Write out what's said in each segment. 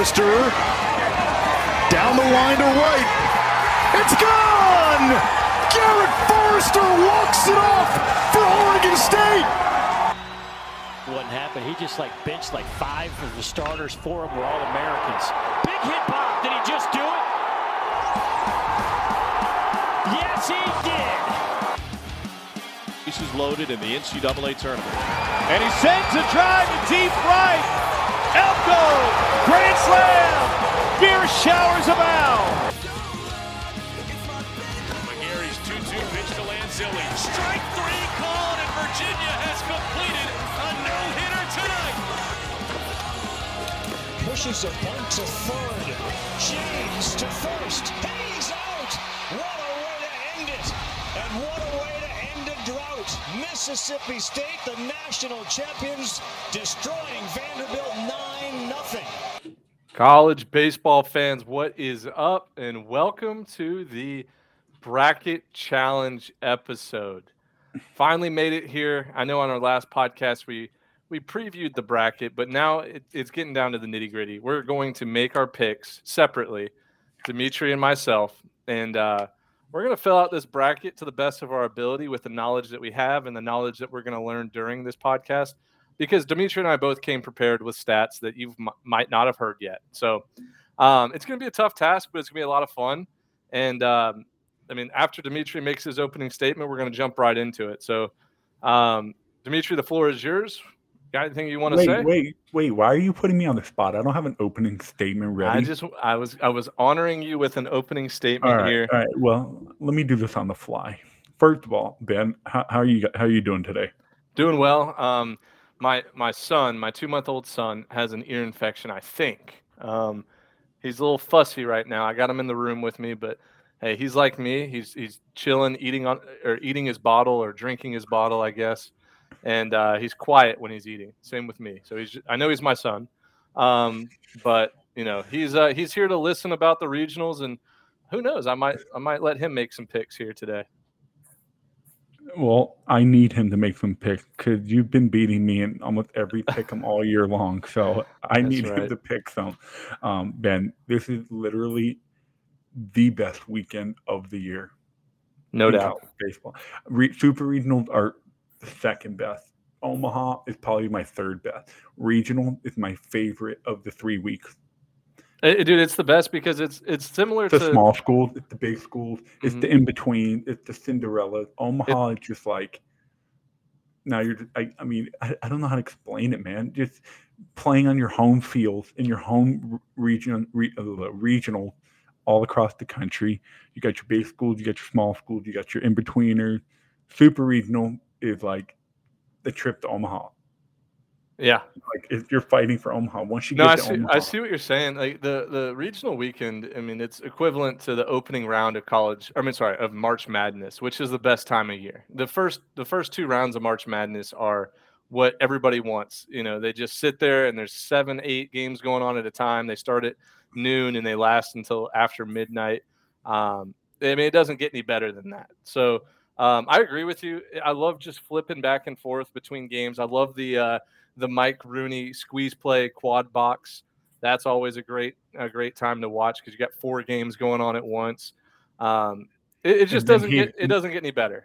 Forrester down the line to right. It's gone! Garrett Forrester walks it off for Oregon State. What happened? He just like benched like five of the starters. Four of them were all Americans. Big hit pop. Did he just do it? Yes, he did. Bases loaded in the NCAA tournament. And he sends a drive to deep right. Elko, grand slam. Beer showers abound. McGarry's 2-2 pitch to Lanzilli. Strike three called, and Virginia has completed a no-hitter tonight. Pushes a bunt to third. James to first. He's out. What a way to end it. And what a way to end a drought. Mississippi State, the national champions, destroying Vanderbilt 9 0. College baseball fans, what is up? And welcome to the Bracket Challenge episode. Finally made it here. I know on our last podcast we we previewed the bracket, but now it, it's getting down to the nitty gritty. We're going to make our picks separately, Dimitri and myself, and uh, we're going to fill out this bracket to the best of our ability with the knowledge that we have and the knowledge that we're going to learn during this podcast. Because Dimitri and I both came prepared with stats that you m- might not have heard yet. So um, it's going to be a tough task, but it's going to be a lot of fun. And um, I mean, after Dimitri makes his opening statement, we're going to jump right into it. So, um, Dimitri, the floor is yours. Got anything you want to Wait, say? wait, wait. Why are you putting me on the spot? I don't have an opening statement ready. I just, I was, I was honoring you with an opening statement all right, here. all right. Well, let me do this on the fly. First of all, Ben, how, how are you? How are you doing today? Doing well. Um, my my son, my two month old son, has an ear infection. I think. Um, he's a little fussy right now. I got him in the room with me, but hey, he's like me. He's he's chilling, eating on or eating his bottle or drinking his bottle, I guess. And uh, he's quiet when he's eating. Same with me. So he's. I know he's my son, um, but you know he's uh, he's here to listen about the regionals and who knows? I might I might let him make some picks here today. Well, I need him to make some picks because you've been beating me in almost every pick 'em all year long. So I need right. him to pick some. Um, ben, this is literally the best weekend of the year. No doubt. baseball. Re- super regionals are second best. Omaha is probably my third best. Regional is my favorite of the three weeks. Eh, dude, it's the best because it's it's similar It's the to small schools, it's the big schools, it's Mhm. the in between, it's the Cinderella. Omaha is just like now you're. I, I mean, I, I don't know how to explain it, man. Just playing on your home fields in your home region, re, uh, regional, all across the country. You got your big schools, you got your small schools, you got your in betweeners. Super regional is like the trip to Omaha. yeah. Like if you're fighting for Omaha, once you No, get I to see. Omaha, I see what you're saying. Like the the regional weekend. I mean, it's equivalent to the opening round of college. I mean, sorry, of March Madness, which is the best time of year. The first the first two rounds of March Madness are what everybody wants. You know, they just sit there and there's seven, eight games going on at a time. They start at noon and they last until after midnight. Um, I mean, it doesn't get any better than that. So um, I agree with you. I love just flipping back and forth between games. I love the uh, the Mike Rooney squeeze play quad box. That's always a great a great time to watch because you got four games going on at once. Um, it, it just doesn't he- get it doesn't get any better.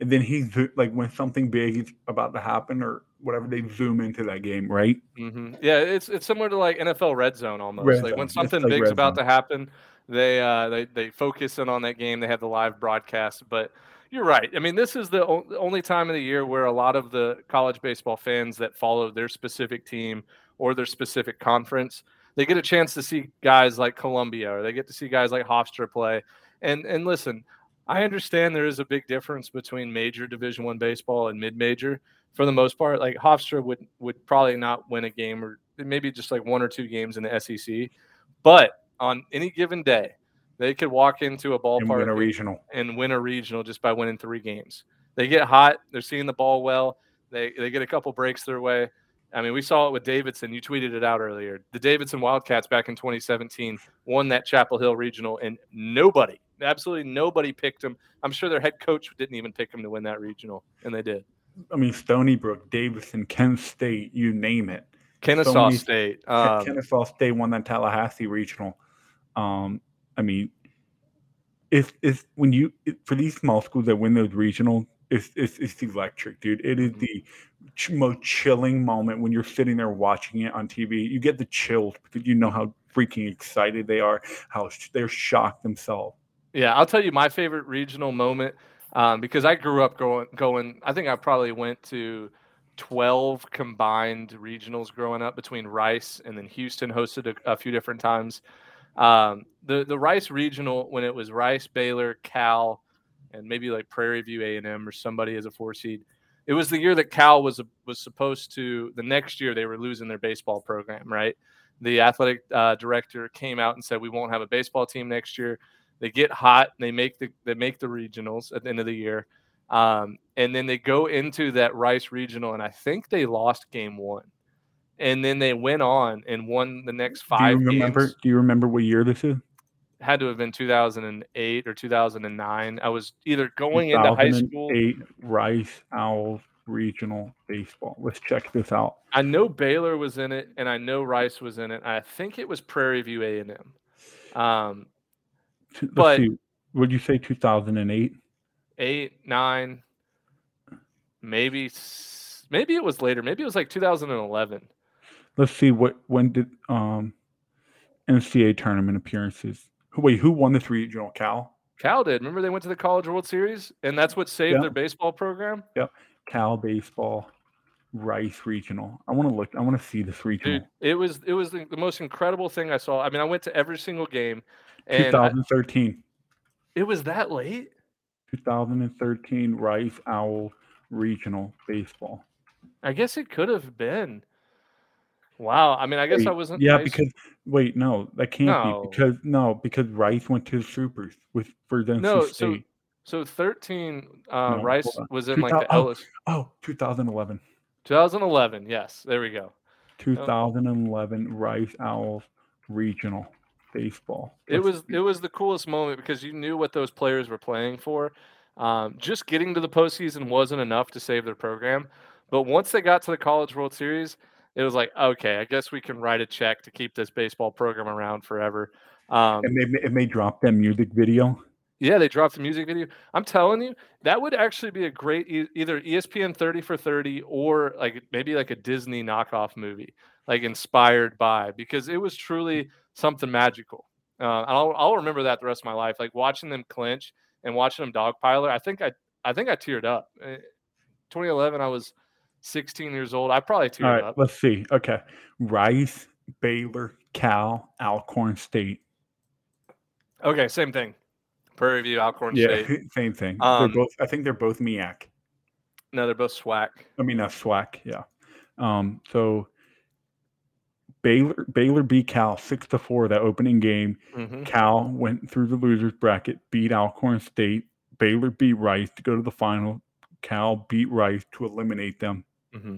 and then he zo- like when something big is about to happen or whatever, they zoom into that game, right? hmm Yeah, it's it's similar to like NFL red zone almost. Red like zone. when something like big's about zone. to happen, they uh they they focus in on that game. They have the live broadcast. But you're right. I mean, this is the only time of the year where a lot of the college baseball fans that follow their specific team or their specific conference, they get a chance to see guys like Columbia or they get to see guys like Hofstra play. And and listen, I understand there is a big difference between major Division One baseball and mid major. For the most part, like Hofstra would would probably not win a game or maybe just like one or two games in the SEC, but on any given day, they could walk into a And ballpark win a regional. and win a regional just by winning three games. They get hot. They're seeing the ball well. They they get a couple breaks their way. I mean, we saw it with Davidson. You tweeted it out earlier. The Davidson Wildcats back in 2017 won that Chapel Hill regional, and nobody, absolutely nobody, picked them. I'm sure their head coach didn't even pick them to win that regional, and they did. I mean, Stony Brook, Davidson, Kent State, you name it. Kennesaw many- State. Um, Kennesaw State won that Tallahassee regional. Um, I mean, if if when you it- for these small schools that win those regional, it's it's, it's electric, dude. It is Mhm. the ch- most chilling moment when you're sitting there watching it on TV. You get the chills because you know how freaking excited they are, how sh- they're shocked themselves. Yeah, I'll tell you my favorite regional moment um, because I grew up going going. I think I probably went to twelve combined regionals growing up between Rice and then Houston hosted a, a few different times. Um, the the Rice regional when it was Rice, Baylor, Cal, and maybe like Prairie View A and M or somebody as a four seed. It was the year that Cal was was supposed to. The next year they were losing their baseball program. Right, the athletic uh, director came out and said we won't have a baseball team next year they get hot they make the they make the regionals at the end of the year um, and then they go into that rice regional and i think they lost game one and then they went on and won the next five. Do you remember? games Do you remember what year this is? Had to have been 2008 or 2009 i was either going into high school 2008 Rice Owls regional baseball. Let's check this out. i know baylor was in it and i know rice was in it i think it was prairie view a&m um, Let's But- see. Would you say 2008? eight, nine, maybe, maybe it was later. Maybe it was like 2011. Let's see what when did um NCAA tournament appearances. Who- Wait, who won the three regional? Cal, Cal did. Remember they went to the College World Series, and that's what saved their baseball program. Yep. Cal baseball, Rice regional. I want to look. I want to see this regional. Dude, it was it was the, the most incredible thing I saw. I mean, I went to every single game, and I- 2013. it was that late. 2013 Rice Owl regional baseball. I guess it could have been. Wow. I mean, I guess Wait, I wasn't. Yeah, Rice- because wait, no, that can't No. be because no, because Rice went to the Supers with for the No, so- State. so 13. Uh, No, Rice was in like the 2000 oh. Ellis. Oh, 2011. 2011. Yes, there we go. 2011 Rice Owls regional baseball. It Let's was it was the coolest moment because you knew what those players were playing for. Um, just getting to the postseason wasn't enough to save their program, but once they got to the College World Series, it was like, okay, I guess we can write a check to keep this baseball program around forever. Um, and they and they dropped that music video. yeah, they dropped the music video. I'm telling you, that would actually be a great e- either ESPN 30 for 30 or like maybe like a Disney knockoff movie, like inspired by, because it was truly something magical. Uh, I'll I'll remember that the rest of my life, like watching them clinch and watching them dogpile. I think I I think I teared up. Eh, 2011, I was 16 years old. I probably All teared right, up. let's see. Okay, Rice, Baylor, Cal, Alcorn State. Okay, same thing. Prairie View, Alcorn Yeah, State. same thing. Um, they're both. I think they're both MEAC. No, they're both SWAC. I mean, that's SWAC. Yeah. Um. So Baylor Baylor beat Cal six to four that opening game. hmm Cal went through the losers bracket, beat Alcorn State. Baylor beat Rice to go to the final. Cal beat Rice to eliminate them. Hmm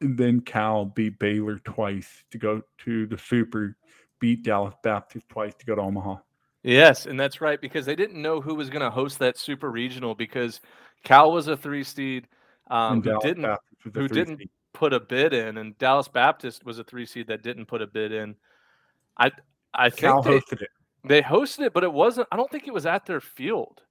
And then Cal beat Baylor twice to go to the Super, beat Dallas Baptist twice to go to Omaha. Yes, and that's right because they didn't know who was going to host that super regional because Cal was a three seed um, who didn't Baptist was the who didn't seed. put a bid in, and Dallas Baptist was a three seed that didn't put a bid in. I I think they, hosted it. they hosted it, but it wasn't. I don't think it was at their field.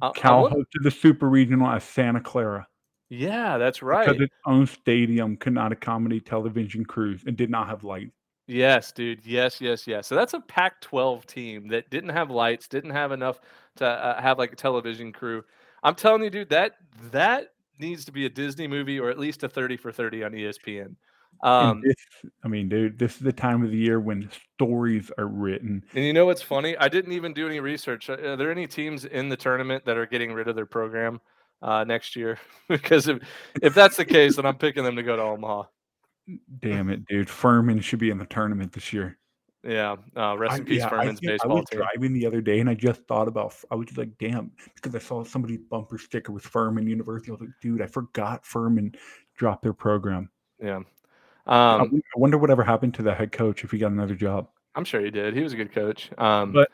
I- I Cal hosted the Super Regional at Santa Clara yeah, that's right. because its own stadium could not accommodate television crews and did not have lights. Yes, dude. Yes, yes, yes. So that's a Pac-12 team that didn't have lights, didn't have enough to uh, have like a television crew. I'm telling you, dude, that that needs to be a Disney movie or at least a 30 for 30 on ESPN. Um, this, I mean, dude, this is the time of the year when stories are written. and you know what's funny? I didn't even do any research. Are there any teams in the tournament that are getting rid of their program uh, next year? because if if that's the case, then I'm picking them to go to Omaha. Damn it, dude! Furman should be in the tournament this year. Yeah. Uh, rest I, in peace, yeah, I Furman's think- I was team. driving the other day and I just thought about. I was just like, damn, because I saw somebody's bumper sticker with Furman University. I was like, dude, I forgot Furman dropped their program. Yeah. Um, I wonder whatever happened to the head coach if he got another job. I'm sure he did. He was a good coach. Um, But-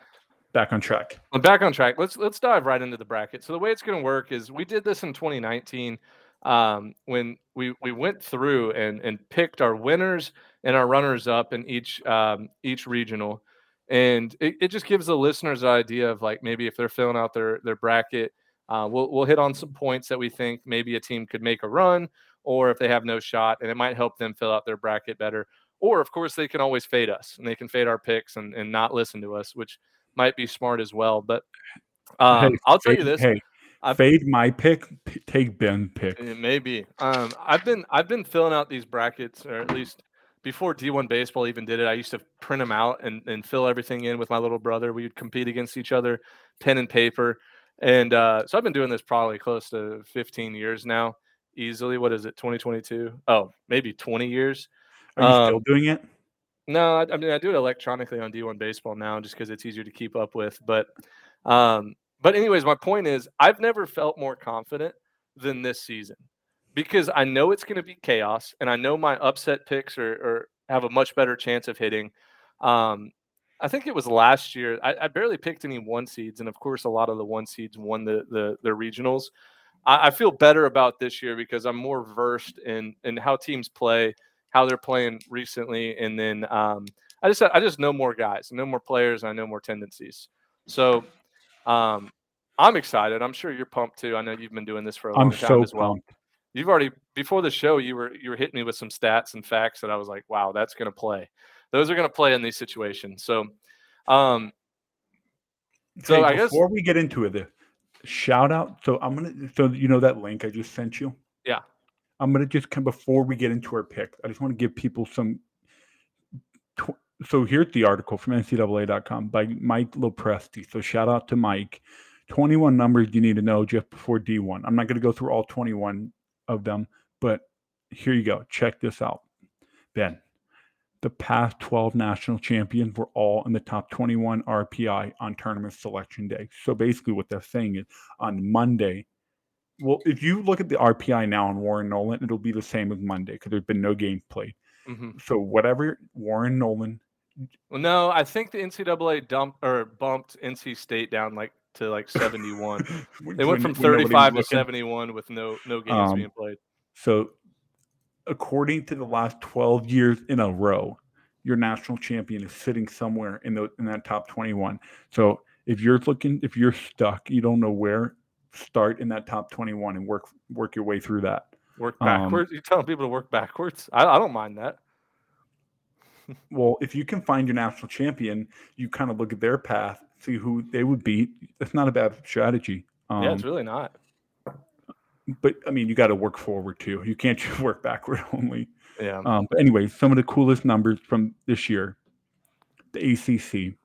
Back on track. Well, back on track. Let's let's dive right into the bracket. So the way it's going to work is we did this in 2019. um, when we we went through and and picked our winners and our runners up in each um, each regional, and it, it just gives the listeners an idea of like maybe if they're filling out their their bracket, uh, we'll we'll hit on some points that we think maybe a team could make a run, or if they have no shot, and it might help them fill out their bracket better. Or of course they can always fade us and they can fade our picks and, and not listen to us, which might be smart as well. But um, Hey, I'll tell fade- you this: Hey, I've- fade my pick, p- take Ben pick. Maybe. Um, I've been I've been filling out these brackets, or at least before D1 baseball even did it. I used to print them out and, and fill everything in with my little brother. We would compete against each other, pen and paper, and uh, so I've been doing this probably close to 15 years now, easily. What is it? 2022? Oh, maybe 20 years. Are you still Um, doing it? No, I, I mean I do it electronically on D1 Baseball now, just because it's easier to keep up with. But, um, but anyways, my point is, I've never felt more confident than this season because I know it's going to be chaos, and I know my upset picks are, are have a much better chance of hitting. Um, I think it was last year. I, I barely picked any one seeds, and of course, a lot of the one seeds won the the, the regionals. I, I feel better about this year because I'm more versed in in how teams play, how they're playing recently, and then um, I just I just know more guys, know more players, and I know more tendencies. So um, I'm excited. I'm sure you're pumped too. I know you've been doing this for a long I'm time so as well. pumped. You've already before the show you were you were hitting me with some stats and facts that I was like, wow, that's going to play. Those are going to play in these situations. So, um, So Hey, I guess- before we get into it, the shout out. So I'm gonna. So you know that link I just sent you. Yeah. I'm gonna just come before we get into our pick. I just want to give people some. Tw- so here's the article from NCAA.com by Mike Lopresti. So shout out to Mike. 21 numbers you need to know just before D1. I'm not going to go through all 21 of them, but here you go. Check this out. Ben, the past 12 national champions were all in the top 21 RPI on tournament selection day. So basically, what they're saying is on Monday, well, if you look at the RPI now on Warren Nolan, it'll be the same as Monday because there's been no games played. mhm. So whatever Warren Nolan, well, no, I think the NCAA dumped or bumped NC State down like to like 71. when- They went from 35 to 71 with no no games Um, being played. So, according to the last 12 years in a row, your national champion is sitting somewhere in the in that top 21. So, if you're looking, if you're stuck, you don't know where, start in that top 21 and work work your way through that. Work um, backwards. You're telling people to work backwards. I, I don't mind that. Well, if you can find your national champion, you kind of look at their path, see who they would beat. That's not a bad strategy. Um, yeah, it's really not. but I mean, you got to work forward too. You can't just work backward only. Yeah. Um, but anyway, some of the coolest numbers from this year: the ACC,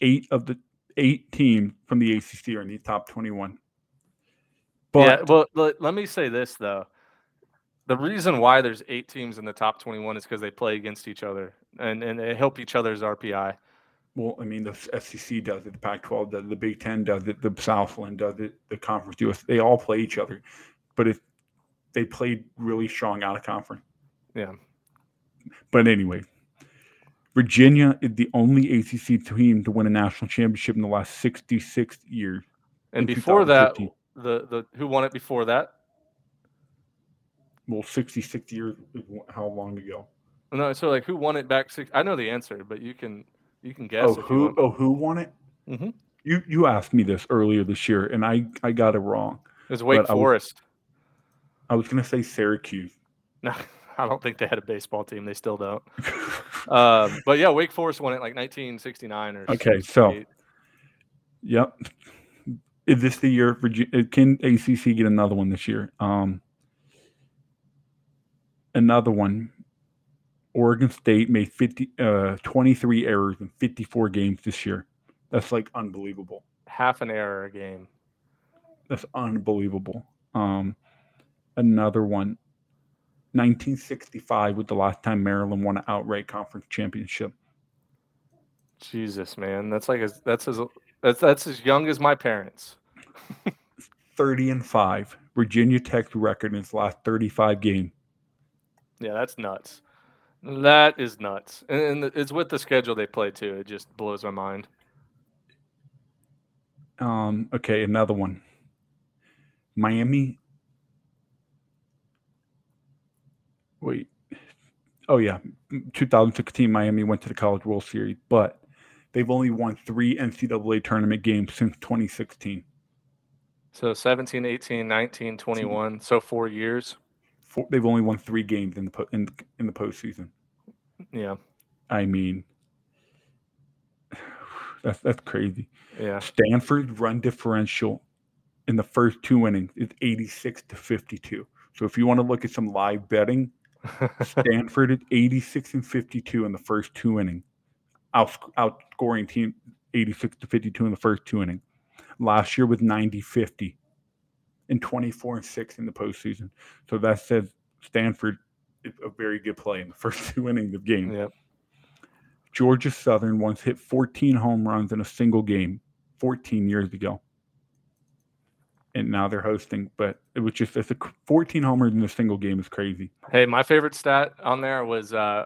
eight of the eight teams from the ACC are in the top twenty-one. But yeah. Well, let, let me say this though. The reason why there's eight teams in the top 21 is because they play against each other and, and they help each other's RPI. well, I mean, the SEC does it, the Pac-12 does it, the Big Ten does it, the Southland does it, the Conference US. They all play each other, but if they played really strong out of conference. Yeah. But anyway, Virginia is the only ACC team to win a national championship in the last 66 years. And before that, 2015. The the who won it before that? Well, 66 years how long ago? No, so like who won it back six? I know the answer, but you can you can guess. Oh, who? Oh, who won it? Mhm. You you asked me this earlier this year, and I I got it wrong. It was Wake but I was- Forest. I was gonna say Syracuse. No, I don't think they had a baseball team. They still don't. Um, but yeah, Wake Forest won it like 1969 or. Something. Okay, so- yep. Is this the year Virginia? Can ACC get another one this year? Um, another one. Oregon State made 50, uh, 23 errors in 54 games this year. That's like unbelievable. half an error a game. That's unbelievable. Um, another one. 1965 was the last time Maryland won an outright conference championship. Jesus, man, that's like as that's as that's that's as young as my parents. 30 and 5. Virginia Tech's record in its last 35 game. Yeah, that's nuts. That is nuts, and, and it's with the schedule they play too. It just blows my mind. Um, okay, another one. Miami wait. Oh yeah, 2016 Miami went to the College World Series, but they've only won three NCAA tournament games since 2016. So 17, 18, 19, 21. So four years. Four, they've only won three games in the po- in in the postseason. Yeah. I mean, that's that's crazy. Yeah. Stanford's run differential in the first two innings is 86 to 52. So if you want to look at some live betting, Stanford at 86 and 52 in the first two innings, out, outscoring team 86 to 52 in the first two innings. Last year was 90 50 and 24 and 6 in the postseason. So that says Stanford is a very good play in the first two innings of game. Yep. Georgia Southern once hit 14 home runs in a single game 14 years ago. And now they're hosting, but it was just it's a 14 homers in a single game is crazy. Hey, my favorite stat on there was uh,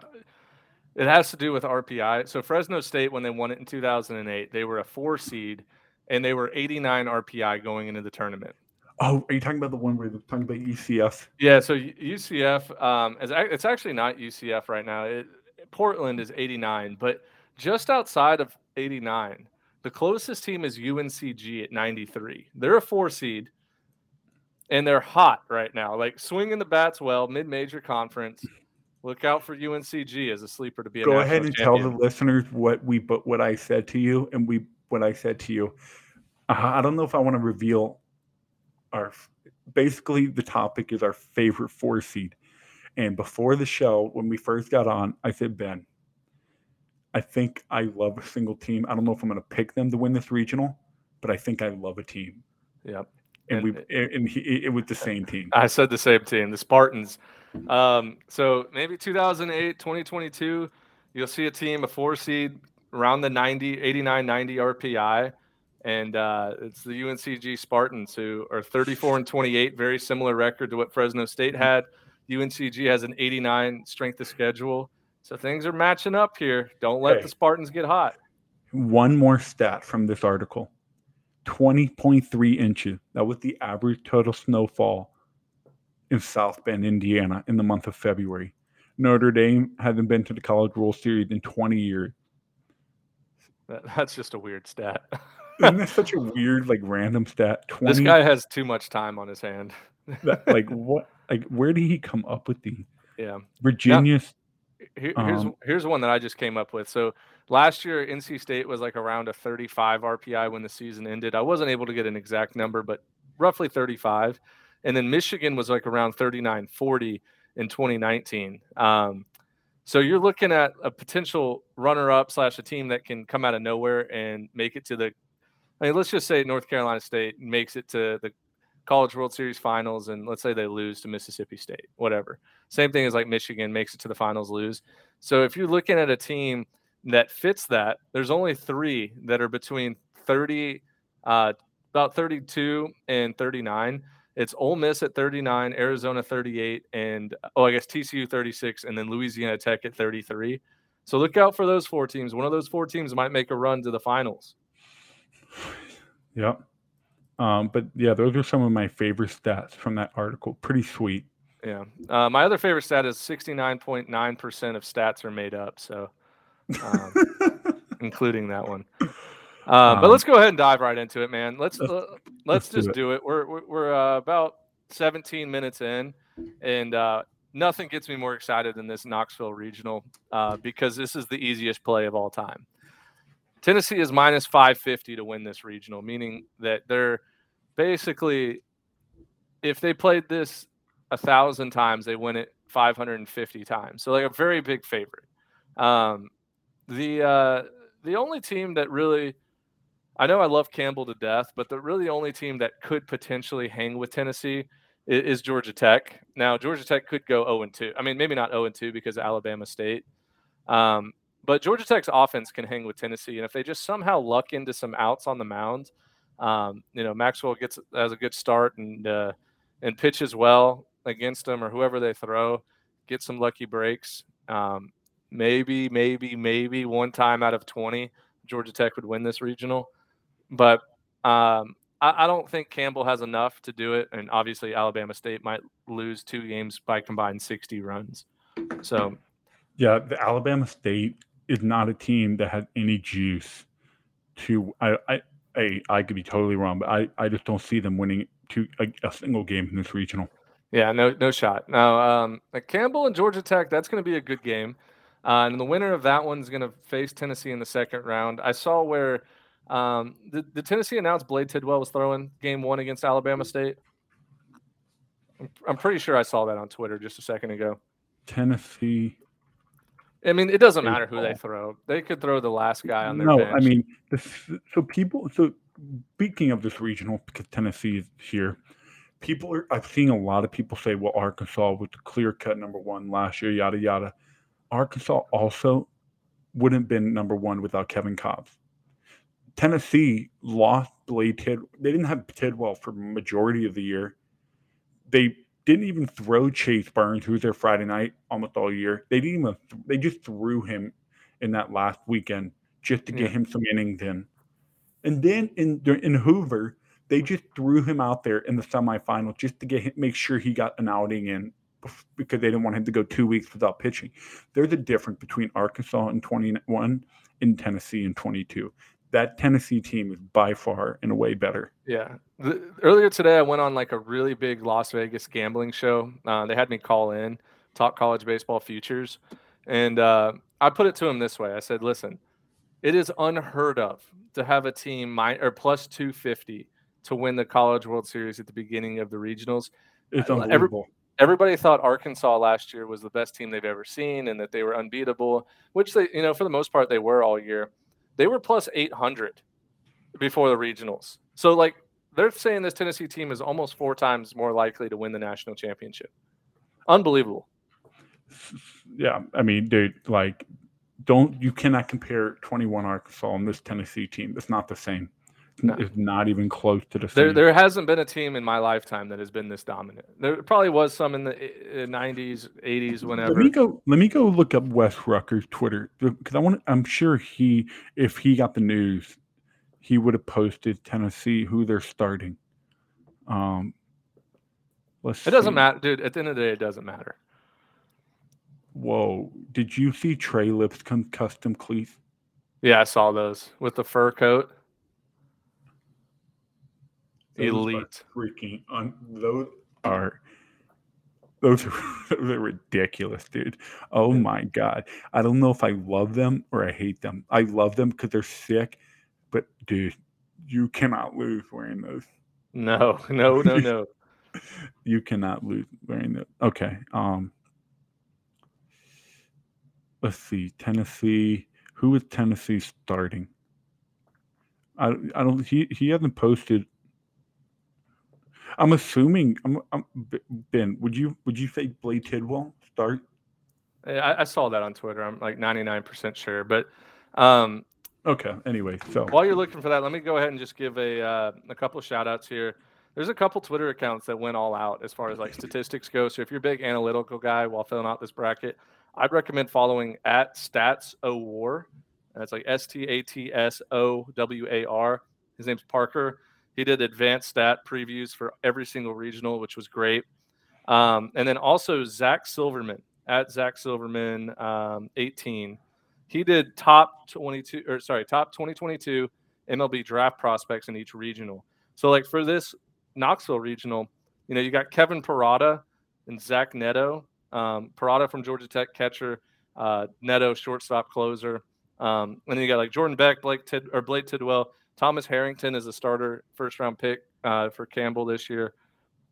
it has to do with RPI. So Fresno State, when they won it in 2008, they were a four seed and they were 89 RPI going into the tournament. Oh, are you talking about the one where they're talking about UCF? Yeah, so UCF, um, is, it's actually not UCF right now. It, Portland is 89, but just outside of 89, the closest team is UNCG at 93. They're a four seed, and they're hot right now. Like swinging the bats well, mid-major conference. Look out for UNCG as a sleeper to be. A Go ahead and champion. tell the listeners what we but what I said to you, and we what I said to you. Uh, I don't know if I want to reveal our. Basically, the topic is our favorite four seed. And before the show, when we first got on, I said, Ben, I think I love a single team. I don't know if I'm going to pick them to win this regional, but I think I love a team. Yep. And, and we and he, it was the same team. I said the same team, the Spartans. Um, so maybe 2008, 2022, you'll see a team, a four seed around the 90, 89, 90 RPI. And uh, it's the UNCG Spartans who are 34 and 28, very similar record to what Fresno State had. UNCG has an 89 strength of schedule. So things are matching up here. Don't let hey, the Spartans get hot. One more stat from this article 20.3 inches. That was the average total snowfall in South Bend, Indiana in the month of February. Notre Dame hasn't been to the College World Series in 20 years. That, that's just a weird stat. Isn't that such a weird, like, random stat? 20, this guy has too much time on his hand. that, like, what? Like, where did he come up with these? Yeah. Virginia. Now, here, here's um, here's one that I just came up with. So last year, NC State was like around a 35 RPI when the season ended. I wasn't able to get an exact number, but roughly 35. And then Michigan was like around 39, 40 in 2019. Um, so you're looking at a potential runner-up slash a team that can come out of nowhere and make it to the. I mean, let's just say North Carolina State makes it to the College World Series finals, and let's say they lose to Mississippi State, whatever. Same thing as like Michigan makes it to the finals, lose. So if you're looking at a team that fits that, there's only three that are between 30, uh, about 32 and 39. It's Ole Miss at 39, Arizona 38, and oh, I guess TCU 36, and then Louisiana Tech at 33. So look out for those four teams. One of those four teams might make a run to the finals. Yep. Um, but yeah, those are some of my favorite stats from that article. Pretty sweet. Yeah. Uh, my other favorite stat is 69.9% of stats are made up. So, um, including that one. Um, but let's go ahead and dive right into it, man. Let's let's, uh, let's, just do it. Do it. We're we're, we're uh, about 17 minutes in, and uh, nothing gets me more excited than this Knoxville regional uh, because this is the easiest play of all time. Tennessee is minus 550 to win this regional, meaning that they're basically, if they played this a thousand times, they win it 550 times. So like a very big favorite. Um, the uh, the only team that really, I know I love Campbell to death, but the really only team that could potentially hang with Tennessee is, is Georgia Tech. Now Georgia Tech could go 0 and 2. I mean, maybe not 0 and 2 because of Alabama State. Um, but Georgia Tech's offense can hang with Tennessee, and if they just somehow luck into some outs on the mound, um, you know Maxwell gets has a good start and uh, and pitches well against them or whoever they throw, get some lucky breaks. Um, maybe, maybe, maybe one time out of twenty, Georgia Tech would win this regional. But um, I, I don't think Campbell has enough to do it, and obviously Alabama State might lose two games by combined 60 runs. So Yeah, the Alabama State is not a team that has any juice to. I I I, I could be totally wrong, but I, I just don't see them winning to a, a single game in this regional. Yeah, no, no shot. Now, um, like Campbell and Georgia Tech, that's going to be a good game, uh, and the winner of that one's going to face Tennessee in the second round. I saw where um, the, the Tennessee announced Blade Tidwell was throwing game one against Alabama State. I'm, I'm pretty sure I saw that on Twitter just a second ago. Tennessee. I mean, it doesn't matter who they throw. They could throw the last guy on their No, bench. I mean, this, so people. So speaking of this regional, because Tennessee is here, people are. I've seen a lot of people say, "Well, Arkansas was the clear cut number one last year." Yada yada. Arkansas also wouldn't have been number one without Kevin Kopps. Tennessee lost Blade Tid. They didn't have Tidwell for majority of the year. They didn't even throw Chase Burns, who was there Friday night almost all year. They didn't even. They just threw him in that last weekend just to get Yeah. him some innings in. And then in in Hoover, they just threw him out there in the semifinal just to get him, make sure he got an outing in because they didn't want him to go two weeks without pitching. There's a difference between Arkansas in 21 and Tennessee in 22. That Tennessee team is by far and away better. Yeah. The, earlier today, I went on like a really big Las Vegas gambling show. Uh, they had me call in, talk college baseball futures. And uh, I put it to them this way I said, listen, it is unheard of to have a team mi- or plus 250 to win the College World Series at the beginning of the regionals. It's Uh, every- unbelievable. Everybody thought Arkansas last year was the best team they've ever seen and that they were unbeatable, which they, you know, for the most part, they were all year. They were plus 800 before the regionals. So, like, they're saying this Tennessee team is almost four times more likely to win the national championship. Unbelievable. yeah, I mean, dude, like, don't you cannot compare 21 Arkansas and this Tennessee team. It's not the same. No. It's not even close to the There, same. there hasn't been a team in my lifetime that has been this dominant. There probably was some in the uh, 90s, 80s, whenever. Let me go. Let me go look up Wes Rucker's Twitter because I want. I'm sure he, if he got the news, he would have posted Tennessee who they're starting. Um, let's. It doesn't matter, dude. At the end of the day, it doesn't matter. Whoa! Did you see Trey Lipscomb custom cleats? Yeah, I saw those with the fur coat. Those Elite. freaking un- those are those are, those are ridiculous, dude. Oh my god. I don't know if I love them or I hate them. I love them because they're sick, but dude, you cannot lose wearing those. No, no, no, no. You cannot lose wearing those. Okay. Um let's see. Tennessee. Who is Tennessee starting? I I don't he he hasn't posted I'm assuming I'm, I'm Ben, would you would you say Blade Tidwell start? I, I saw that on Twitter. I'm like 99% sure. But um, Okay. Anyway, so while you're looking for that, let me go ahead and just give a uh, a couple of shout outs here. There's a couple Twitter accounts that went all out as far as like statistics go. So if you're a big analytical guy while filling out this bracket, I'd recommend following at Stats O War. That's like S T A T S O W A R. His name's Parker. He did advanced stat previews for every single regional, which was great. Um, and then also Zach Silverman at Zach Silverman um, 18. He did top 22 or sorry, top 2022 MLB draft prospects in each regional. So like for this Knoxville regional, you know, you got Kevin Parada and Zach Neto. Um, Parada from Georgia Tech catcher, uh, Neto shortstop closer. Um, and then you got like Jordan Beck, Blake Tid or Blake Tidwell, Thomas Harrington is a starter first round pick uh, for Campbell this year.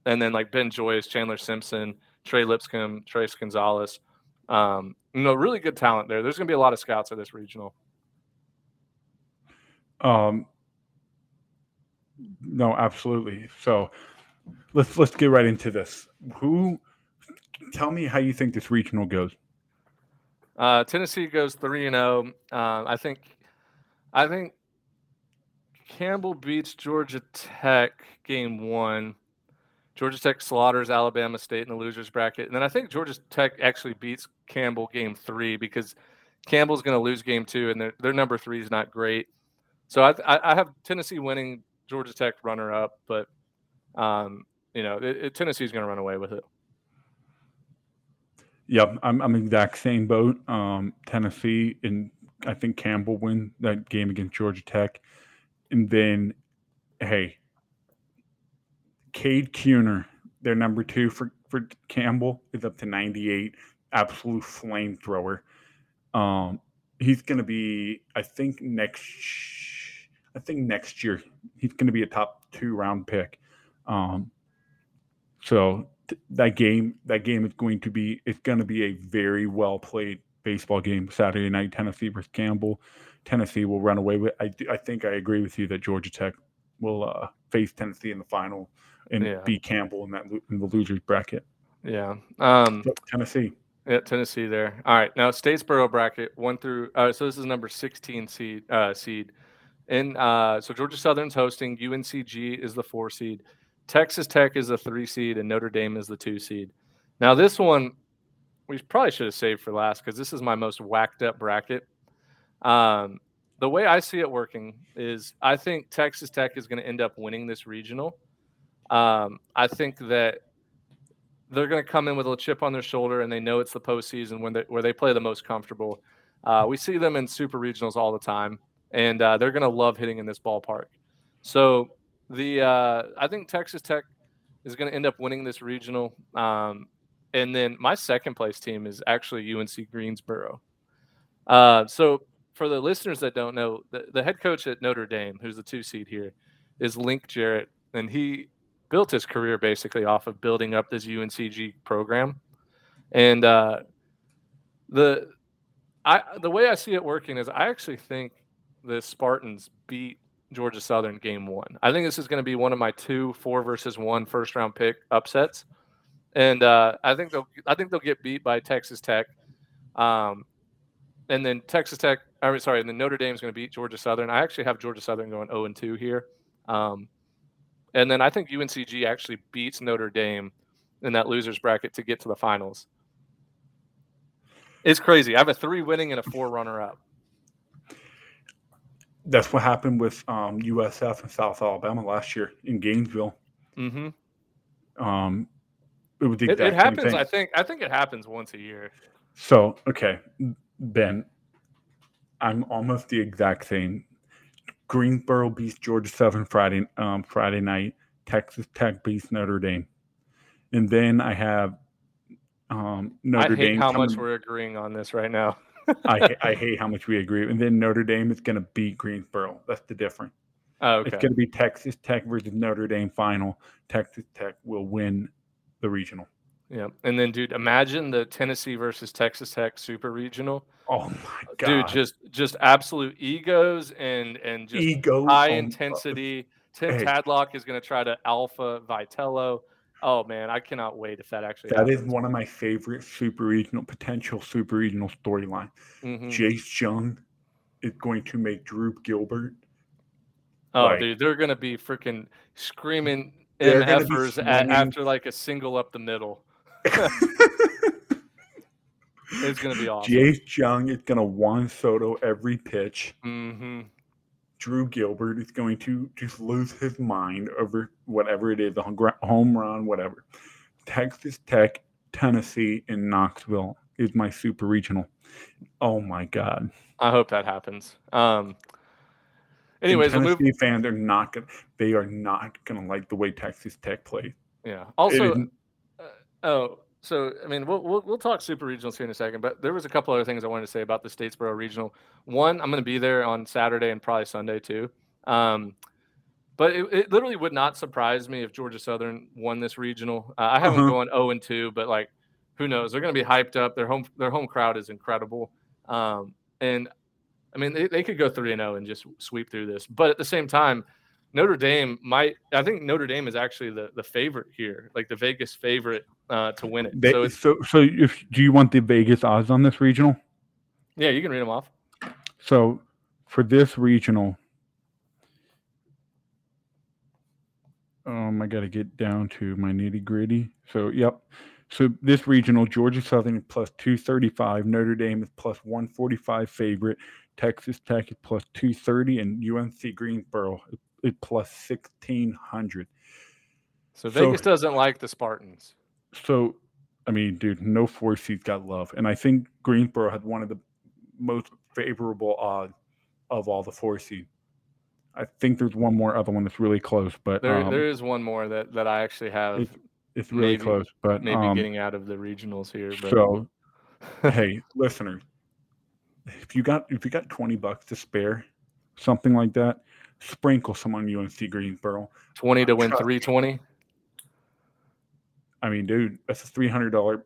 And then like Ben Joyce, Chandler Simpson, Trey Lipscomb, Trace Gonzalez. Um, you know, really good talent there. There's going to be a lot of scouts at this regional. um no, absolutely. So let's let's get right into this. Who tell me how you think this regional goes? Uh, Tennessee goes three and zero. Uh, I think, I think Campbell beats Georgia Tech game one. Georgia Tech slaughters Alabama State in the losers bracket, and then I think Georgia Tech actually beats Campbell game three because Campbell's going to lose game two, and their their number three is not great. So I, I I have Tennessee winning Georgia Tech runner up, but um, you know it, it, Tennessee's going to run away with it. Yep, I'm I'm exact same boat. Um, Tennessee and I think Campbell win that game against Georgia Tech, and then hey, Cade Kuehler, their number two for for Campbell is up to 98, absolute flamethrower. Um, he's going to be, I think next, I think next year he's going to be a top two round pick. Um, so th- that game, that game is going to be, it's going to be a very well played baseball game Saturday night. Tennessee versus Campbell. Tennessee will run away with. I, I think I agree with you that Georgia Tech will uh, face Tennessee in the final and Yeah. beat Campbell in that in the losers bracket. Yeah. Um, But Tennessee. Yeah, Tennessee there. All right, now Statesboro bracket one through. Uh, so this is number sixteen seed. Uh, seed, and uh, so Georgia Southern's hosting. UNCG is the four seed. Texas Tech is the three seed, and Notre Dame is the two seed. Now this one, we probably should have saved for last because this is my most whacked up bracket. Um, the way I see it working is, I think Texas Tech is going to end up winning this regional. Um, I think that they're going to come in with a chip on their shoulder and they know it's the postseason when they, where they play the most comfortable. Uh, we see them in super regionals all the time, and uh, they're going to love hitting in this ballpark. So the uh, I think Texas Tech is going to end up winning this regional, um, and then my second place team is actually UNC Greensboro. Uh, so for the listeners that don't know, the, the head coach at Notre Dame, who's the two seed here, is Link Jarrett, and he built his career basically off of building up this UNCG program. And uh, the I the way I see it working is I actually think the Spartans beat Georgia Southern game one. I think this is going to be one of my two four versus one first round pick upsets, and uh, I think they'll I think they'll get beat by Texas Tech, um, and then Texas Tech. I mean, sorry, and then Notre Dame is going to beat Georgia Southern. I actually have Georgia Southern going zero and two here. Um, and then I think UNCG actually beats Notre Dame in that losers bracket to get to the finals. It's crazy. I have a three winning and a four runner up. That's what happened with um, USF and South Alabama last year in Gainesville. hmm Um, it It, it happens. I think. I think it happens once a year. So, okay, Ben, I'm almost the exact same. Greensboro beats Georgia Southern Friday um, Friday night. Texas Tech beats Notre Dame, and then I have um, Notre Dame. I hate Dame. how much we're agreeing on this right now. I, I hate how much we agree. And then Notre Dame is going to beat Greensboro. That's the difference. Oh, It's going to be Texas Tech versus Notre Dame final. Texas Tech will win the regional. Yeah. And then, dude, imagine the Tennessee versus Texas Tech Super Regional. Oh my god, Dude, just just absolute egos and and just ego, high intensity. Tim hey. Tadlock is going to try to alpha Vitello. Oh man, I cannot wait if that actually. That is happens. one of my favorite super regional potential super regional storyline. Mhm. Jace Jung is going to make Drew Gilbert. Oh, like- dude, they're going to be freaking screaming They're gonna be MFers a- swinging- after like a single up the middle. It's going to be awesome. Jace Jung is going to Juan Soto every pitch. hmm Drew Gilbert is going to just lose his mind over whatever it is, a home run, whatever. Texas Tech, Tennessee, and Knoxville is my super regional. Oh my God. I hope that happens. Um. Anyways, we'll Tennessee move. fans are not to, they are not going to like the way Texas Tech plays. Yeah. Also, Oh, so I mean, we'll, we'll we'll talk super regionals here in a second, but there was a couple other things I wanted to say about the Statesboro regional. One, I'm going to be there on Saturday and probably Sunday too. Um, but it, it literally would not surprise me if Georgia Southern won this regional. Uh, I haven't Uh-huh. going 0 and 2, but like, who knows? They're going to be hyped up. Their home their home crowd is incredible, um, and I mean, they, they could go 3 and 0 and just sweep through this. But at the same time, Notre Dame might. I think Notre Dame is actually the the favorite here, like the Vegas favorite uh, to win it. They, so so, it's, so, if do you want the Vegas odds on this regional? yeah, you can read them off. So for this regional, um, I got to get down to my nitty gritty. So, yep. So this regional, Georgia Southern is plus 235, Notre Dame is plus 145 favorite, Texas Tech is plus 230, and UNC Greensboro is is plus sixteen hundred. So So- Vegas doesn't like the Spartans. So, I mean, dude, no four seeds got love, and I think Greensboro had one of the most favorable odds of all the four seed. I think there's one more other one that's really close, but There, um, there is one more that, that I actually have it's, it's really maybe- close. But maybe um, getting out of the regionals here. But so, hey, listeners, if you got if you got twenty bucks to spare, something like that, sprinkle some on UNC Greensboro. 20 to win Trust me. 320. I mean, dude, that's a three hundred dollar.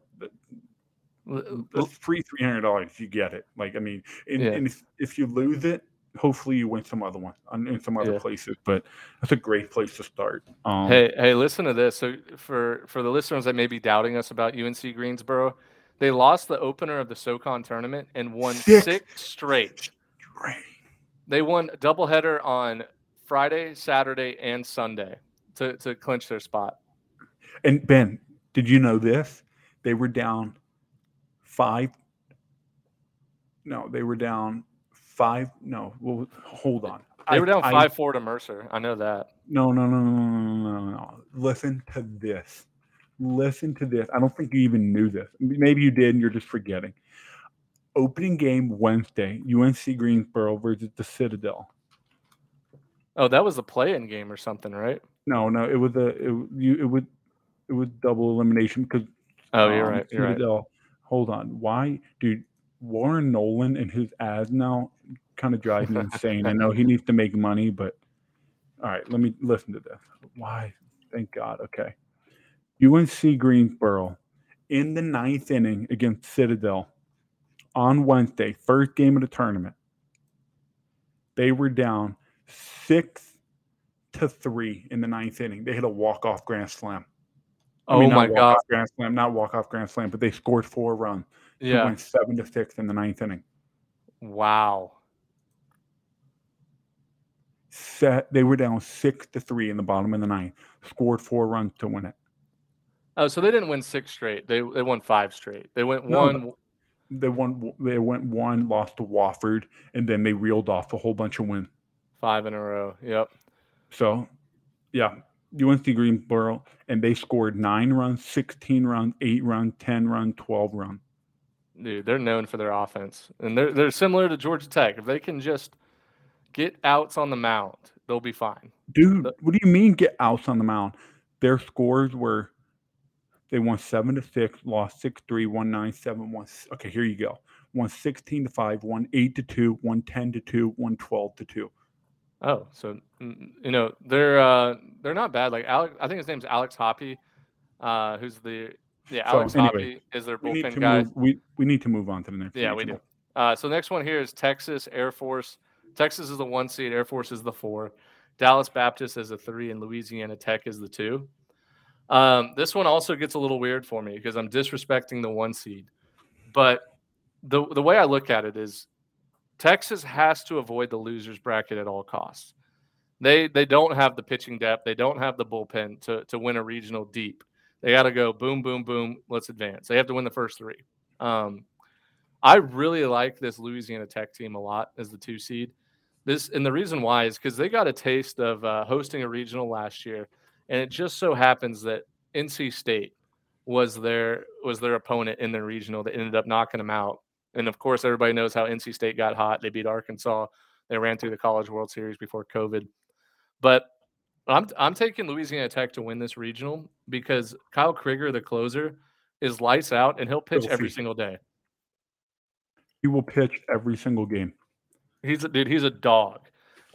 That's free three hundred dollars. if You get it. Like, I mean, and, Yeah. and if, if you lose it, hopefully you win some other one in some other Yeah. places. But that's a great place to start. Um, Hey, hey, listen to this. So for for the listeners that may be doubting us about UNC Greensboro, they lost the opener of the SoCon tournament and won Six. six straight. great. They won a doubleheader on Friday, Saturday, and Sunday to, to clinch their spot. And Ben, did you know this? They were down five. No, they were down five. No, well, hold on. They were down I- five four to Mercer. I know that. No, no, no, no, no, no, no, no. Listen to this. Listen to this. I don't think you even knew this. Maybe you did and you're just forgetting. Opening game Wednesday, UNC Greensboro versus the Citadel. Oh, that was the play-in game or something, right? No, no, it was a it, you it would it was double elimination because Oh, you're um, right. You're right. Citadel. Hold on. Why, dude? Warren Nolan and his ads now kind of drive me insane. I know he needs to make money, but all right, let me listen to this. Why? Thank God. Okay. UNC Greensboro in the ninth inning against Citadel on Wednesday, first game of the tournament. They were down six to three in the ninth inning. They hit a walk-off grand slam. I Oh mean, not my god. grand slam, not walk off grand slam, but they scored four runs. Yeah. win seven to six in the ninth inning. Wow. Set they were down six to three in the bottom of the ninth. Scored four runs to win it. Oh, so they didn't win six straight. They they won five straight. They went No, one. They won. They went one, lost to Wofford, and then they reeled off a whole bunch of wins. Five in a row. Yep. So, yeah, UNC Greensboro, and they scored nine runs, sixteen runs, eight runs, ten runs, twelve runs. Dude, they're known for their offense. And they're they're similar to Georgia Tech. If they can just get outs on the mound, they'll be fine. Dude, what do you mean get outs on the mound? Their scores were they won seven to six, lost six three, one nine seven, one. s- Okay, here you go. Won 16 to 5, won 8 to two, won 10 to two, won 12 to two. Oh, so mm, you know, they're uh they're not bad. Like Alex I think his name's Alex Hoppy, uh, who's the yeah, So, Alex anyway, Hoppy is their We need bullpen to guy. move. We we need to move on to the next. Yeah, we do. Uh, so next one here is Texas Air Force. Texas is the one seed. Air Force is the four. Dallas Baptist is the three, and Louisiana Tech is the two. Um, this one also gets a little weird for me because I'm disrespecting the one seed. But the the way I look at it is Texas has to avoid the losers bracket at all costs. They they don't have the pitching depth. They don't have the bullpen to to win a regional deep. They got to go boom boom boom. Let's advance. They have to win the first three. Um, I really like this Louisiana Tech team a lot as the two seed. This and the reason why is because they got a taste of uh, hosting a regional last year, and it just so happens that NC State was their was their opponent in the regional that ended up knocking them out. And of course, everybody knows how NC State got hot. They beat Arkansas. They ran through the College World Series before COVID. But I'm I'm taking Louisiana Tech to win this regional because Kyle Crigger, the closer, is lights out and he'll pitch every single day. He will pitch every single game. He's a dude. He's a dog.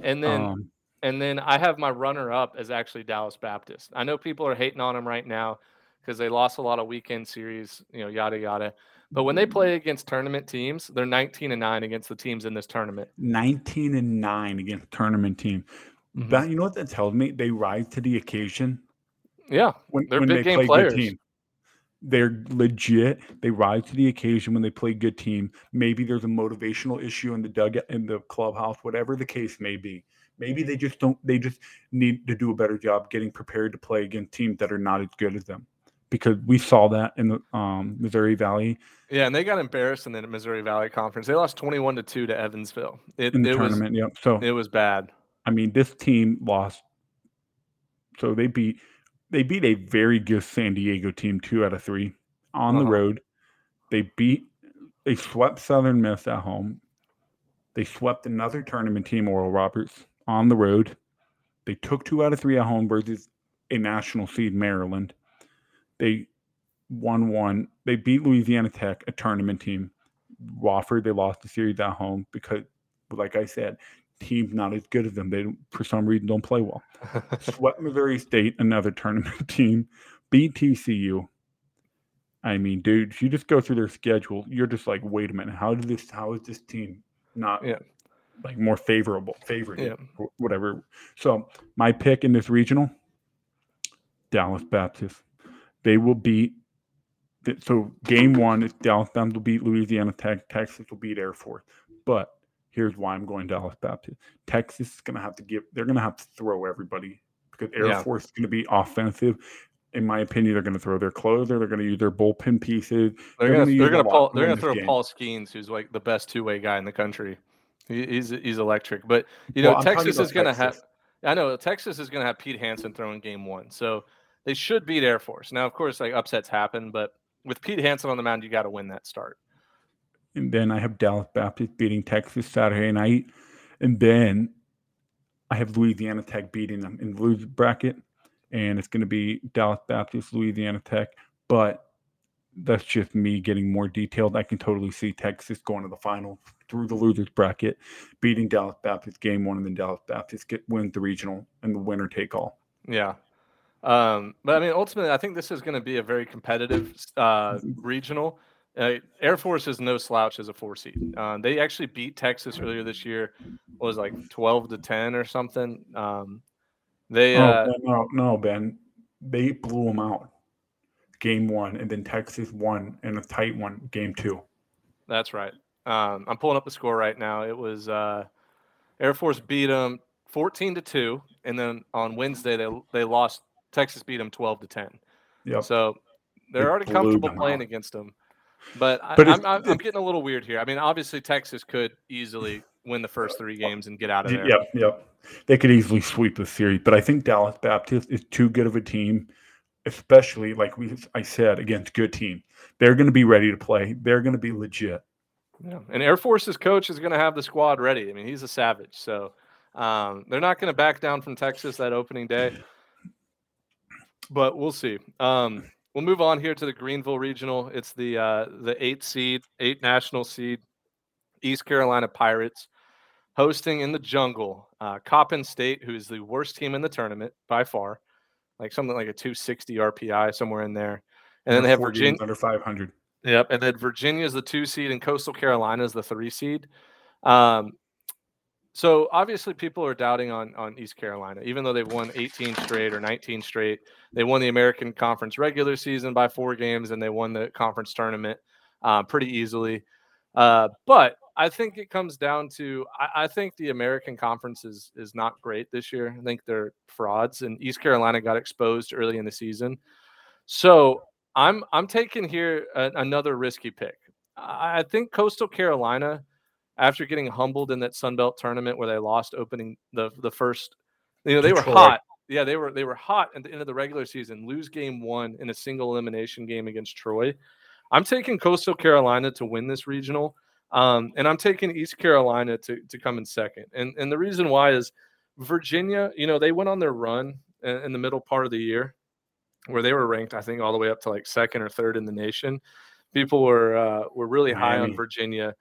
And then Um, and then I have my runner up as actually Dallas Baptist. I know people are hating on him right now because they lost a lot of weekend series, you know, yada yada. But when they mm-hmm. play against tournament teams, they're 19 and 9 against the teams in this tournament. 19 and 9 against tournament team. Mm-hmm. That you know what that tells me? They rise to the occasion Yeah. when, They're when big they game play players. good team. They're legit. They rise to the occasion when they play good team. Maybe there's a motivational issue in the dugout in the clubhouse, whatever the case may be. Maybe mm-hmm. they just don't they just need to do a better job getting prepared to play against teams that are not as good as them. Because we saw that in the um, Missouri Valley Yeah, and they got embarrassed in the Missouri Valley Conference. They lost 21 to 2 to Evansville. It, in the it was tournament. Yep. So it was bad. I mean, this team lost. So they beat they beat a very good San Diego team two out of three on the Uh-huh. road. They beat they swept Southern Miss at home. They swept another tournament team, Oral Roberts, on the road. They took two out of three at home versus a national seed Maryland. They won one. They beat Louisiana Tech, a tournament team. Wofford, they lost the series at home because, like I said, teams not as good as them. They for some reason don't play well. Swept Missouri State, another tournament team. Beat TCU. I mean, dude, if you just go through their schedule, you're just like, wait a minute, how did this? How is this team not Yeah. like more favorable, favorite, Yeah. whatever? So my pick in this regional, Dallas Baptist. They will beat. So game one is Dallas Baptist will beat Louisiana Tech. Texas will beat Air Force. But here's why I'm going Dallas Baptist. Texas is going to have to give. They're going to have to throw everybody because Air Yeah. Force is going to be offensive. In my opinion, they're going to throw their closer. They're going to use their bullpen pieces. They're They're gonna gonna they're use gonna lot Paul, to they're gonna throw game. Paul Skenes, who's like the best two way guy in the country. He, he's he's electric. But you know Well, Texas is gonna have. I know Texas is gonna have Pete Hansen throwing game one, so they should beat Air Force. Now, of course, like upsets happen, but with Pete Hansen on the mound, you got to win that start. And then I have Dallas Baptist beating Texas Saturday night. And then I have Louisiana Tech beating them in the loser bracket. And it's going to be Dallas Baptist, Louisiana Tech. But that's just me getting more detailed. I can totally see Texas going to the final through the losers bracket, beating Dallas Baptist game one, and then Dallas Baptist get wins the regional and the winner take all. Yeah. Um, but I mean, ultimately, I think this is going to be a very competitive uh, regional. Uh, Air Force is no slouch as a four seed. Uh, they actually beat Texas earlier this year. What was like twelve to ten or something. Um, they uh, oh, no, no, Ben. They blew them out game one, and then Texas won in a tight one game two. That's right. Um, I'm pulling up the score right now. It was uh, Air Force beat them 14 to two, and then on Wednesday they they lost. Texas beat them 12 to 10. Yep. So they're They already comfortable playing out. against them. But, I, But I'm, I'm, I'm getting a little weird here. I mean, obviously Texas could easily win the first three games and get out of there. Yep, yep. They could easily sweep the series, but I think Dallas Baptist is too good of a team, especially like we I said against good team. They're going to be ready to play. They're going to be legit. Yeah. And Air Force's coach is going to have the squad ready. I mean, he's a savage. So um, they're not going to back down from Texas that opening day. But we'll see. Um, we'll move on here to the Greenville Regional. It's the uh, the eight seed, eight national seed, East Carolina Pirates, hosting in the jungle uh, Coppin State, who is the worst team in the tournament by far, like something like a 260 RPI somewhere in there. And then they have Virginia. under 500. Yep, and then Virginia is the two seed, and Coastal Carolina is the three seed. Um, so obviously, people are doubting on on East Carolina, even though they've won 18 straight or 19 straight. They won the American Conference regular season by four games, and they won the conference tournament uh, pretty easily. Uh, but I think it comes down to I, I think the American Conference is is not great this year. I think they're frauds, and East Carolina got exposed early in the season. So I'm I'm taking here a, another risky pick. I, I think Coastal Carolina, after getting humbled in that Sun Belt tournament where they lost opening the the first, you know they were hot. Yeah, they were they were hot at the end of the regular season. Lose game one in a single elimination game against Troy. I'm taking Coastal Carolina to win this regional, um, and I'm taking East Carolina to to come in second. And and the reason why is Virginia. You know they went on their run in, in the middle part of the year where they were ranked, I think, all the way up to like second or third in the nation. People were uh, were really high on Virginia,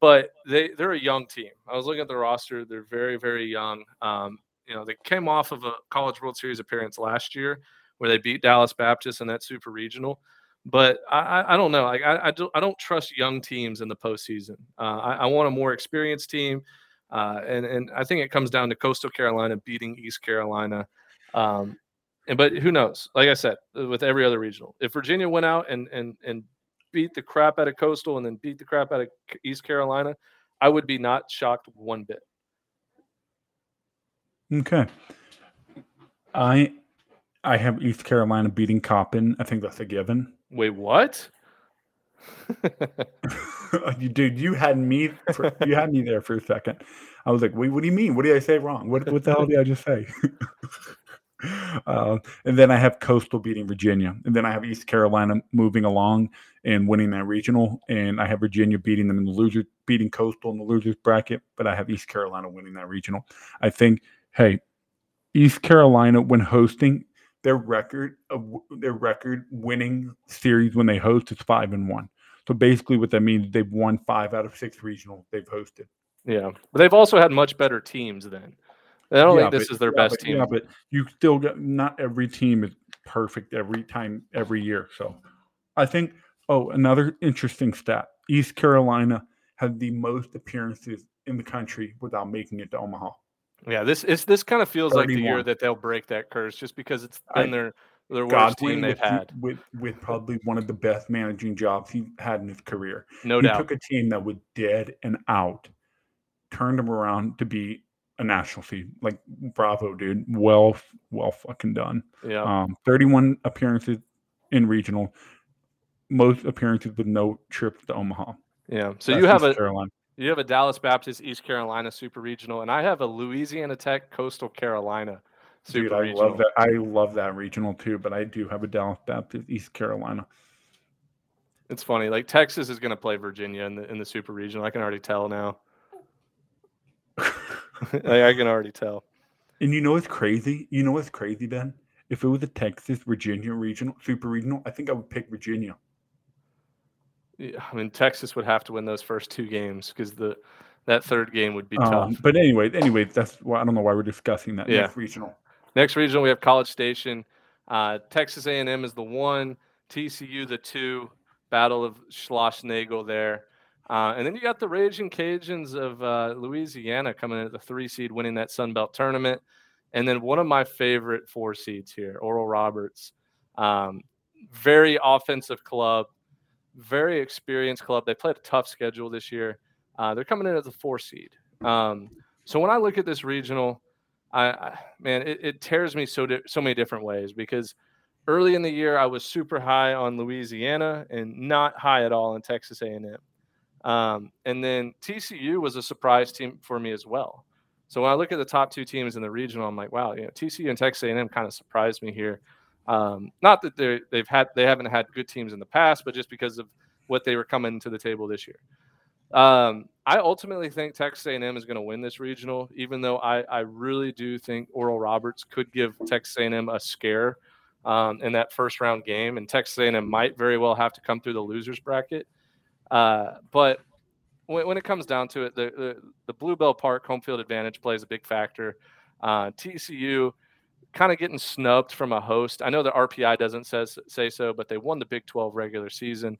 but they they're a young team. I was looking at the roster; they're very very young. Um, you know, they came off of a College World Series appearance last year where they beat Dallas Baptist in that Super Regional. But I, I, don't know. Like I, I don't I don't trust young teams in the postseason. Uh, I, I want a more experienced team, uh, and and I think it comes down to Coastal Carolina beating East Carolina. Um, and but who knows? Like I said, with every other regional, if Virginia went out and and and beat the crap out of Coastal and then beat the crap out of East Carolina, I would be not shocked one bit. Okay. I I have East Carolina beating Coppin. I think that's a given. Wait, what? dude, you had me for, you had me there for a second. I was like, wait, what do you mean? What did I say wrong? What what the hell did I just say? uh, and then I have Coastal beating Virginia, and then I have East Carolina moving along and winning that regional, and I have Virginia beating them in the loser, beating Coastal in the losers bracket, but I have East Carolina winning that regional. I think, hey, East Carolina when hosting their record of their record winning series when they host is five and one. So basically, what that means they've won five out of six regional they've hosted. Yeah, but they've also had much better teams then. I don't Yeah, think this but- is their yeah, best but- team. Yeah, but you still got not every team is perfect every time every year. So I think oh another interesting stat. East Carolina had the most appearances in the country without making it to Omaha. Yeah, this is this kind of feels like the year that they'll break that curse, just because it's been their their worst team they've with, had, with with probably one of the best managing jobs he had in his career. no he doubt. He took a team that was dead and out, turned them around to be a national seed. Like bravo, dude. Well, well fucking done. Yeah, Um, 31 appearances in regional, most appearances with no trip to Omaha. yeah. So That's you have East a Carolina. you have a Dallas Baptist East Carolina Super Regional, and I have a Louisiana Tech Coastal Carolina Super Dude, I Regional. love that. I love that regional too, but I do have a Dallas Baptist East Carolina. It's funny, like Texas is going to play Virginia in the in the Super Regional. I can already tell now. Like, I can already tell. And you know what's crazy? You know what's crazy, Ben? If it was a Texas Virginia regional, super regional, I think I would pick Virginia. Yeah, I mean, Texas would have to win those first two games because the that third game would be tough. Um, but anyway, anyway, that's why I don't know why we're discussing that Yeah. next regional. Next regional, we have College Station. Uh, Texas A&M is the one, TCU the two. Battle of Schlossnagle there. Uh, and then you got the Raging Cajuns of uh, Louisiana coming in at the three seed, winning that Sun Belt tournament. And then one of my favorite four seeds here, Oral Roberts. Um, very offensive club, very experienced club. They played a tough schedule this year. Uh, they're coming in as a four seed. Um, so when I look at this regional, I, I man, it, it tears me so di- so many different ways because early in the year I was super high on Louisiana and not high at all on Texas A&M. Um, and then TCU was a surprise team for me as well. So when I look at the top two teams in the regional, I'm like, wow, you know, TCU and Texas A&M kind of surprised me here. Um, not that they they've had they haven't had good teams in the past, but just because of what they were coming to the table this year. Um, I ultimately think Texas A&M is going to win this regional, even though I, I really do think Oral Roberts could give Texas A&M a scare um, in that first round game, and Texas A&M might very well have to come through the losers bracket. Uh, but when, when it comes down to it, the, the the Blue Bell Park home field advantage plays a big factor. Uh, TCU kind of getting snubbed from a host. I know the RPI doesn't says say so, but they won the Big 12 regular season.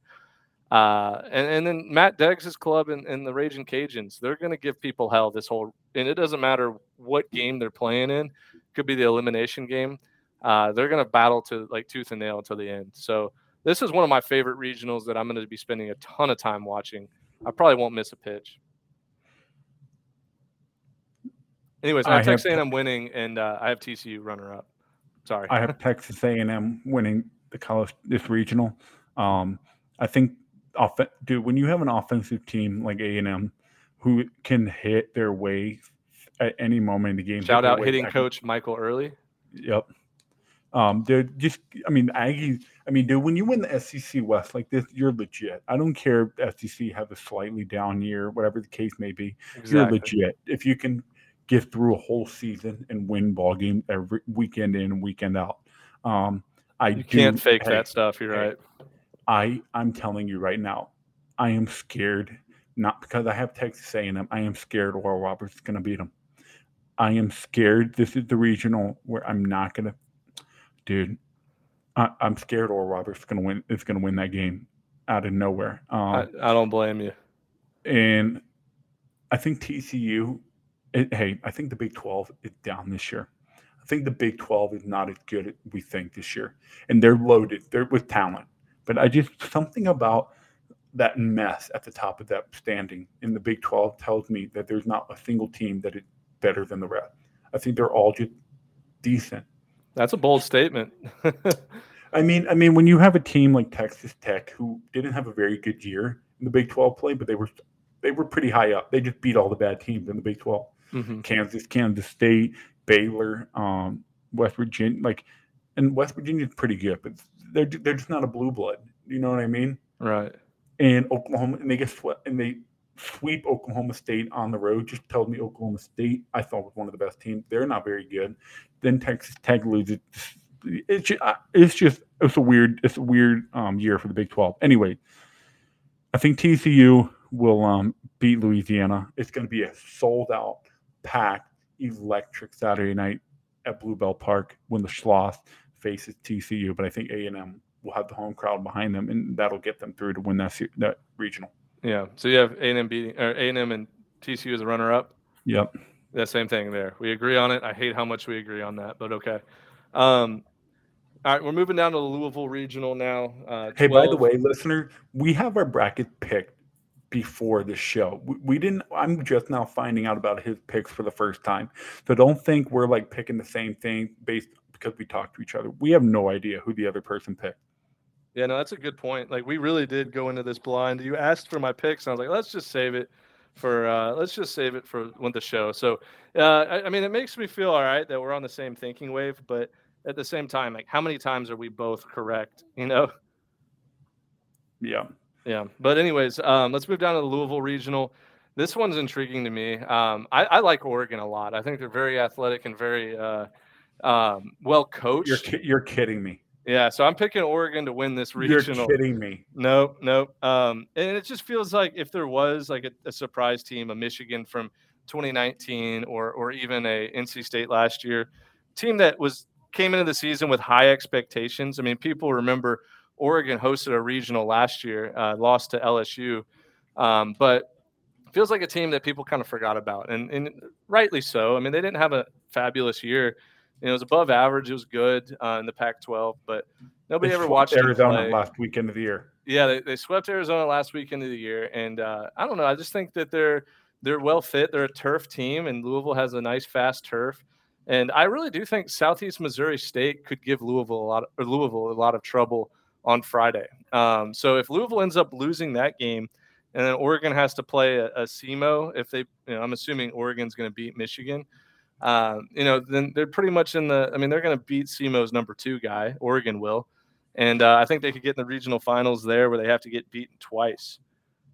Uh, and, and then Matt Deggs' club and, and the Raging Cajuns, they're going to give people hell this whole, and it doesn't matter what game they're playing in, could be the elimination game. Uh, they're going to battle to like tooth and nail until the end. So this is one of my favorite regionals that I'm going to be spending a ton of time watching. I probably won't miss a pitch. Anyways, I I have have Texas A&M winning, and uh, I have TCU runner up. Sorry. I have Texas A&M winning the college this regional. Um, I think, off, dude, when you have an offensive team like A&M who can hit their way at any moment in the game, Shout out hitting back- coach Michael Earley. Yep. Um, they're just, I mean, Aggie, I mean, dude, when you win the SEC West like this, you're legit. I don't care if SEC have a slightly down year, whatever the case may be. You're legit. If you can get through a whole season and win ball game every weekend in and weekend out. Um, I You can't fake hey, that stuff. You're hey, right. I I'm telling you right now, I am scared. Not because I have Texas A&M. I am scared Oral Roberts is going to beat them. I am scared. This is the regional where I'm not going to, dude. I, I'm scared Oral Roberts is going to win. Is to win that game out of nowhere. Um, I, I don't blame you. and I think TCU. It, hey, I think the Big Twelve is down this year. I think the Big Twelve is not as good as we think this year, and they're loaded. They're with talent, but I just something about that mess at the top of that standing in the Big Twelve tells me that there's not a single team that is better than the rest. I think they're all just decent. That's a bold statement. I mean, I mean, when you have a team like Texas Tech who didn't have a very good year, in the Big 12 play, but they were they were pretty high up. They just beat all the bad teams in the Big 12. Mm-hmm. Kansas, Kansas State, Baylor, um, West Virginia, like, and West Virginia's pretty good, but they're they're just not a blue blood. You know what I mean? Right. And Oklahoma, and they get swept, and they sweep Oklahoma State on the road. Just told me Oklahoma State, I thought was one of the best teams. They're not very good. Then Texas Tech loses. It's just, it's just it's a weird it's a weird um, year for the Big Twelve. Anyway, I think TCU will um, beat Louisiana. It's going to be a sold out, packed, electric Saturday night at Blue Bell Park when the Schloss faces TCU. But I think A and M will have the home crowd behind them, and that'll get them through to win that that regional. Yeah. So you have A and M beating or A and M and TCU as a runner up. Yep. Yeah, same thing there. We agree on it. I hate how much we agree on that, but okay. Um, all right, we're moving down to the Louisville Regional now. Uh, Hey, by the way, listener, we have our bracket picked before the show. We, we didn't. I'm just now finding out about his picks for the first time. So don't think we're like picking the same thing based because we talk to each other. We have no idea who the other person picked. Yeah, no, that's a good point. Like we really did go into this blind. You asked for my picks, and I was like, let's just save it for uh, let's just save it for when the show. So, uh, I, I mean, it makes me feel all right that we're on the same thinking wave, but at the same time, like, how many times are we both correct? You know? Yeah. Yeah. But anyways, um, let's move down to the Louisville Regional. This one's intriguing to me. Um, I, I like Oregon a lot. I think they're very athletic and very uh, um, well coached. You're you're kidding me. Yeah, so I'm picking Oregon to win this regional. You're kidding me. Nope, nope. Um, and it just feels like if there was like a, a surprise team, a Michigan from 2019, or or even a NC State last year, team that was came into the season with high expectations. I mean, people remember Oregon hosted a regional last year, uh, lost to LSU, um, but feels like a team that people kind of forgot about, and and rightly so. I mean, they didn't have a fabulous year. You know, it was above average. It was good uh, in the Pac-12, but nobody They ever swept watched Arizona last weekend of the year. Yeah, they, they swept Arizona last weekend of the year, and uh, I don't know. I just think that they're they're well fit. They're a turf team, and Louisville has a nice fast turf. And I really do think Southeast Missouri State could give Louisville a lot or Louisville a lot of trouble on Friday. Um, so if Louisville ends up losing that game, and then Oregon has to play a, a SEMO, if they, you know, I'm assuming Oregon's going to beat Michigan. Um, you know, then they're pretty much in the. I mean, they're going to beat SEMO's number two guy. Oregon will, and uh, I think they could get in the regional finals there, where they have to get beaten twice.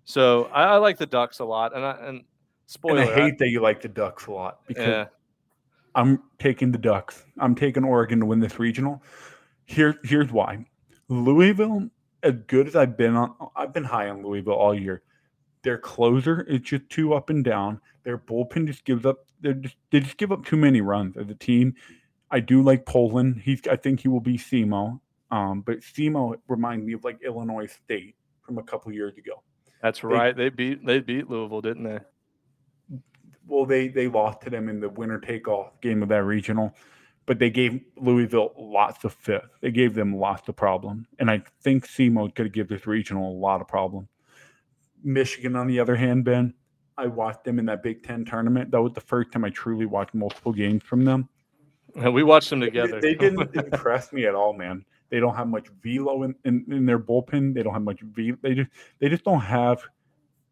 So I, I like the Ducks a lot, and I, and spoiler, and I hate that you like the Ducks a lot because yeah, I'm taking the Ducks. I'm taking Oregon to win this regional. Here, here's why. Louisville, as good as I've been on, I've been high on Louisville all year. Their closer is just too up and down. Their bullpen just gives up. They just they just give up too many runs as a team. I do like Poland. He's I think he will be SEMO. Um, but SEMO reminds me of like Illinois State from a couple years ago. that's right. They beat they beat Louisville, didn't they? well, they they lost to them in the winner take all game of that regional, but they gave Louisville lots of fifth. They gave them lots of problem, and I think SEMO could give this regional a lot of problem. Michigan, on the other hand, Ben, I watched them in that Big Ten tournament. That was the first time I truly watched multiple games from them. We watched them together. They, didn't impress me at all, man. They don't have much velo in, in, in their bullpen. They don't have much v. They just they just don't have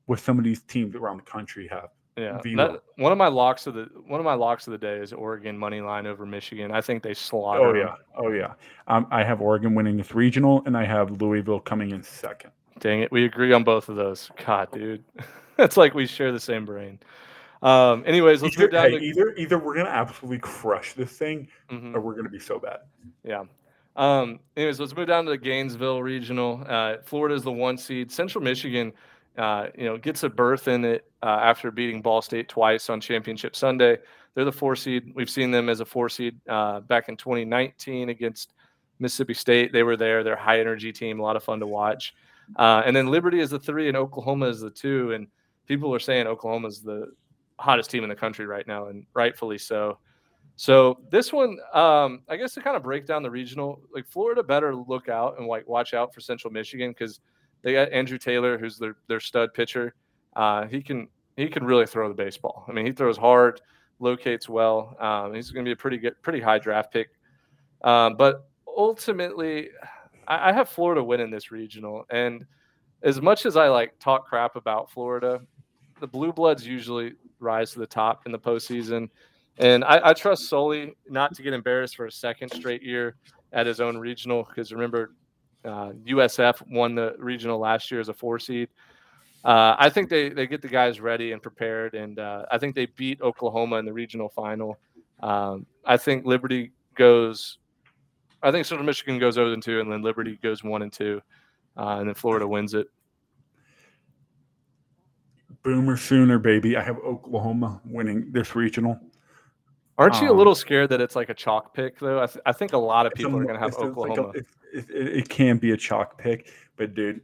what some of these teams around the country have. Yeah, that, one of my locks of the one of my locks of the day is Oregon money line over Michigan. I think they slaughter. Oh yeah, oh yeah. Um, I have Oregon winning this regional, and I have Louisville coming in second. Dang it, we agree on both of those. God, dude, it's like we share the same brain. Um, anyways, let's Either, go down hey, to either either we're gonna absolutely crush this thing, Mhm. or we're gonna be so bad. Yeah. Um, anyways, let's move down to the Gainesville regional. Uh, Florida is the one seed. Central Michigan, uh, you know, gets a berth in it uh, after beating Ball State twice on Championship Sunday. They're the four seed. We've seen them as a four seed uh, back in 2019 against Mississippi State. They were there. They're high energy team, a lot of fun to watch. Uh, and then Liberty is the three, and Oklahoma is the two. And people are saying Oklahoma is the hottest team in the country right now, and rightfully so. So this one, um, I guess to kind of break down the regional, like Florida better look out and like watch out for Central Michigan because they got Andrew Taylor, who's their their stud pitcher. Uh, he can he can really throw the baseball. I mean, he throws hard, locates well. Um, he's going to be a pretty good, pretty high draft pick. Um, but ultimately, I, I have Florida winning this regional, and as much as I like talk crap about Florida, the Blue Bloods usually rise to the top in the postseason. And I, I trust Sully not to get embarrassed for a second straight year at his own regional because remember, uh, USF won the regional last year as a four seed. Uh, I think they, they get the guys ready and prepared, and uh, I think they beat Oklahoma in the regional final. Um, I think Liberty goes, I think Central Michigan goes 0 and 2, and then Liberty goes 1 and 2, uh, and then Florida wins it. Boomer Sooner, baby. I have Oklahoma winning this regional. Aren't you a Um, little scared that it's like a chalk pick, though? I, th- I think a lot of It's a people are going to have it's a- it's like a- Oklahoma. it, it, it can be a chalk pick, but dude,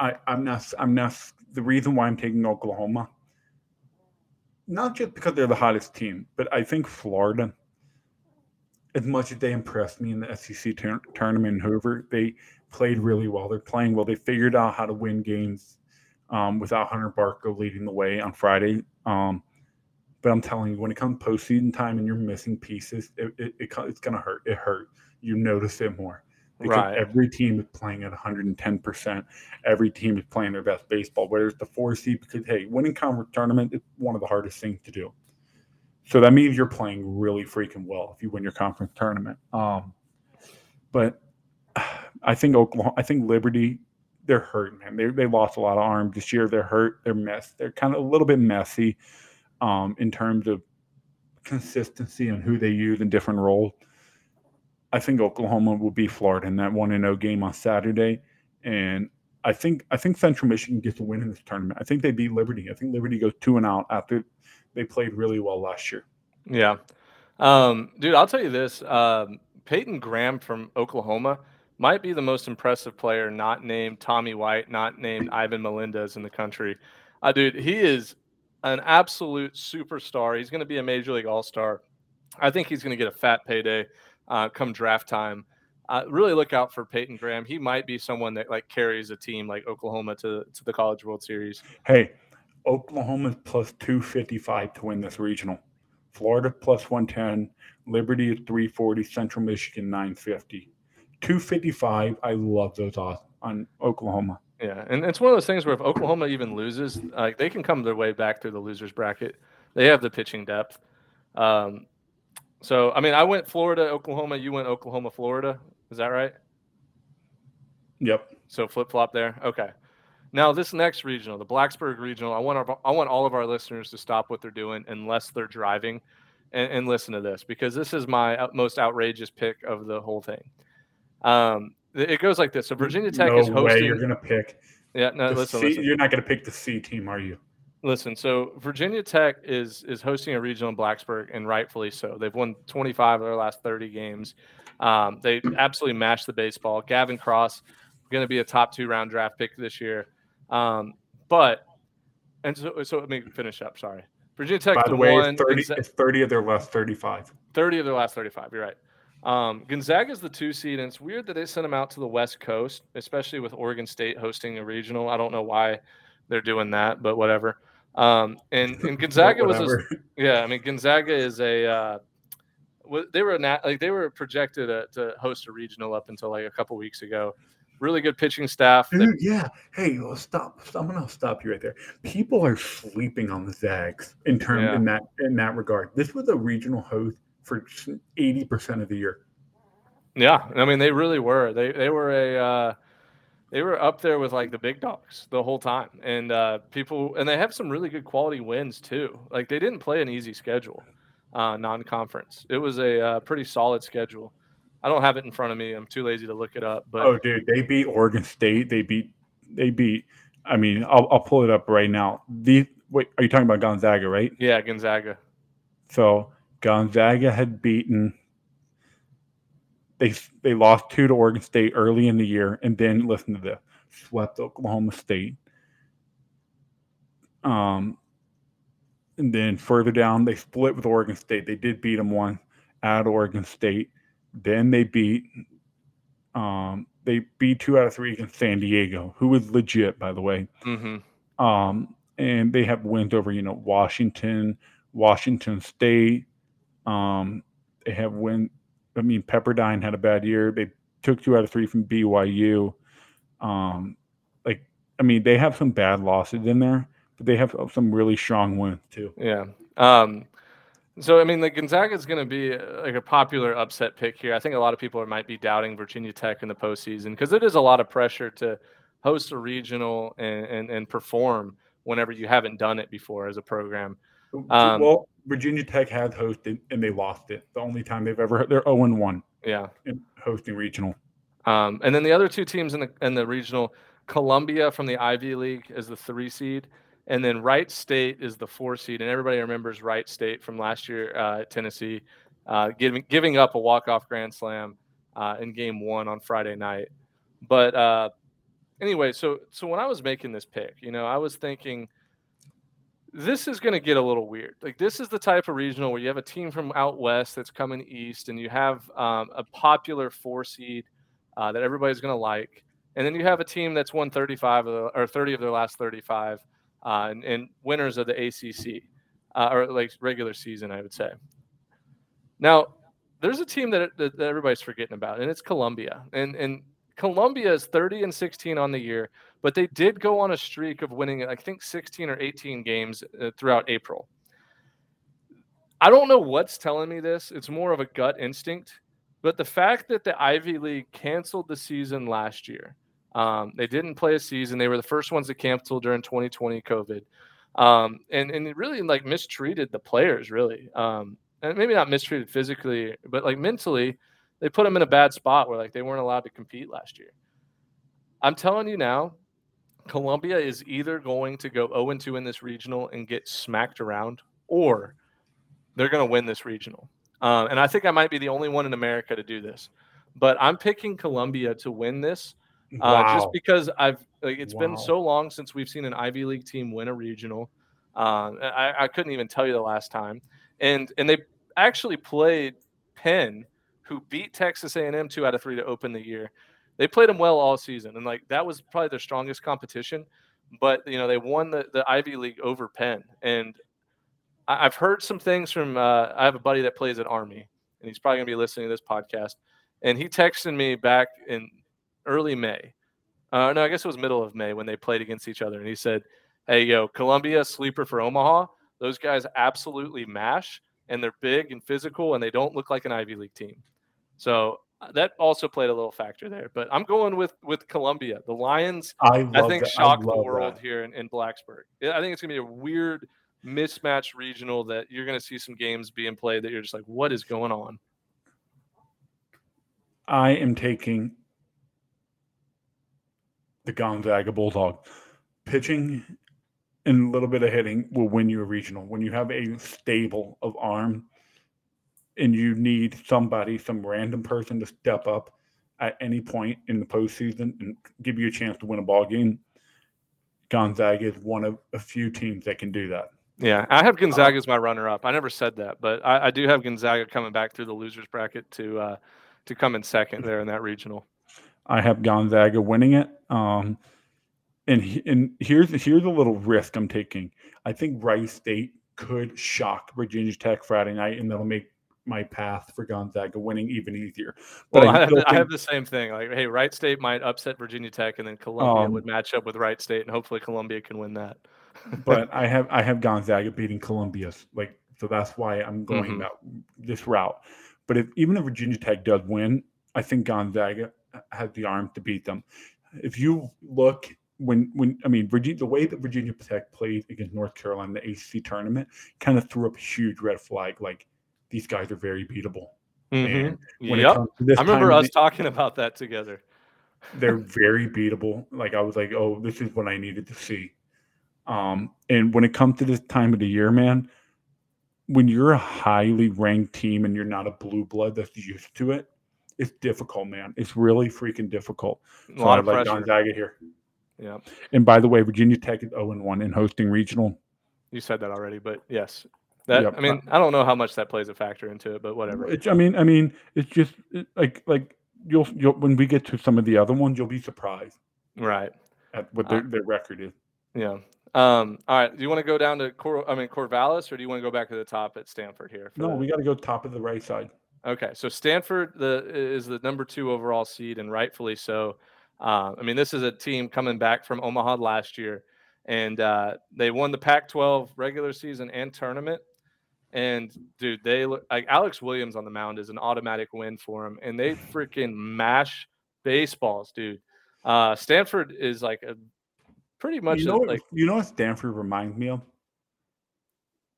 I, I'm not. I'm not. The reason why I'm taking Oklahoma, not just because they're the hottest team, but I think Florida, as much as they impressed me in the SEC tur- tournament in Hoover, they played really well. They're playing well. They figured out how to win games um, without Hunter Barco leading the way on Friday. Um, but I'm telling you, when it comes postseason time and you're missing pieces, it, it, it it's gonna hurt. It hurt. You notice it more because Right. every team is playing at 110 percent. Every team is playing their best baseball. Whether it's the four seed, because hey, winning conference tournament is one of the hardest things to do. So that means you're playing really freaking well if you win your conference tournament. Um, but I think Oklahoma, I think Liberty, they're hurt, man. They they lost a lot of arms this year. They're hurt. They're messed. They're kind of a little bit messy um, in terms of consistency and who they use in different roles. I think Oklahoma will be Florida in that one and zero game on Saturday, and I think I think Central Michigan gets a win in this tournament. I think they beat Liberty. I think Liberty goes two and out after they played really well last year. Yeah. Um, dude, I'll tell you this. Um, Peyton Graham from Oklahoma might be the most impressive player not named Tommy White, not named Ivan Melendez in the country. Uh, dude, he is an absolute superstar. He's going to be a major league all star. I think he's going to get a fat payday uh, come draft time. Uh, really look out for Peyton Graham. He might be someone that like carries a team like Oklahoma to to the College World Series. Hey, Oklahoma's plus 255 to win this regional. Florida plus 110. Liberty is 340. Central Michigan 950. 255. I love those odds on Oklahoma. Yeah, and it's one of those things where if Oklahoma even loses, like they can come their way back through the losers bracket. They have the pitching depth. Um, so I mean, I went Florida, Oklahoma. You went Oklahoma, Florida. Is that right? Yep. So flip flop there. Okay. Now this next regional, the Blacksburg regional, I want our, I want all of our listeners to stop what they're doing unless they're driving, and, and listen to this because this is my most outrageous pick of the whole thing. Um, it goes like this. So Virginia Tech no is way hosting. you're gonna pick. yeah, no, listen, C, listen. You're not gonna pick the C team, are you? Listen, so Virginia Tech is is hosting a regional in Blacksburg, and rightfully so. They've won 25 of their last 30 games. Um, they absolutely mashed the baseball. Gavin Cross going to be a top two round draft pick this year. Um, but and so so let me finish up. Sorry, Virginia Tech By the way, won 30, Gonza- it's 30 of their last 35. 30 of their last 35. You're right. Um, is the two seed, and it's weird that they sent them out to the West Coast, especially with Oregon State hosting a regional. I don't know why they're doing that, but whatever. Um, and, and Gonzaga was, a, yeah, I mean, Gonzaga is a, uh, they were not like they were projected uh to host a regional up until like a couple weeks ago. Really good pitching staff. They- yeah. Hey, well, stop. I'm gonna stop you right there. People are sleeping on the Zags in terms Yeah. in that in that regard. This was a regional host for 80 percent of the year. Yeah, I mean they really were. They they were a uh, they were up there with like the big dogs the whole time, and uh, people and they have some really good quality wins too. Like they didn't play an easy schedule, uh, non-conference. It was a uh, pretty solid schedule. I don't have it in front of me. I'm too lazy to look it up. But oh, dude, they beat Oregon State. They beat. They beat. I mean, I'll, I'll pull it up right now. The wait, are you talking about Gonzaga, right? yeah, Gonzaga. So Gonzaga had beaten. They they lost two to Oregon State early in the year, and then listen to this: swept Oklahoma State. Um, and then further down, they split with Oregon State. They did beat them one at Oregon State. Then they beat. Um, they beat two out of three against San Diego, who was legit, by the way. hmm Um, and they have wins over, you know, Washington, Washington State. Um, they have win. I mean, Pepperdine had a bad year. They took two out of three from BYU. Um, like, I mean, they have some bad losses in there, but they have some really strong wins too. Yeah. Um, so I mean, like Gonzaga is going to be uh, like a popular upset pick here. I think a lot of people might be doubting Virginia Tech in the postseason because it is a lot of pressure to host a regional and, and, and perform whenever you haven't done it before as a program. Um, well, Virginia Tech had hosted and they lost it. The only time they've ever they're zero oh and one. Yeah, in hosting regional. Um, and then the other two teams in the in the regional, Columbia from the Ivy League is the three seed, and then Wright State is the four seed. And everybody remembers Wright State from last year uh, at Tennessee, uh, giving giving up a walk off grand slam uh, in game one on Friday night. But uh, anyway, so so when I was making this pick, you know, I was thinking this is going to get a little weird. Like this is the type of regional where you have a team from out west that's coming east, and you have um, a popular four seed uh, that everybody's going to like, and then you have a team that's won 35 the, or 30 of their last 35, uh, and, and, winners of the ACC uh, or like regular season, I would say. Now, there's a team that, that, that everybody's forgetting about, and it's Columbia, and and Columbia is 30 and 16 on the year, but they did go on a streak of winning, I think, 16 or 18 games uh, throughout April. I don't know what's telling me this. It's more of a gut instinct. But the fact that the Ivy League canceled the season last year, um, they didn't play a season. They were the first ones to cancel during 2020 COVID. Um, and, and it really like mistreated the players, really. Um, and maybe not mistreated physically, but like mentally, they put them in a bad spot where like they weren't allowed to compete last year. I'm telling you now, Columbia is either going to go 0 2 in this regional and get smacked around, or they're going to win this regional. Um, and I think I might be the only one in America to do this. But I'm picking Columbia to win this uh, just because I've like, it's wow. been so long since we've seen an Ivy League team win a regional. Uh, I, I couldn't even tell you the last time, and and they actually played Penn who beat Texas A&M two out of three to open the year. They played them well all season, and like that was probably their strongest competition. But you know they won the, the Ivy League over Penn, and I, have heard some things from. Uh, I have a buddy that plays at Army, and he's probably gonna be listening to this podcast. And he texted me back in early May. Uh, no, I guess it was middle of May when they played against each other, and he said, "Hey, yo, Columbia sleeper for Omaha. Those guys absolutely mash, and they're big and physical, and they don't look like an Ivy League team." So uh, that also played a little factor there. But I'm going with with Columbia. The Lions, I, I think, that. shocked I the world that. here in, in Blacksburg. I think it's gonna be a weird mismatch regional that you're gonna see some games being played that you're just like, what is going on? I am taking the Gonzaga Bulldog. Pitching and a little bit of hitting will win you a regional. When you have a stable of arm and you need somebody, some random person to step up at any point in the postseason and give you a chance to win a ball game, Gonzaga is one of a few teams that can do that. Yeah, I have Gonzaga as my runner-up. I never said that, but I, I, do have Gonzaga coming back through the losers bracket to uh, to come in second there in that regional. I have Gonzaga winning it. Um, and and here's here's a little risk I'm taking. I think Wright State could shock Virginia Tech Friday night, and that'll make my path for Gonzaga winning even easier. But well, I, I, have, think, I, have, the same thing. Like, hey, Wright State might upset Virginia Tech, and then Columbia um, would match up with Wright State, and hopefully Columbia can win that. but I have I have Gonzaga beating Columbia, like so that's why I'm going mm-hmm. that this route. But if even if Virginia Tech does win, I think Gonzaga has the arm to beat them. If you look when when I mean Virginia, the way that Virginia Tech played against North Carolina in the ACC tournament kind of threw up a huge red flag. Like these guys are very beatable. Mm-hmm. yep. I remember us talking about that together. they're very beatable. Like I was like, oh, this is what I needed to see. Um, and when it comes to this time of the year, man, when you're a highly ranked team and you're not a blue blood that's used to it, it's difficult, man. It's really freaking difficult. A so lot of like Gonzaga here. Yeah. And by the way, Virginia Tech is 0 1 in hosting regional. You said that already, but yes, that yep. I mean, I don't know how much that plays a factor into it, but whatever. It's, I mean, I mean, it's just it, like like you'll you'll when we get to some of the other ones, you'll be surprised, right? At what their, uh, their record is. Yeah. Um. All right. Do you want to go down to Cor? I mean Corvallis, or do you want to go back to the top at Stanford here? No, we got to go top of the right side. Okay, so Stanford the is the number two overall seed, and rightfully so. Uh, I mean, this is a team coming back from Omaha last year, and uh, they won the Pac-12 regular season and tournament. And dude, they look like Alex Williams on the mound is an automatic win for them, and they freaking mash baseballs, dude. Uh, Stanford is like a pretty much You know, what, like you know what Stanford reminds me of?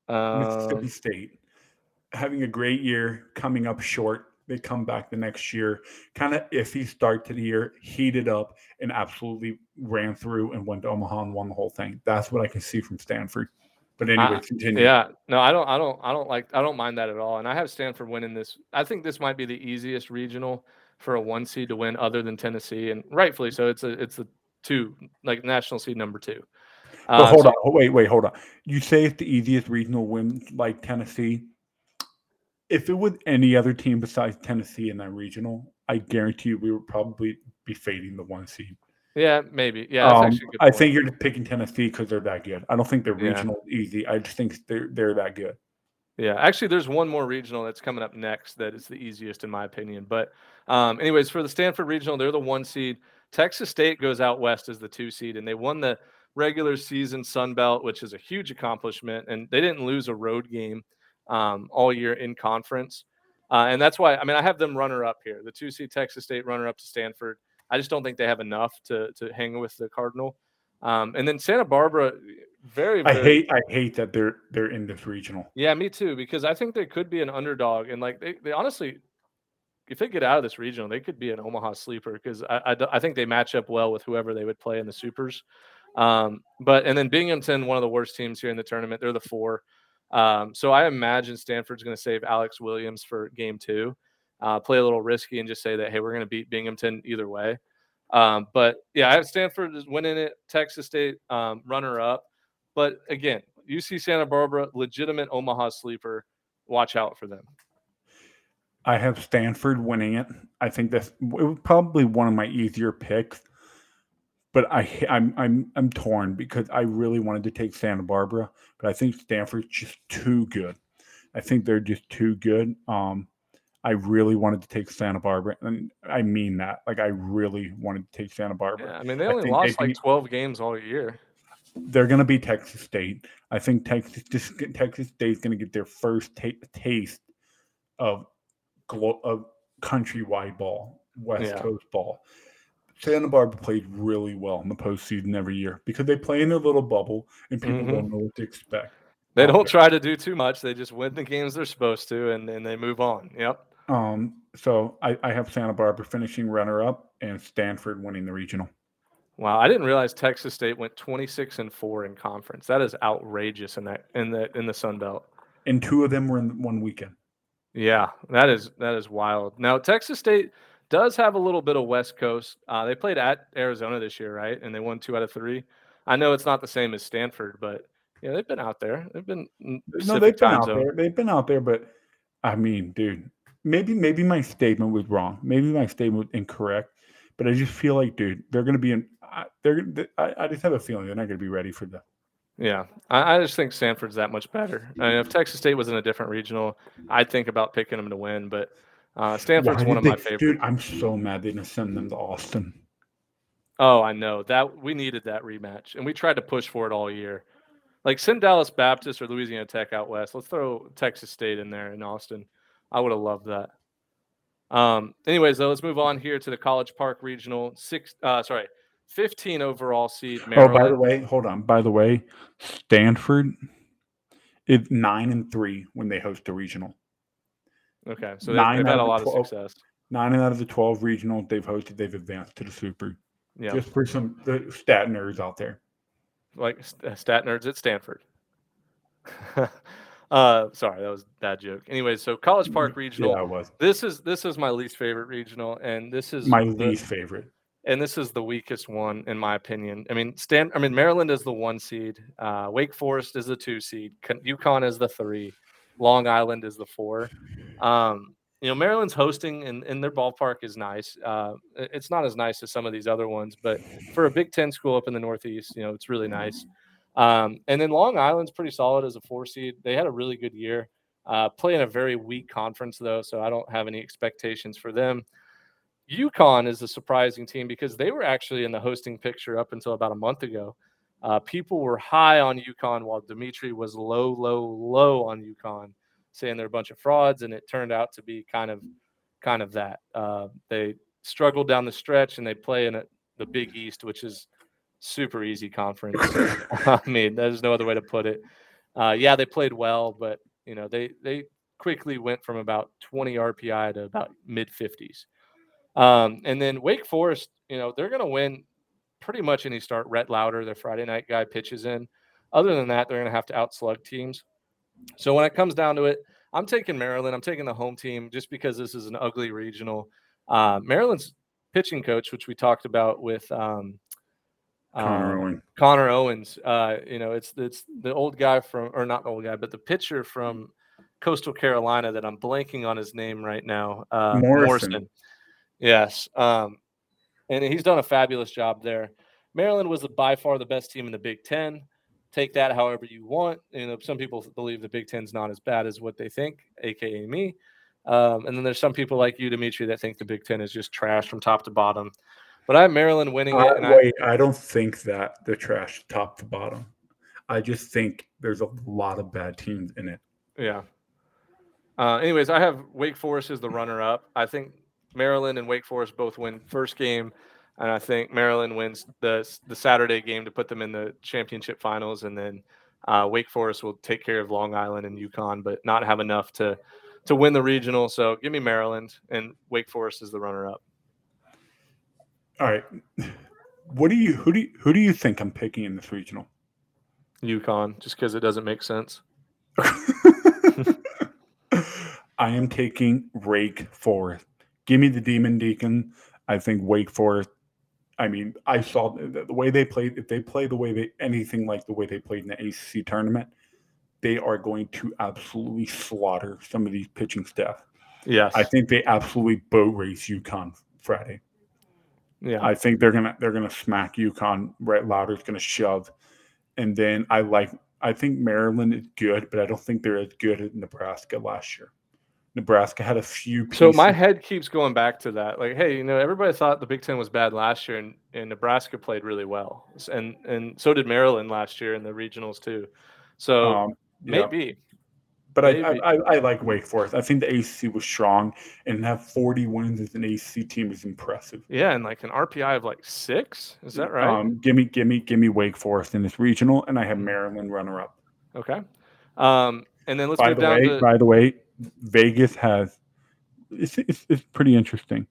Mississippi um, State having a great year, coming up short. They come back the next year, kind of iffy start to the year, heated up, and absolutely ran through and went to Omaha and won the whole thing. That's what I can see from Stanford. But anyway, I- continue. Yeah, no, I don't, I don't, I don't like, I don't mind that at all. And I have Stanford winning this. I think this might be the easiest regional for a one seed to win, other than Tennessee, and rightfully so. It's a, it's a two, like national seed number two. But Uh, hold so- on, oh, wait, wait, hold on. You say it's the easiest regional win like Tennessee. If it was any other team besides Tennessee in that regional, I guarantee you we would probably be fading the one seed. Yeah, maybe. Yeah, Um, actually a good I think you're just picking Tennessee because they're that good. I don't think they're Yeah. easy. I just think they're they're that good. Yeah, actually, there's one more regional that's coming up next that is the easiest in my opinion. But, um, anyways, for the Stanford regional, they're the one seed. Texas State goes out west as the two seed, and they won the regular season Sun Belt, which is a huge accomplishment. And they didn't lose a road game um, all year in conference, uh, and that's why I mean I have them runner up here. The two seed Texas State runner up to Stanford. I just don't think they have enough to to hang with the Cardinal. Um, and then Santa Barbara, very, I very hate I hate that they're they're in this regional. yeah, me too. Because I think they could be an underdog, and like they, they honestly, if they get out of this regional, they could be an Omaha sleeper. Because I I think they match up well with whoever they would play in the supers. Um, but and then Binghamton, one of the worst teams here in the tournament, they're the four. Um, so I imagine Stanford's going to save Alex Williams for game two, uh, play a little risky, and just say that hey, we're going to beat Binghamton either way. Um, but yeah, I have Stanford is winning it. Texas State um, runner up. But again, UC Santa Barbara, legitimate Omaha sleeper. Watch out for them. I have Stanford winning it. I think that's probably one of my easier picks. But I I'm I'm I'm torn because I really wanted to take Santa Barbara, but I think Stanford's just too good. I think they're just too good. Um, I really wanted to take Santa Barbara, and I mean that. Like I really wanted to take Santa Barbara. Yeah, I mean they only lost they like 12 games all year. They're going to be Texas State. I think Texas this, Texas State's going to get their first ta- taste of glo- of countrywide ball, West Yeah. Coast ball. Santa Barbara played really well in the postseason every year because they play in their little bubble and people Mhm. don't know what to expect. They don't try to do too much. They just win the games they're supposed to, and then they move on. Yep. Um, so I, I have Santa Barbara finishing runner up and Stanford winning the regional. Wow, I didn't realize Texas State went 26 and four in conference. That is outrageous in that in the in the Sun Belt. And two of them were in one weekend. Yeah, that is that is wild. Now Texas State does have a little bit of West Coast. Uh, they played at Arizona this year, right? And they won two out of three. I know it's not the same as Stanford, but yeah, they've been out there. They've been No, they've been out zone. there. They've been out there, but I mean, dude, maybe maybe my statement was wrong. Maybe my statement was incorrect. But I just feel like, dude, they're going to be in. I- They're. th- I, I just have a feeling they're not going to be ready for the. Yeah, I, I just think Stanford's that much better. I mean, if Texas State was in a different regional, I'd think about picking them to win. But uh, Stanford's one of my they- favorites. Dude, I'm so mad they didn't send them to Austin. Oh, I know that we needed that rematch, and we tried to push for it all year. Like send Dallas Baptist or Louisiana Tech out west. Let's throw Texas State in there in Austin. I would have loved that. Um, anyways, though, let's move on here to the College Park Regional. Six, uh, sorry, fifteen overall seed. Oh, by the way, hold on. By the way, Stanford is nine and three when they host a regional. Okay, so they've, nine they've out had a lot of 12 success. Nine out of the twelve regionals they've hosted, they've advanced to the super. Yeah, Just for some the stat nerds out there. like uh, stat nerds at Stanford. uh, sorry, that was a bad joke. Anyways, so College Park Regional. Yeah, I was. This is this is my least favorite regional, and this is My the- least favorite. and this is the weakest one in my opinion. I mean, Stan. I mean, Maryland is the one seed. Uh, Wake Forest is the two seed. Con- UConn is the three. Long Island is the four. Um, you know, Maryland's hosting, and, and their ballpark is nice. Uh, it's not as nice as some of these other ones, but for a Big Ten school up in the Northeast, you know, it's really nice. Um, and then Long Island's pretty solid as a four seed. They had a really good year. Uh, play in a very weak conference though, so I don't have any expectations for them. UConn is a surprising team because they were actually in the hosting picture up until about a month ago. Uh, people were high on UConn while Dimitri was low, low, low on UConn, saying they're a bunch of frauds, and it turned out to be kind of, kind of that. Uh, they struggled down the stretch, and they play in a, the Big East, which is super easy conference. I mean, there's no other way to put it. Uh, yeah, they played well, but you know they they quickly went from about 20 RPI to about mid 50s. Um, and then Wake Forest, you know, they're going to win pretty much any start. Rhett Lowder, their Friday night guy, pitches in. Other than that, they're going to have to outslug teams. So when it comes down to it, I'm taking Maryland. I'm taking the home team just because this is an ugly regional. Uh, Maryland's pitching coach, which we talked about with um, Connor, um, Owen. Connor Owens. Uh, you know, it's it's the old guy from, or not the old guy, but the pitcher from Coastal Carolina that I'm blanking on his name right now. Uh, Morrison. Yes. Um, and he's done a fabulous job there. Maryland was by far the best team in the Big Ten. Take that however you want. You know, some people believe the Big Ten's not as bad as what they think, aka me. Um, and then there's some people like you, Dimitri, that think the Big Ten is just trash from top to bottom. But I have Maryland winning Uh, it. And I, wait, I don't think that they're trash top to bottom. I just think there's a lot of bad teams in it. Yeah. Uh, anyways, I have Wake Forest as the runner-up. I think Maryland and Wake Forest both win first game, and I think Maryland wins the the Saturday game to put them in the championship finals, and then uh, Wake Forest will take care of Long Island and UConn, but not have enough to to win the regional. So give me Maryland, and Wake Forest is the runner-up. All right. What do you who do you, who do you think I'm picking in this regional? UConn, just because it doesn't make sense. I am taking Wake Forest. Give me the Demon Deacon. I think Wake Forest. I mean, I saw the, the way they played. If they play the way they anything like the way they played in the ACC tournament, they are going to absolutely slaughter some of these pitching staff. Yes. I think they absolutely boat race UConn Friday. yeah. I think they're gonna they're gonna smack UConn. Rhett Lowder's gonna shove, and then I like I think Maryland is good, but I don't think they're as good as Nebraska last year. Nebraska had a few. So my head keeps going back to that. Like, hey, you know, everybody thought the Big Ten was bad last year, and, and Nebraska played really well, and and so did Maryland last year in the regionals too. So um, yeah. maybe, but I, maybe. I, I I like Wake Forest. I think the ACC was strong, and have forty wins as an ACC team is impressive. yeah, and like an RPI of like six. Is that right? Um, give me give me give me Wake Forest in this regional, and I have Maryland runner up. okay. Um, and then let's by move the down way, to by the way, Vegas has it's, it's, it's pretty interesting,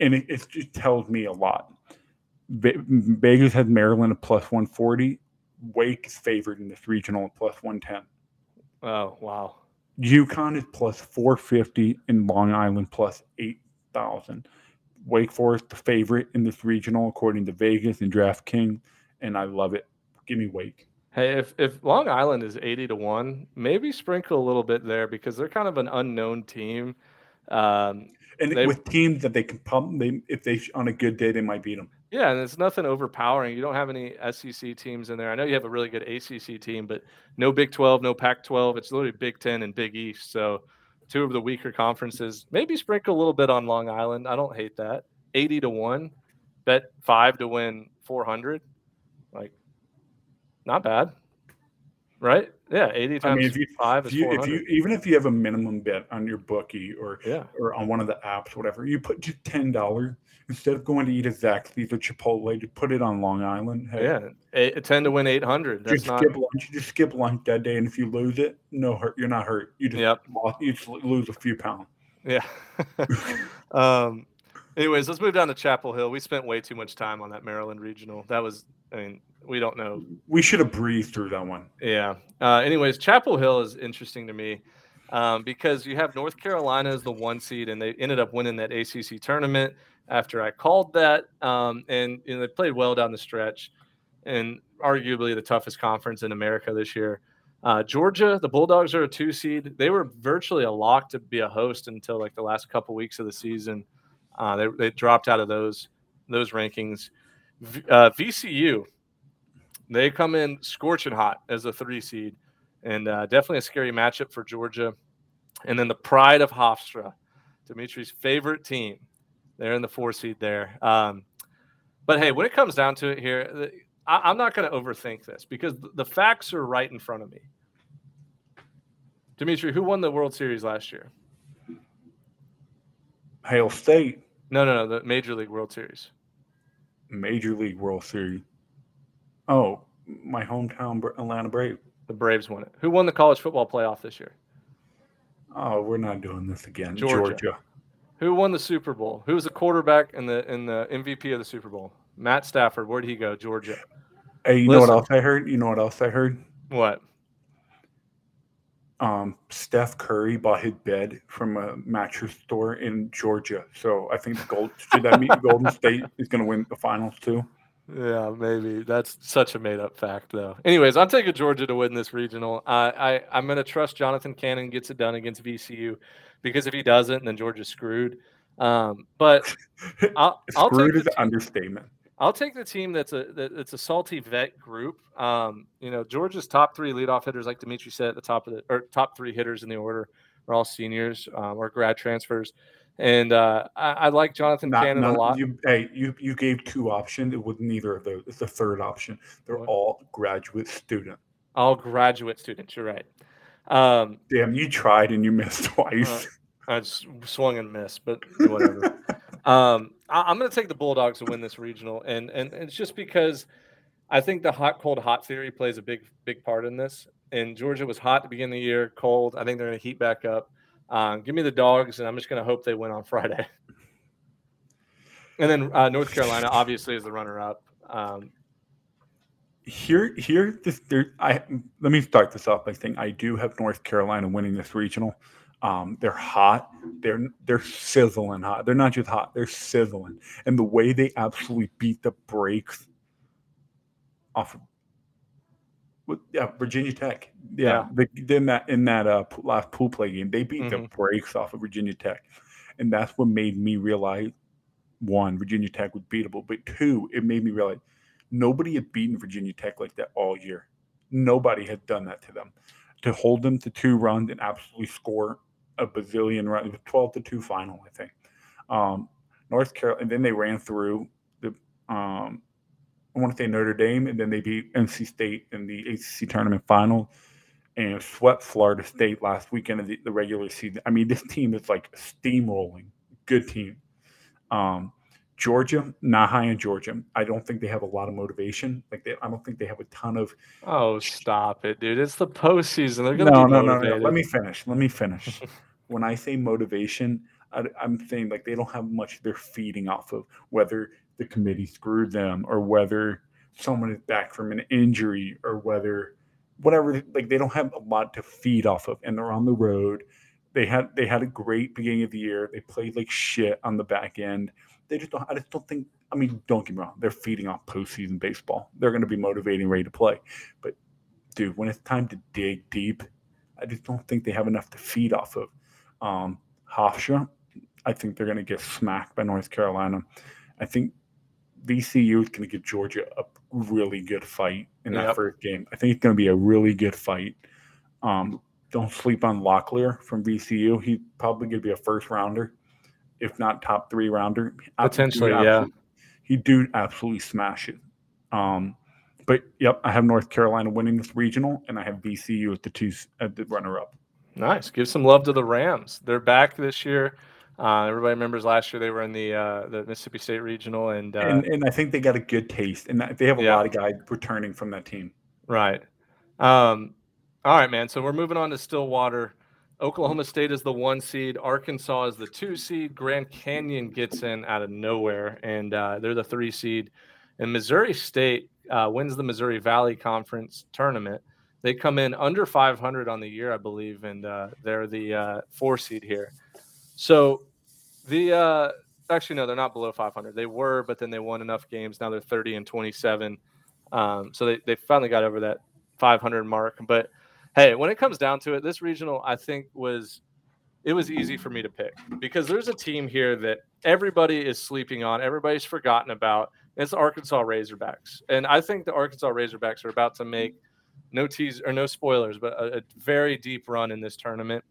and it, it just tells me a lot. Ve- Vegas has Maryland at plus one forty. Wake is favored in this regional at plus one ten. oh wow, UConn is plus four fifty, and Long Island plus eight thousand. Wake Forest the favorite in this regional according to Vegas and DraftKings, and I love it. Give me Wake. Hey, if if Long Island is eighty to one, maybe sprinkle a little bit there because they're kind of an unknown team. Um, And They- with teams that they can pump, they if they on a good day they might beat them. Yeah, and it's nothing overpowering. You don't have any SEC teams in there. I know you have a really good ACC team, but no Big 12, no Pac 12. It's literally Big 10 and Big East. So, two of the weaker conferences. Maybe sprinkle a little bit on Long Island. I don't hate that. 80 to 1, bet 5 to win 400. Like, not bad. Right? Yeah, 80 I times mean, if you 5 if you, if you even if you have a minimum bet on your bookie or yeah. or on one of the apps, whatever, you put just ten dollars instead of going to eat at Zaxby's or Chipotle, to put it on Long Island. Hey, Yeah, eight, 10 to win 800. That's just not skip lunch. You just skip lunch that day, and if you lose it, no hurt. You're not hurt. You just Yep. lost, you just lose a few pounds. Yeah. um, anyways, let's move down to Chapel Hill. We spent way too much time on that Maryland regional. That was, I mean, we don't know. We should have breathed through that one. Yeah. Uh, anyways, Chapel Hill is interesting to me um, because you have North Carolina as the one seed, and they ended up winning that ACC tournament after I called that. Um, and you know, they played well down the stretch, and arguably the toughest conference in America this year. Uh, Georgia, the Bulldogs are a two seed. They were virtually a lock to be a host until like the last couple weeks of the season. Uh, they, they dropped out of those those rankings. V, uh, VCU, they come in scorching hot as a three seed, and uh, definitely a scary matchup for Georgia. And then the pride of Hofstra, Dimitri's favorite team, They're in the four seed there. Um, but hey, when it comes down to it here, I, am not going to overthink this because the facts are right in front of me. Dimitri, who won the World Series last year? Hail State. No, no, no, the Major League World Series. Major League World Series. Oh, my hometown Atlanta Braves. The Braves won it. Who won the college football playoff this year? Oh, we're not doing this again. Georgia. Georgia. Who won the Super Bowl? Who was the quarterback and the in the MVP of the Super Bowl? Matt Stafford. Where'd he go? Georgia. Hey, you Listen. know what else I heard? You know what else I heard? What? Um, Steph Curry bought his bed from a mattress store in Georgia. So I think the Gold should that mean Golden State is going to win the finals too. Yeah, maybe that's such a made-up fact, though. Anyways, I'm taking Georgia to win this regional. Uh, I I'm going to trust Jonathan Cannon gets it done against VCU, because if he doesn't, then Georgia's screwed. Um, but I'll, I'll screwed take is an understatement. I'll take the team that's a that's a salty vet group. Um, you know, Georgia's top three leadoff hitters, like Dimitri said at the top of the or top three hitters in the order, are all seniors um, or grad transfers. And uh, I, I, like Jonathan Not, Cannon a lot. You, hey, you you gave two options. It was neither of those. It's the third option. They're what? all graduate student. All graduate students. You're right. Um, Damn, you tried and you missed twice. Uh, I just swung and missed, but whatever. um, I, am going to take the Bulldogs to win this regional, and and it's just because I think the hot cold hot theory plays a big big part in this. And Georgia was hot to begin the year, cold. I think they're going to heat back up. Um, give me the dogs, and I'm just going to hope they win on Friday. and then uh, North Carolina, obviously, is the runner-up. Um, here, here, this, there. I let me start this off by saying I do have North Carolina winning this regional. Um, they're hot. They're they're sizzling hot. They're not just hot. They're sizzling, and the way they absolutely beat the brakes off of yeah, Virginia Tech. Yeah, yeah. The, in that in that uh, last pool play game, they beat mm-hmm. the brakes off of Virginia Tech, and that's what made me realize one, Virginia Tech was beatable, but two, it made me realize nobody had beaten Virginia Tech like that all year. Nobody had done that to them. To hold them to two runs and absolutely score a bazillion runs, twelve to two final, I think. Um, North Carolina, and then they ran through the um, I want to say Notre Dame, and then they beat NC State in the ACC tournament final and swept Florida State last weekend of the, the regular season. I mean, this team is like steamrolling. Good team. Um, Georgia, not high in Georgia. I don't think they have a lot of motivation. Like they, I don't think they have a ton of. Oh, stop it, dude! It's the postseason. They're gonna no, be no, no, no. Let me finish. Let me finish. when I say motivation, I, am saying like they don't have much they're feeding off of. Whether the committee screwed them or whether someone is back from an injury or whether whatever like they don't have a lot to feed off of and they're on the road. They had they had a great beginning of the year. They played like shit on the back end. They just don't i just don't think i mean don't get me wrong they're feeding off postseason baseball. They're going to be motivating ready to play. But dude when it's time to dig deep i just don't think they have enough to feed off of. Um hofstra i think they're going to get smacked by north carolina. I think VCU is going to give Georgia a really good fight in that yep. first game. I think it's going to be a really good fight. Um, don't sleep on Locklear from VCU. He's probably going to be a first rounder, if not top three rounder. Potentially, yeah. He do absolutely smash it. Um, but yep, I have North Carolina winning this regional, and I have VCU at the two at the runner up. Nice. Give some love to the Rams. They're back this year. Uh, everybody remembers last year they were in the uh, the Mississippi State Regional, and, uh, and and I think they got a good taste, and they have a yeah. lot of guys returning from that team. Right. Um, all right, man. So we're moving on to Stillwater. Oklahoma State is the one seed. Arkansas is the two seed. Grand Canyon gets in out of nowhere, and uh, they're the three seed. And Missouri State uh, wins the Missouri Valley Conference tournament. They come in under 500 on the year, I believe, and uh, they're the uh, four seed here. So the uh, actually no, they're not below 500. They were, but then they won enough games. Now they're 30 and 27. Um, so they, they finally got over that 500 mark. But hey, when it comes down to it, this regional I think was it was easy for me to pick because there's a team here that everybody is sleeping on, everybody's forgotten about. It's the Arkansas Razorbacks, and I think the Arkansas Razorbacks are about to make no tease or no spoilers, but a, a very deep run in this tournament.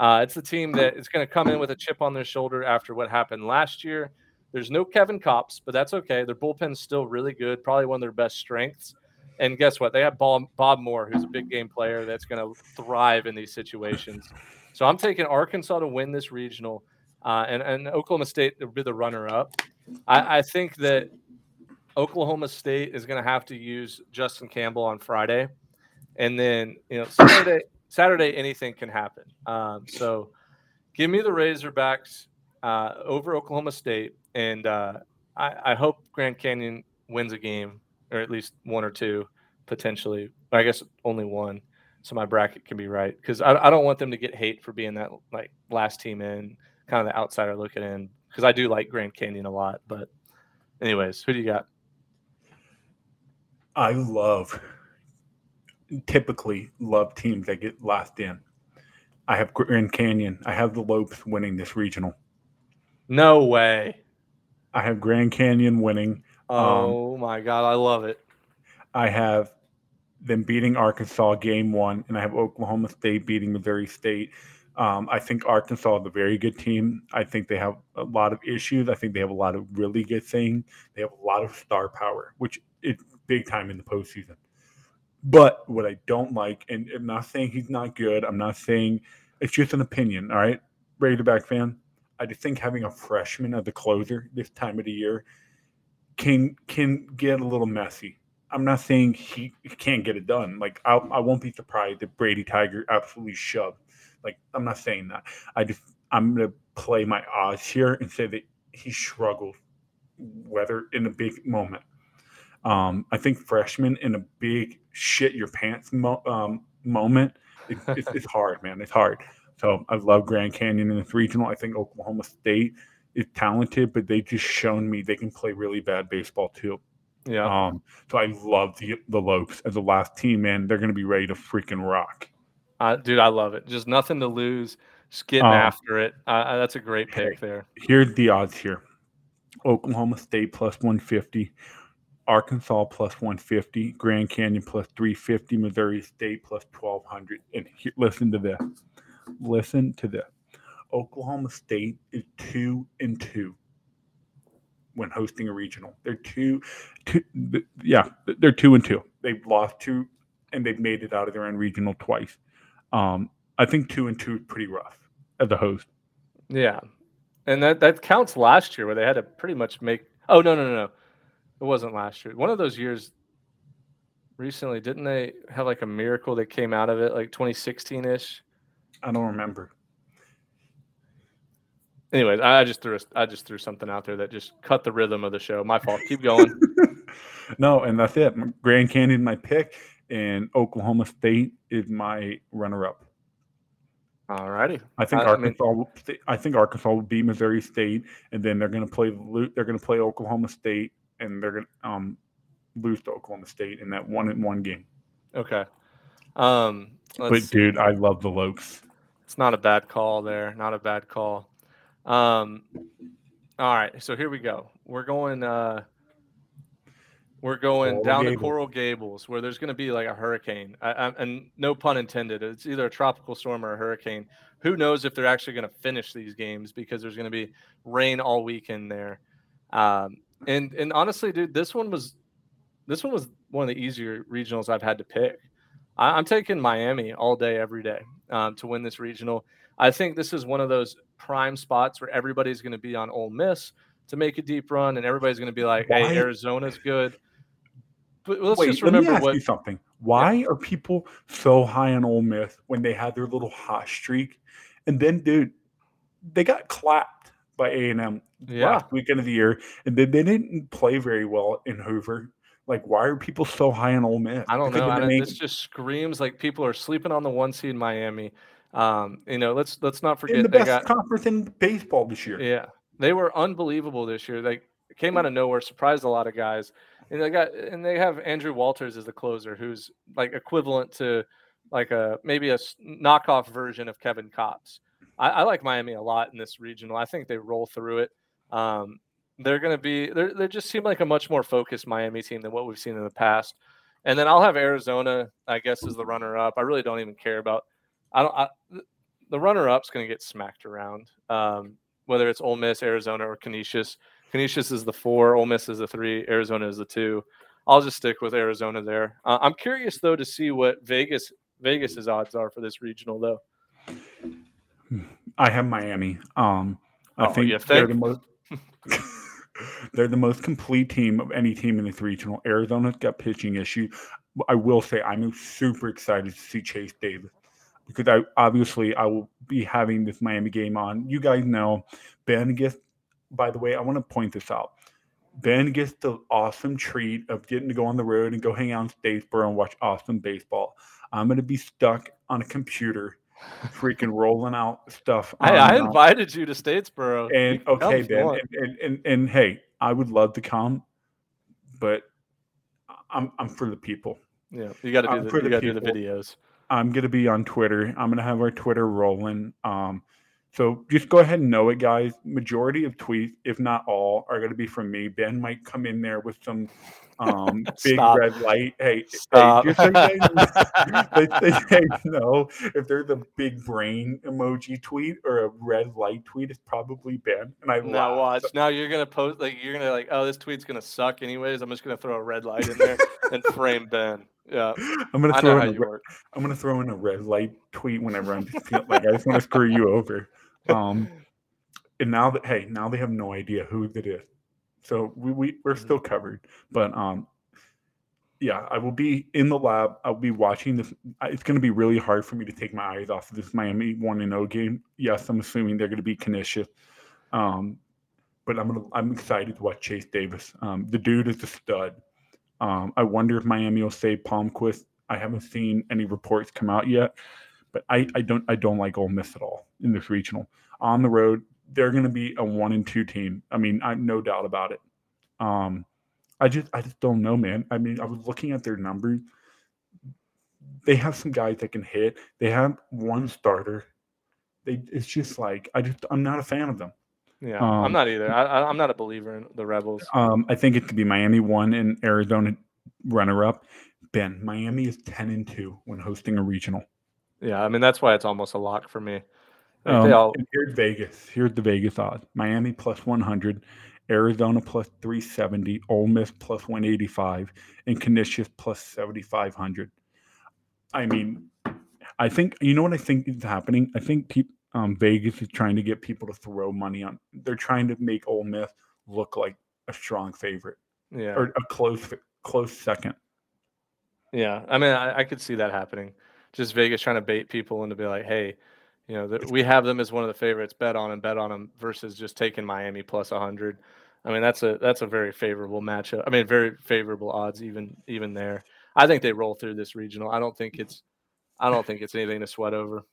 Uh, it's the team that is going to come in with a chip on their shoulder after what happened last year. There's no Kevin Kopps, but that's okay. Their bullpen's still really good, probably one of their best strengths. And guess what? They have Bob, Bob Moore, who's a big game player that's going to thrive in these situations. So I'm taking Arkansas to win this regional, uh, and, and Oklahoma State will be the runner up. I, I think that Oklahoma State is going to have to use Justin Campbell on Friday, and then you know Saturday. Saturday, anything can happen. Um, so, give me the Razorbacks uh, over Oklahoma State, and uh, I, I, hope Grand Canyon wins a game, or at least one or two, potentially. I guess only one, so my bracket can be right. Because I, I don't want them to get hate for being that like last team in, kind of the outsider looking in. Because I do like Grand Canyon a lot, but anyways, who do you got? I love typically love teams that get last in. I have Grand Canyon. I have the Lopes winning this regional. No way. I have Grand Canyon winning. Um, oh um, my god, I love it. I have them beating Arkansas game one, and I have Oklahoma State beating Missouri State. Um, I think Arkansas is a very good team. I think they have a lot of issues. I think they have a lot of really good things. They have a lot of star power, which is big time in the postseason. But what I don't like, and I'm not saying he's not good. I'm not saying it's just an opinion. All right, Razorback fan. I just think having a freshman as a closer this time of the year can can get a little messy. I'm not saying he, can't get it done. Like I, I won't be surprised if Brady Tygart absolutely shoved. Like I'm not saying that. I just I'm gonna play my odds here and say that he struggled, whether in a big moment. Um, I think freshmen in a big shit your pants mo- um, moment, it, it's, it's hard, man. It's hard. So I love Grand Canyon in this regional. I think Oklahoma State is talented, but they just shown me they can play really bad baseball too. Yeah. Um, so I love the the Lopes as the last team, man. They're gonna be ready to freaking rock. Uh, dude, I love it. Just nothing to lose. Just getting um, after it. Uh, that's a great pick there. Here's the odds here. Oklahoma State plus 150, Arkansas plus 150, Grand Canyon plus 350, Missouri State plus 1200. And he, listen to this. Listen to this. Oklahoma State is two and two when hosting a regional. They're two, two yeah, they're two and two. They've lost two and they've made it out of their own regional twice. Um, I think two and two is pretty rough as a host. Yeah. And that, that counts last year where they had to pretty much make. Oh, no, no, no, no. It wasn't last year. One of those years recently, didn't they have like a miracle that came out of it, like 2016 ish? I don't remember. Anyways, I just threw a, I just threw something out there that just cut the rhythm of the show. My fault. Keep going. no, and that's it. Grand Canyon my pick, and Oklahoma State is my runner-up. All righty. I think I, Arkansas. I, mean, I think Arkansas will beat Missouri State, and then they're going to play. They're going to play Oklahoma State, and they're going to um, lose to Oklahoma State in that one in one game. Okay. Um, but dude, I love the Lopes. It's not a bad call there. Not a bad call. Um, all right, so here we go. We're going. Uh, we're going Coral down Gables. to Coral Gables, where there's going to be like a hurricane, I, I, and no pun intended. It's either a tropical storm or a hurricane. Who knows if they're actually going to finish these games because there's going to be rain all weekend there. Um, and and honestly, dude, this one was this one was one of the easier regionals I've had to pick. I, am taking Miami all day, every day um, to win this regional. I think this is one of those prime spots where everybody's going to be on Ole Miss to make a deep run, and everybody's going to be like, "Hey, Arizona's good." But let's Wait, just remember let me ask what, you something. Why yeah. are people so high on Ole Miss when they had their little hot streak, and then, dude, they got clapped by A and M yeah. last weekend of the year, and then they didn't play very well in Hoover. Like, why are people so high on Ole Miss? I don't know. I this just screams like people are sleeping on the one seed Miami. Um, you know, let's let's not forget in the best got, conference in baseball this year. Yeah, they were unbelievable this year. They came out of nowhere, surprised a lot of guys, and they got and they have Andrew Walters as the closer, who's like equivalent to like a maybe a knockoff version of Kevin Kopps. I, I like Miami a lot in this regional. I think they roll through it. Um, they're going to be they they just seem like a much more focused Miami team than what we've seen in the past. And then I'll have Arizona, I guess, as the runner up. I really don't even care about. I don't. I, the runner-up's going to get smacked around. Um, whether it's Ole Miss, Arizona, or Canisius. Canisius is the four, Ole Miss is the three, Arizona is the two. I'll just stick with Arizona there. Uh, I'm curious though to see what Vegas Vegas's odds are for this regional though. I have Miami. Um, I Oh, think they're the most. they're the most complete team of any team in this regional. Arizona's got pitching issues. I will say I'm super excited to see Chase Davis because I obviously I will be having this Miami game on. You guys know Ben gets. By the way, I want to point this out. Ben gets the awesome treat of getting to go on the road and go hang out in Statesboro and watch awesome baseball. I'm going to be stuck on a computer, freaking rolling out stuff. I, I invited you to Statesboro. and okay, Ben, and, and, and and hey, I would love to come, but I'm I'm for the people. Yeah, you got to do the you got to do the videos. I'm gonna be on Twitter. I'm gonna have our Twitter rolling. Um, so just go ahead and know it, guys. Majority of tweets, if not all, are gonna be from me. Ben might come in there with some um big red light. Hey, Stop. hey, just so they, they, they know if there's a big brain emoji tweet or a red light tweet, it's probably Ben. And I Now watch. Now you're gonna post like you're gonna like, oh, this tweet's gonna suck anyways. I'm just gonna throw a red light in there and frame Ben. Yeah, I'm gonna I throw in a, re- I'm gonna throw in a red light tweet whenever I'm just feel like I just want to screw you over. Um, and now that hey, now they have no idea who it is, so we, we we're Mm-hmm. still covered. But um, yeah, I will be in the lab. I'll be watching this. It's gonna be really hard for me to take my eyes off of this Miami one and zero game. Yes, I'm assuming they're gonna be Canisius. Um, but I'm gonna I'm excited to watch Chase Davis. Um, the dude is a stud. Um, I wonder if Miami will save Palmquist. I haven't seen any reports come out yet, but I, I don't I don't like Ole Miss at all in this regional. On the road, they're going to be a one and two team. I mean, I no doubt about it. Um, I just I just don't know, man. I mean, I was looking at their numbers. They have some guys that can hit. They have one starter. They it's just like I just I'm not a fan of them. Yeah, I'm Um, not either. I, I'm not a believer in the Rebels. Um, I think it could be Miami one and Arizona runner up. Ben, Miami is ten and two when hosting a regional. Yeah, I mean that's why it's almost a lock for me. Like, Um, all, here's Vegas. Here's the Vegas odds: Miami plus one hundred, Arizona plus three seventy, Ole Miss plus one eighty five, and Canisius plus seventy five hundred. I mean, I think you know what I think is happening. I think peop um, Vegas is trying to get people to throw money on. They're trying to make Ole Miss look like a strong favorite yeah, or a close close second. yeah. I mean, I, I could see that happening. Just Vegas trying to bait people into be like, hey, you know, th- we have them as one of the favorites. Bet on them, bet on them, versus just taking Miami plus hundred. I mean, that's a that's a very favorable matchup. I mean, very favorable odds even even there. I think they roll through this regional. I don't think it's I don't think it's anything to sweat over.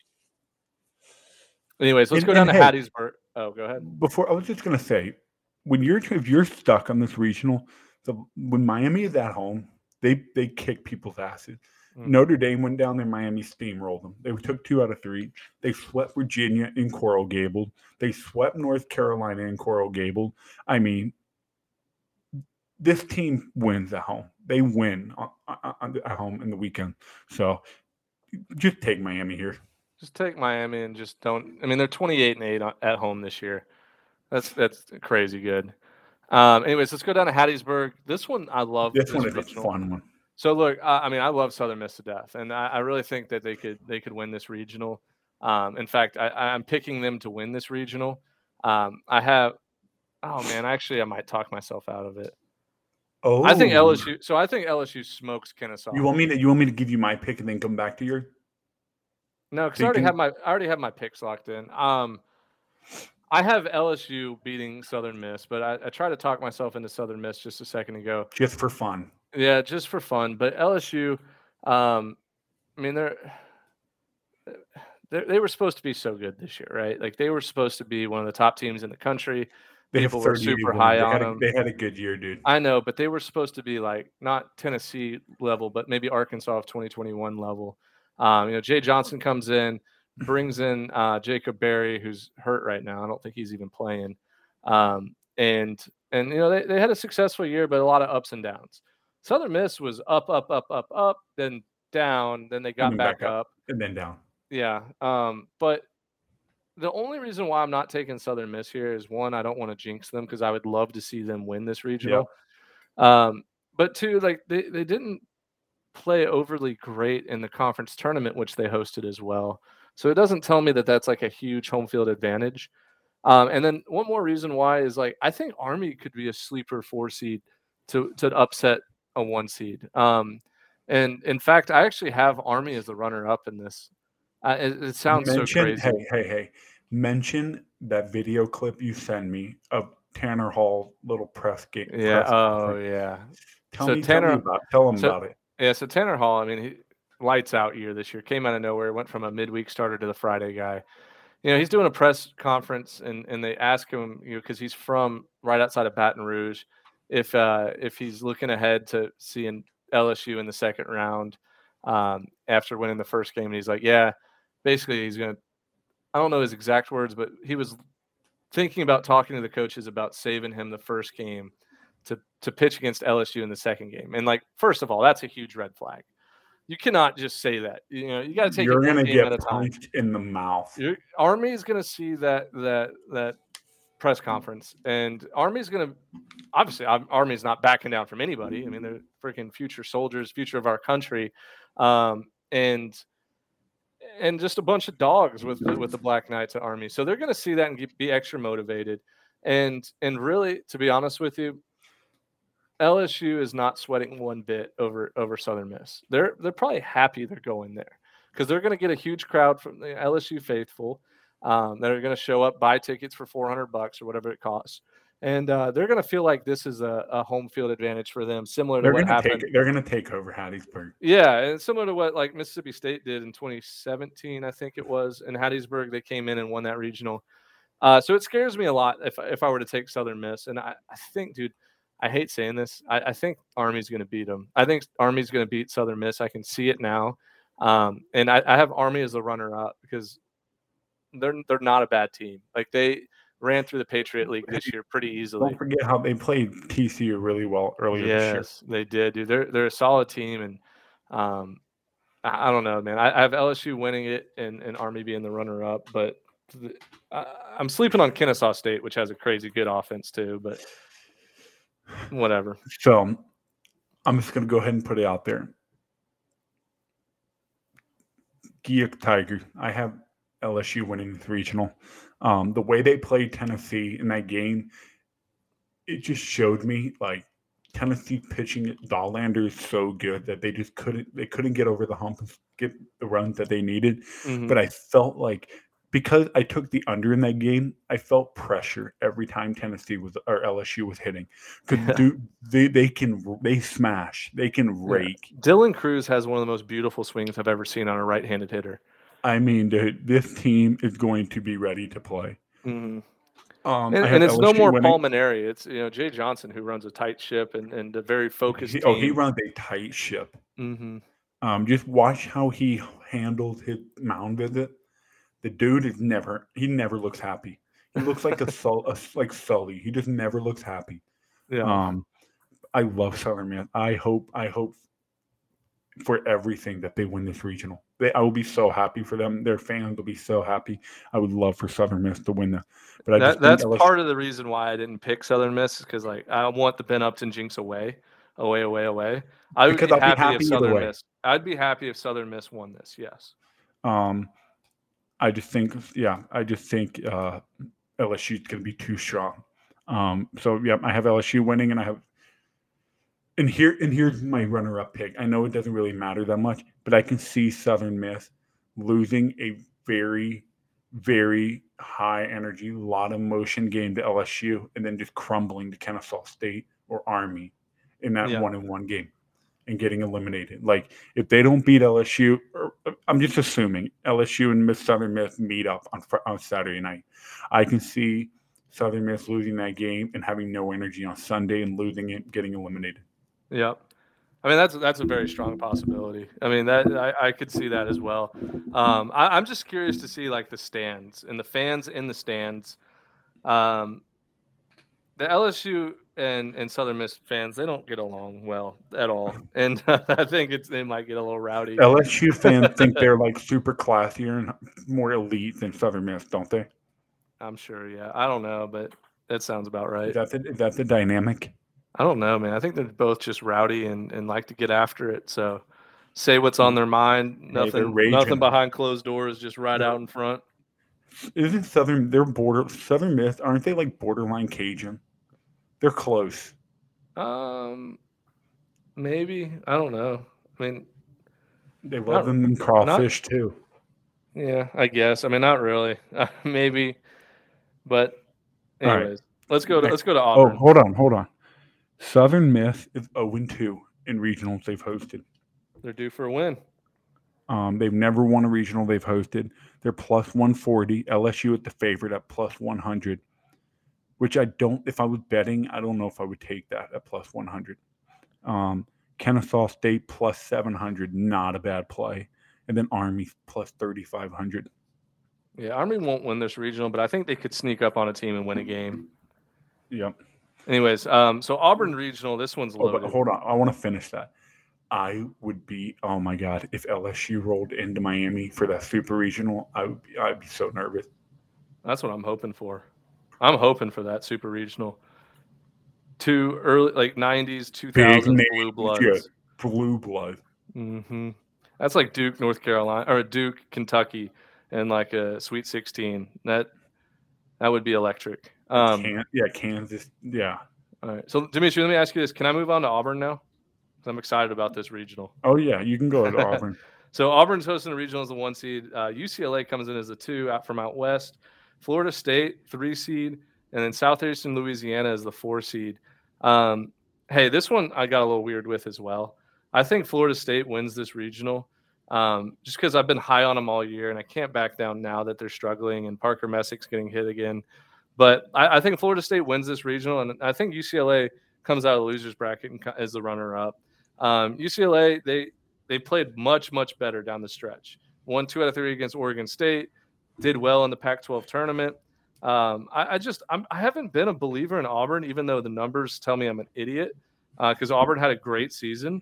Anyways, let's And- go down to hey- Hattiesburg. Oh, go ahead. Before I was just gonna say, when you're if you're stuck on this regional, the when Miami is at home, they they kick people's asses. Mhm. Notre Dame went down there, Miami steamrolled them. They took two out of three. They swept Virginia in Coral Gables. They swept North Carolina in Coral Gables. I mean, this team wins at home. They win on, on, on- at home in the weekend. So just take Miami here. Just take Miami and just don't. I mean, they're 28 and 8 at home this year. That's that's crazy good. Um, anyways, let's go down to Hattiesburg. This one I love. This one is a fun one. So look, I, I mean, I love Southern Miss to death, and I, I really think that they could they could win this regional. Um, in fact, I, I'm picking them to win this regional. Um, I have. Oh man, actually, I might talk myself out of it. Oh, I think LSU. So I think LSU smokes Kennesaw. You want me to you want me to give you my pick and then come back to your No, because I already have my I already have my picks locked in. Um, I have LSU beating Southern Miss, but I, I tried to talk myself into Southern Miss just a second ago. just for fun. Yeah, just for fun. But LSU, um, I mean they're, they they were supposed to be so good this year, right? Like they were supposed to be one of the top teams in the country. They have People were super high they on a, them. They had a good year, dude. I know, but they were supposed to be like not Tennessee level, but maybe Arkansas of 2021 level. Um, you know, Jay Johnson comes in, brings in uh, Jacob Berry, who's hurt right now. I don't think he's even playing. Um, and and you know they, they had a successful year, but a lot of ups and downs. Southern Miss was up, up, up, up, up, then down, then they got back, back up. up. and then down. Yeah. Um, but the only reason why I'm not taking Southern Miss here is one, I don't want to jinx them because I would love to see them win this regional. Um, but two, like they, they didn't play overly great in the conference tournament, which they hosted as well. So it doesn't tell me that that's like a huge home field advantage. Um, and then one more reason why is like I think Army could be a sleeper four seed to to upset a one seed. Um, and in fact, I actually have Army as the runner up in this. Uh, it, it, sounds mention, so crazy. Hey, hey, hey! Mention that video clip you send me of Tanner Hall little press game. Yeah. Press oh, yeah. Tell So me, Tanner- tell, me about, tell him so- about it. Yeah. So Tanner Hall, I mean, he lights out year this year. Came out of nowhere. Went from a midweek starter to the Friday guy. You know, he's doing a press conference, and and they ask him, you know, because he's from right outside of Baton Rouge, if uh if he's looking ahead to seeing LSU in the second round um, after winning the first game, and he's like, yeah, basically he's gonna. I don't know his exact words, but he was thinking about talking to the coaches about saving him the first game to to pitch against LSU in the second game. And like, first of all, that's a huge red flag. You cannot just say that. You know, you got to take You're at a get time. punched in the mouth. Your Army is going to see that that that press conference, and Army's going to obviously Ar- Army's not backing down from anybody. I mean, they're freaking future soldiers, future of our country, um, and and just a bunch of dogs with with the Black Knights at Army. So they're going to see that and get, be extra motivated. And and really, to be honest with you, LSU is not sweating one bit over over Southern Miss. They're they're probably happy they're going there because they're going to get a huge crowd from the LSU faithful um, that are going to show up, buy tickets for 400 bucks or whatever it costs, and uh, they're going to feel like this is a, a home field advantage for them, similar to They're what gonna happened. take. They're gonna take over Hattiesburg. Yeah, and similar to what like Mississippi State did in 2017, I think it was in Hattiesburg. They came in and won that regional. Uh, so it scares me a lot if if I were to take Southern Miss, and I, I think, dude, I hate saying this. I, I think Army's going to beat them. I think Army's going to beat Southern Miss. I can see it now, um, and I, I have Army as the runner up because they're they're not a bad team. Like they ran through the Patriot League this year pretty easily. Don't forget how they played TCU really well earlier this year. Yes, they did, dude. They're they're a solid team, and um, I, I don't know, man. I, I have LSU winning it and, and Army being the runner up, but the, I, I'm sleeping on Kennesaw State, which has a crazy good offense too. But whatever. So I'm just gonna go ahead and put it out there. Geek Tiger. I have LSU winning the regional. Um, the way they played Tennessee in that game, it just showed me like Tennessee pitching at Dollander is so good that they just couldn't they couldn't get over the hump and get the runs that they needed. Mhm. But I felt like because I took the under in that game, I felt pressure every time Tennessee was or LSU was hitting. Because dude, they they can they smash, they can rake. Dylan Crews has one of the most beautiful swings I've ever seen on a right-handed hitter. I mean, dude, this team is going to be ready to play. Mhm. Um, And, and it's no more winning. Paul Mainieri. It's you know Jay Johnson who runs a tight ship and, and a very focused He, team. oh, he runs a tight ship. hmm Um, just watch how he handled his mound visit. The dude is never he never looks happy. He looks like a, Sul, a like Sully. He just never looks happy. Yeah. Um, I love Southern Man. I hope I hope for everything that they win this regional. They, I will be so happy for them. Their fans will be so happy. I would love for Southern Miss to win that. But I that, just that's LSU part of the reason why I didn't pick Southern Miss because like I want the Ben Upton jinx away, away, away, away. I would Because be I'll be happy, happy if Southern. Miss. I'd be happy if Southern Miss won this. Yes. Um, I just think, yeah, I just think uh, LSU is going to be too strong. Um, so yeah, I have LSU winning, and I have, and here and here's my runner-up pick. I know it doesn't really matter that much, but I can see Southern Miss losing a very, very high energy, lot of motion game to LSU, and then just crumbling to Kennesaw State or Army in that Yeah. one-on-one game and getting eliminated. Like if they don't beat LSU, or, uh, I'm just assuming LSU and Miss Southern Miss meet up on on Saturday night. I can see Southern Miss losing that game and having no energy on Sunday and losing it, getting eliminated. Yep. I mean that's that's a very strong possibility. I mean that I, I could see that as well. Um, I, I'm just curious to see like the stands and the fans in the stands. Um, the LSU and and Southern Miss fans they don't get along well at all, and uh, I think it's they might get a little rowdy. LSU fans think they're like super classier and more elite than Southern Miss, don't they? I'm sure. Yeah, I don't know, but that sounds about right. Is that the, is that the dynamic? I don't know, man. I think they're both just rowdy and, and like to get after it. So say what's on mm. their mind. Nothing nothing behind closed doors, just right Yeah. out in front. Isn't Southern they're border Southern Miss? Aren't they like borderline Cajun? They're close. Um maybe. I don't know. I mean, They love Not- them in crawfish too. yeah, I guess. I mean not really. maybe. But All right. anyways, let's go to let's go to Auburn. Oh, hold on, hold on. Southern Miss is 0 2 in regionals they've hosted. They're due for a win. Um, they've never won a regional they've hosted. They're plus 140. LSU at the favorite at plus 100, which I don't, if I was betting, I don't know if I would take that at plus 100. Um, Kennesaw State plus 700, not a bad play. And then Army plus 3,500. Yeah, Army won't win this regional, but I think they could sneak up on a team and win a game. Yep. Anyways, um, so Auburn regional, this one's Oh, but loaded. hold on. I want to finish that. I would be, oh my God, if LSU rolled into Miami for that super regional, I would be, I'd be so nervous. That's what I'm hoping for. I'm hoping for that super regional. Two early like 90s, 2000s blue yeah. Blue blood. hmm That's like Duke, North Carolina, or Duke, Kentucky, and like a Sweet 16. That that would be electric. Um, Can, yeah, Kansas. Yeah. all right. So, Dimitri, let me ask you this: Can I move on to Auburn now? 'Cause I'm excited about this regional. Oh yeah, you can go to Auburn. So Auburn's hosting the regional as the one seed. Uh, UCLA comes in as the two out from out west. Florida State three seed, and then Southeastern Louisiana is the four seed. Um, hey, this one I got a little weird with as well. I think Florida State wins this regional, um, just because I've been high on them all year, and I can't back down now that they're struggling and Parker Messick's getting hit again. But I, I think Florida State wins this regional, and I think UCLA comes out of the losers bracket and as the runner up. Um, UCLA they they played much much better down the stretch. Won two out of three against Oregon State. Did well in the Pac-12 tournament. Um, I, I just I'm, I haven't been a believer in Auburn, even though the numbers tell me I'm an idiot. Because Auburn had a great season.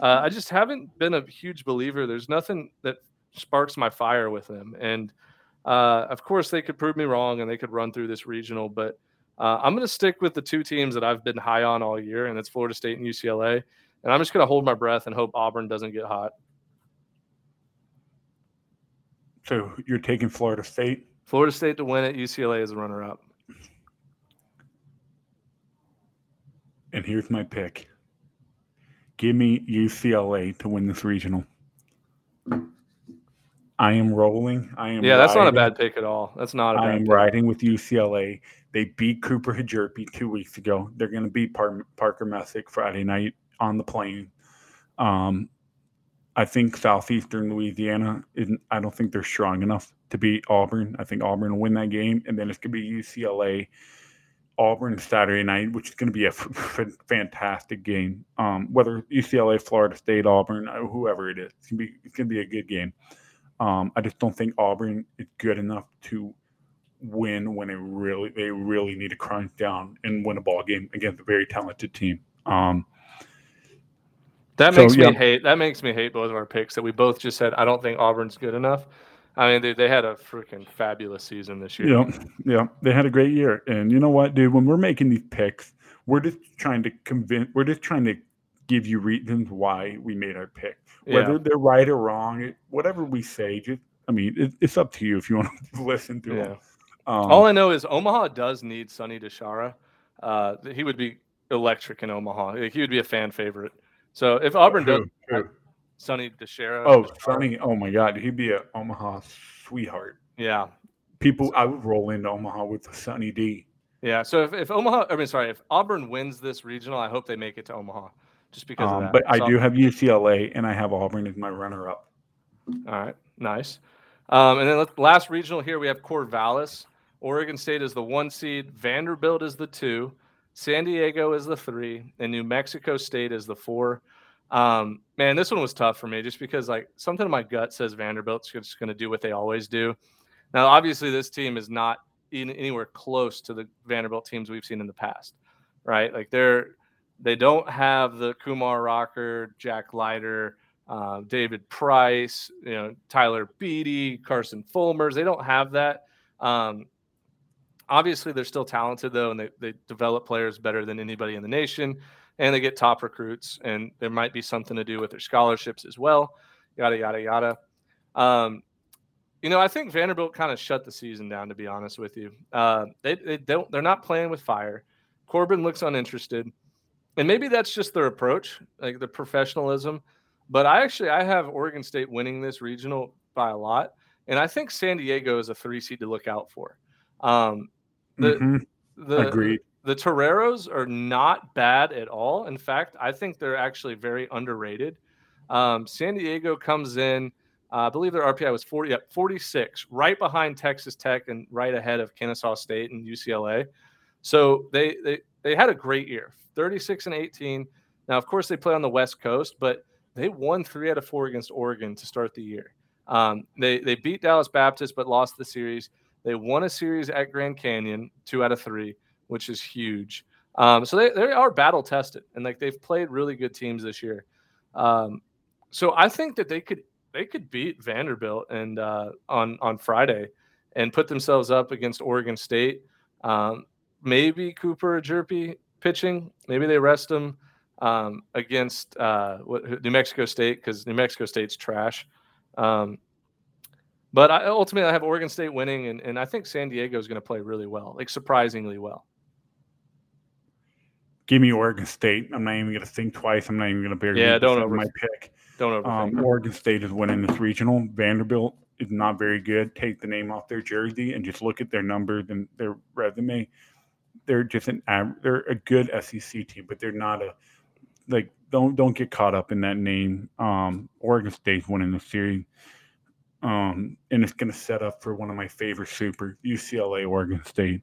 Uh, I just haven't been a huge believer. There's nothing that sparks my fire with them. And uh, of course, they could prove me wrong and they could run through this regional. But uh, I'm going to stick with the two teams that I've been high on all year, and it's Florida State and UCLA. And I'm just going to hold my breath and hope Auburn doesn't get hot. So you're taking Florida State. Florida State to win it, UCLA is a runner up. And here's my pick. Give me UCLA to win this regional. I am rolling. I am Yeah, that's not a bad pick at all. That's not a I am pick. riding with UCLA. They beat Cooper Hjerpe two weeks ago. They're going to beat Par- Parker Messick Friday night on the plane. Um, I think Southeastern Louisiana isn't. I don't think they're strong enough to beat Auburn. I think Auburn will win that game, and then it's going to be UCLA Auburn Saturday night, which is going to be a f- f- fantastic game. Um, whether UCLA, Florida State, Auburn, uh, whoever it is, it's going to be it's going to be a good game. Um, I just don't think Auburn is good enough to win when they really they really need to crunch down and win a ball game against a very talented team. Um, That So, makes yeah. me hate. That makes me hate both of our picks that we both just said. I don't think Auburn's good enough. I mean, they, they had a freaking fabulous season this year. yeah, yeah, they had a great year, and you know what, dude? When we're making these picks, we're just trying to convince. We're just trying to give you reasons why we made our pick, whether Yeah. they're right or wrong. Whatever we say, just I mean, it, it's up to you if you want to listen to Yeah. them. Um, All I know is Omaha does need Sonny DiChiara. Uh, he would be electric in Omaha. He would be a fan favorite. So if Auburn does who? Sonny DiChiara, Oh, Sonny! Oh my God, he'd be an Omaha sweetheart. yeah, People, I would roll into Omaha with a Sunny D. yeah. So if, if Omaha, I mean, sorry, if Auburn wins this regional, I hope they make it to Omaha, just because of Um, that. but I So- do have UCLA and I have Auburn as my runner-up. All right, nice. Um, and then last regional here, we have Corvallis. Oregon State is the one seed. Vanderbilt is the two. San Diego is the three, and New Mexico State is the four. Um, man, this one was tough for me just because like something in my gut says Vanderbilt's just going to do what they always do. Now, obviously, this team is not in, anywhere close to the Vanderbilt teams we've seen in the past. right? Like they're they don't have the Kumar Rocker, Jack Leiter, uh, David Price, you know, Tyler Beede, Carson Fulmers. They don't have that. Um, obviously, they're still talented though, and they, they develop players better than anybody in the nation, and they get top recruits. And there might be something to do with their scholarships as well. Yada yada yada. Um, you know, I think Vanderbilt kind of shut the season down. To be honest with you, uh, they they don't they're not playing with fire. Corbin looks uninterested, and maybe that's just their approach, like the professionalism. But I actually I have Oregon State winning this regional by a lot, and I think San Diego is a three seed to look out for. Um, the Mhm. the Agreed. the Toreros are not bad at all. In fact, I think they're actually very underrated. Um, San Diego comes in, uh, I believe their RPI was 40, yeah, 46, right behind Texas Tech and right ahead of Kennesaw State and UCLA. So they they they had a great year, 36 and 18. Now, of course, they play on the West Coast, but they won three out of four against Oregon to start the year. Um, they they beat Dallas Baptist, but lost the series. They won a series at Grand Canyon, two out of three, which is huge. Um, so they, they are battle tested, and like they've played really good teams this year. Um, so I think that they could they could beat Vanderbilt and uh, on on Friday and put themselves up against Oregon State. Um, maybe Cooper Hjerpe pitching. Maybe they rest him um, against uh, New Mexico State because New Mexico State's trash. Um, but I, ultimately, I have Oregon State winning, and, and I think San Diego is going to play really well, like surprisingly well. Give me Oregon State. I'm not even going to think twice. I'm not even going to bear. Yeah, don't over my pick. Don't overthink. Um. Oregon State is winning this regional. Vanderbilt is not very good. Take the name off their jersey and just look at their numbers and their resume. They're just an they're a good SEC team, but they're not a like don't don't get caught up in that name. Um, Oregon State's winning the series. Um, and it's going to set up for one of my favorite super UCLA Oregon State.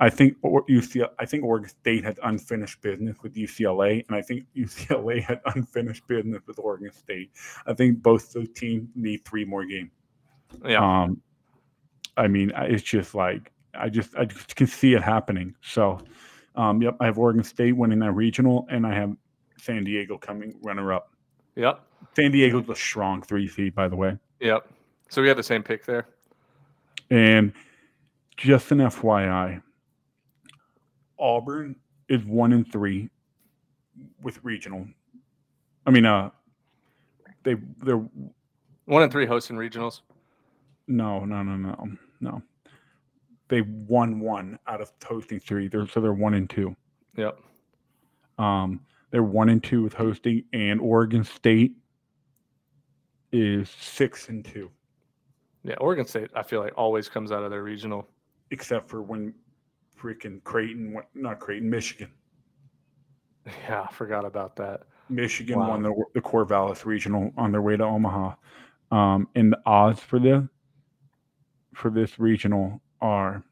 I think UCLA, I think Oregon State had unfinished business with UCLA, and I think UCLA had unfinished business with Oregon State. I think both those teams need three more games. yeah, Um, I mean, it's just like I just I just can see it happening. So, um, yep, I have Oregon State winning that regional, and I have San Diego coming runner up. yep, San Diego's a strong three seed, by the way. yep. So we have the same pick there. And just an FYI, Auburn is one in three with regional. I mean, uh, they they're One in three hosting regionals. no no no no no. They won one out of hosting three. They're so they're one and two. Yep. Um, they're one and two with hosting, and Oregon State is six and two, Yeah, Oregon State, I feel like always comes out of their regional. except for when freaking Creighton, went- not Creighton, Michigan. Yeah, I forgot about that. Michigan Wow. won the the Corvallis Regional on their way to Omaha, um, and the odds for the for this regional are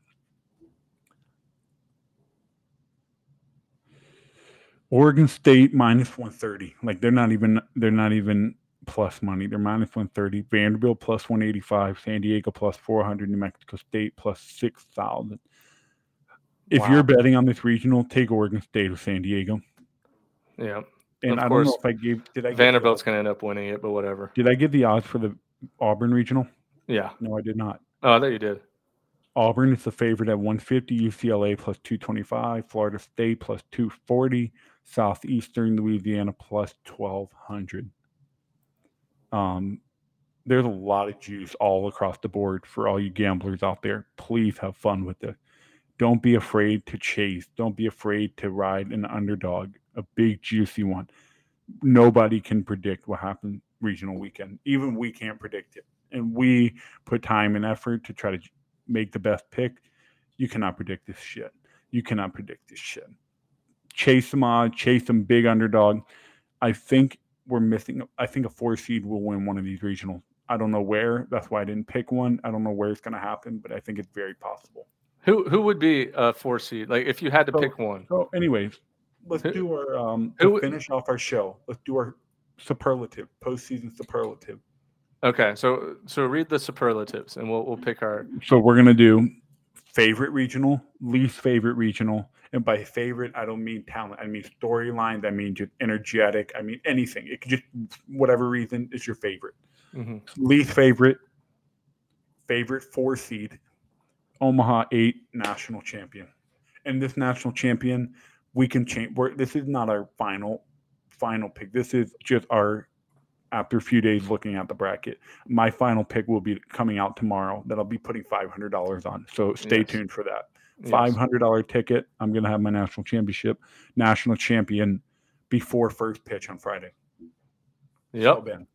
Oregon State minus one thirty. Like they're not even they're not even plus money. They're minus one thirty. Vanderbilt plus one eighty five. San Diego plus four hundred. New Mexico State plus six thousand. If Wow. you're betting on this regional, take Oregon State or San Diego. Yeah, And Of I don't know course, if I gave did I Vanderbilt's going to end up winning it, but whatever. did I give the odds for the Auburn regional? Yeah. No, I did not. Oh, I thought you did. Auburn is the favorite at 150, UCLA plus 225, Florida State plus 240, Southeastern Louisiana plus 1200. Um, there's a lot of juice all across the board for all you gamblers out there. Please have fun with it. Don't be afraid to chase. Don't be afraid to ride an underdog, a big juicy one. Nobody can predict what happens regional weekend. Even we can't predict it. And we put time and effort to try to make the best pick. You cannot predict this shit. You cannot predict this shit. Chase them odd, chase them big underdog. I think we're missing. I think a four seed will win one of these regionals. I don't know where. That's why I didn't pick one. I don't know where it's going to happen, but I think it's very possible. Who who would be a four seed? Like if you had to So- pick one. So, anyways, let's Who- do our um who- finish off our show. Let's do our superlative postseason superlative. Okay, so so read the superlatives and we'll we'll pick our So we're gonna do favorite regional, least favorite regional, and by favorite I don't mean talent. I mean storyline. I mean just energetic. I mean anything. It could just whatever reason is your favorite. Mhm. Least favorite, favorite four seed, Omaha eight national champion, and this national champion we can change. We're, this is not our final final pick. This is just our after a few days looking at the bracket. My final pick will be coming out tomorrow that I'll be putting five hundred dollars on. So stay Yes. tuned for that. Yes. Five hundred dollar ticket. I'm gonna have my national championship, national champion before first pitch on Friday. So, Yep. Ben,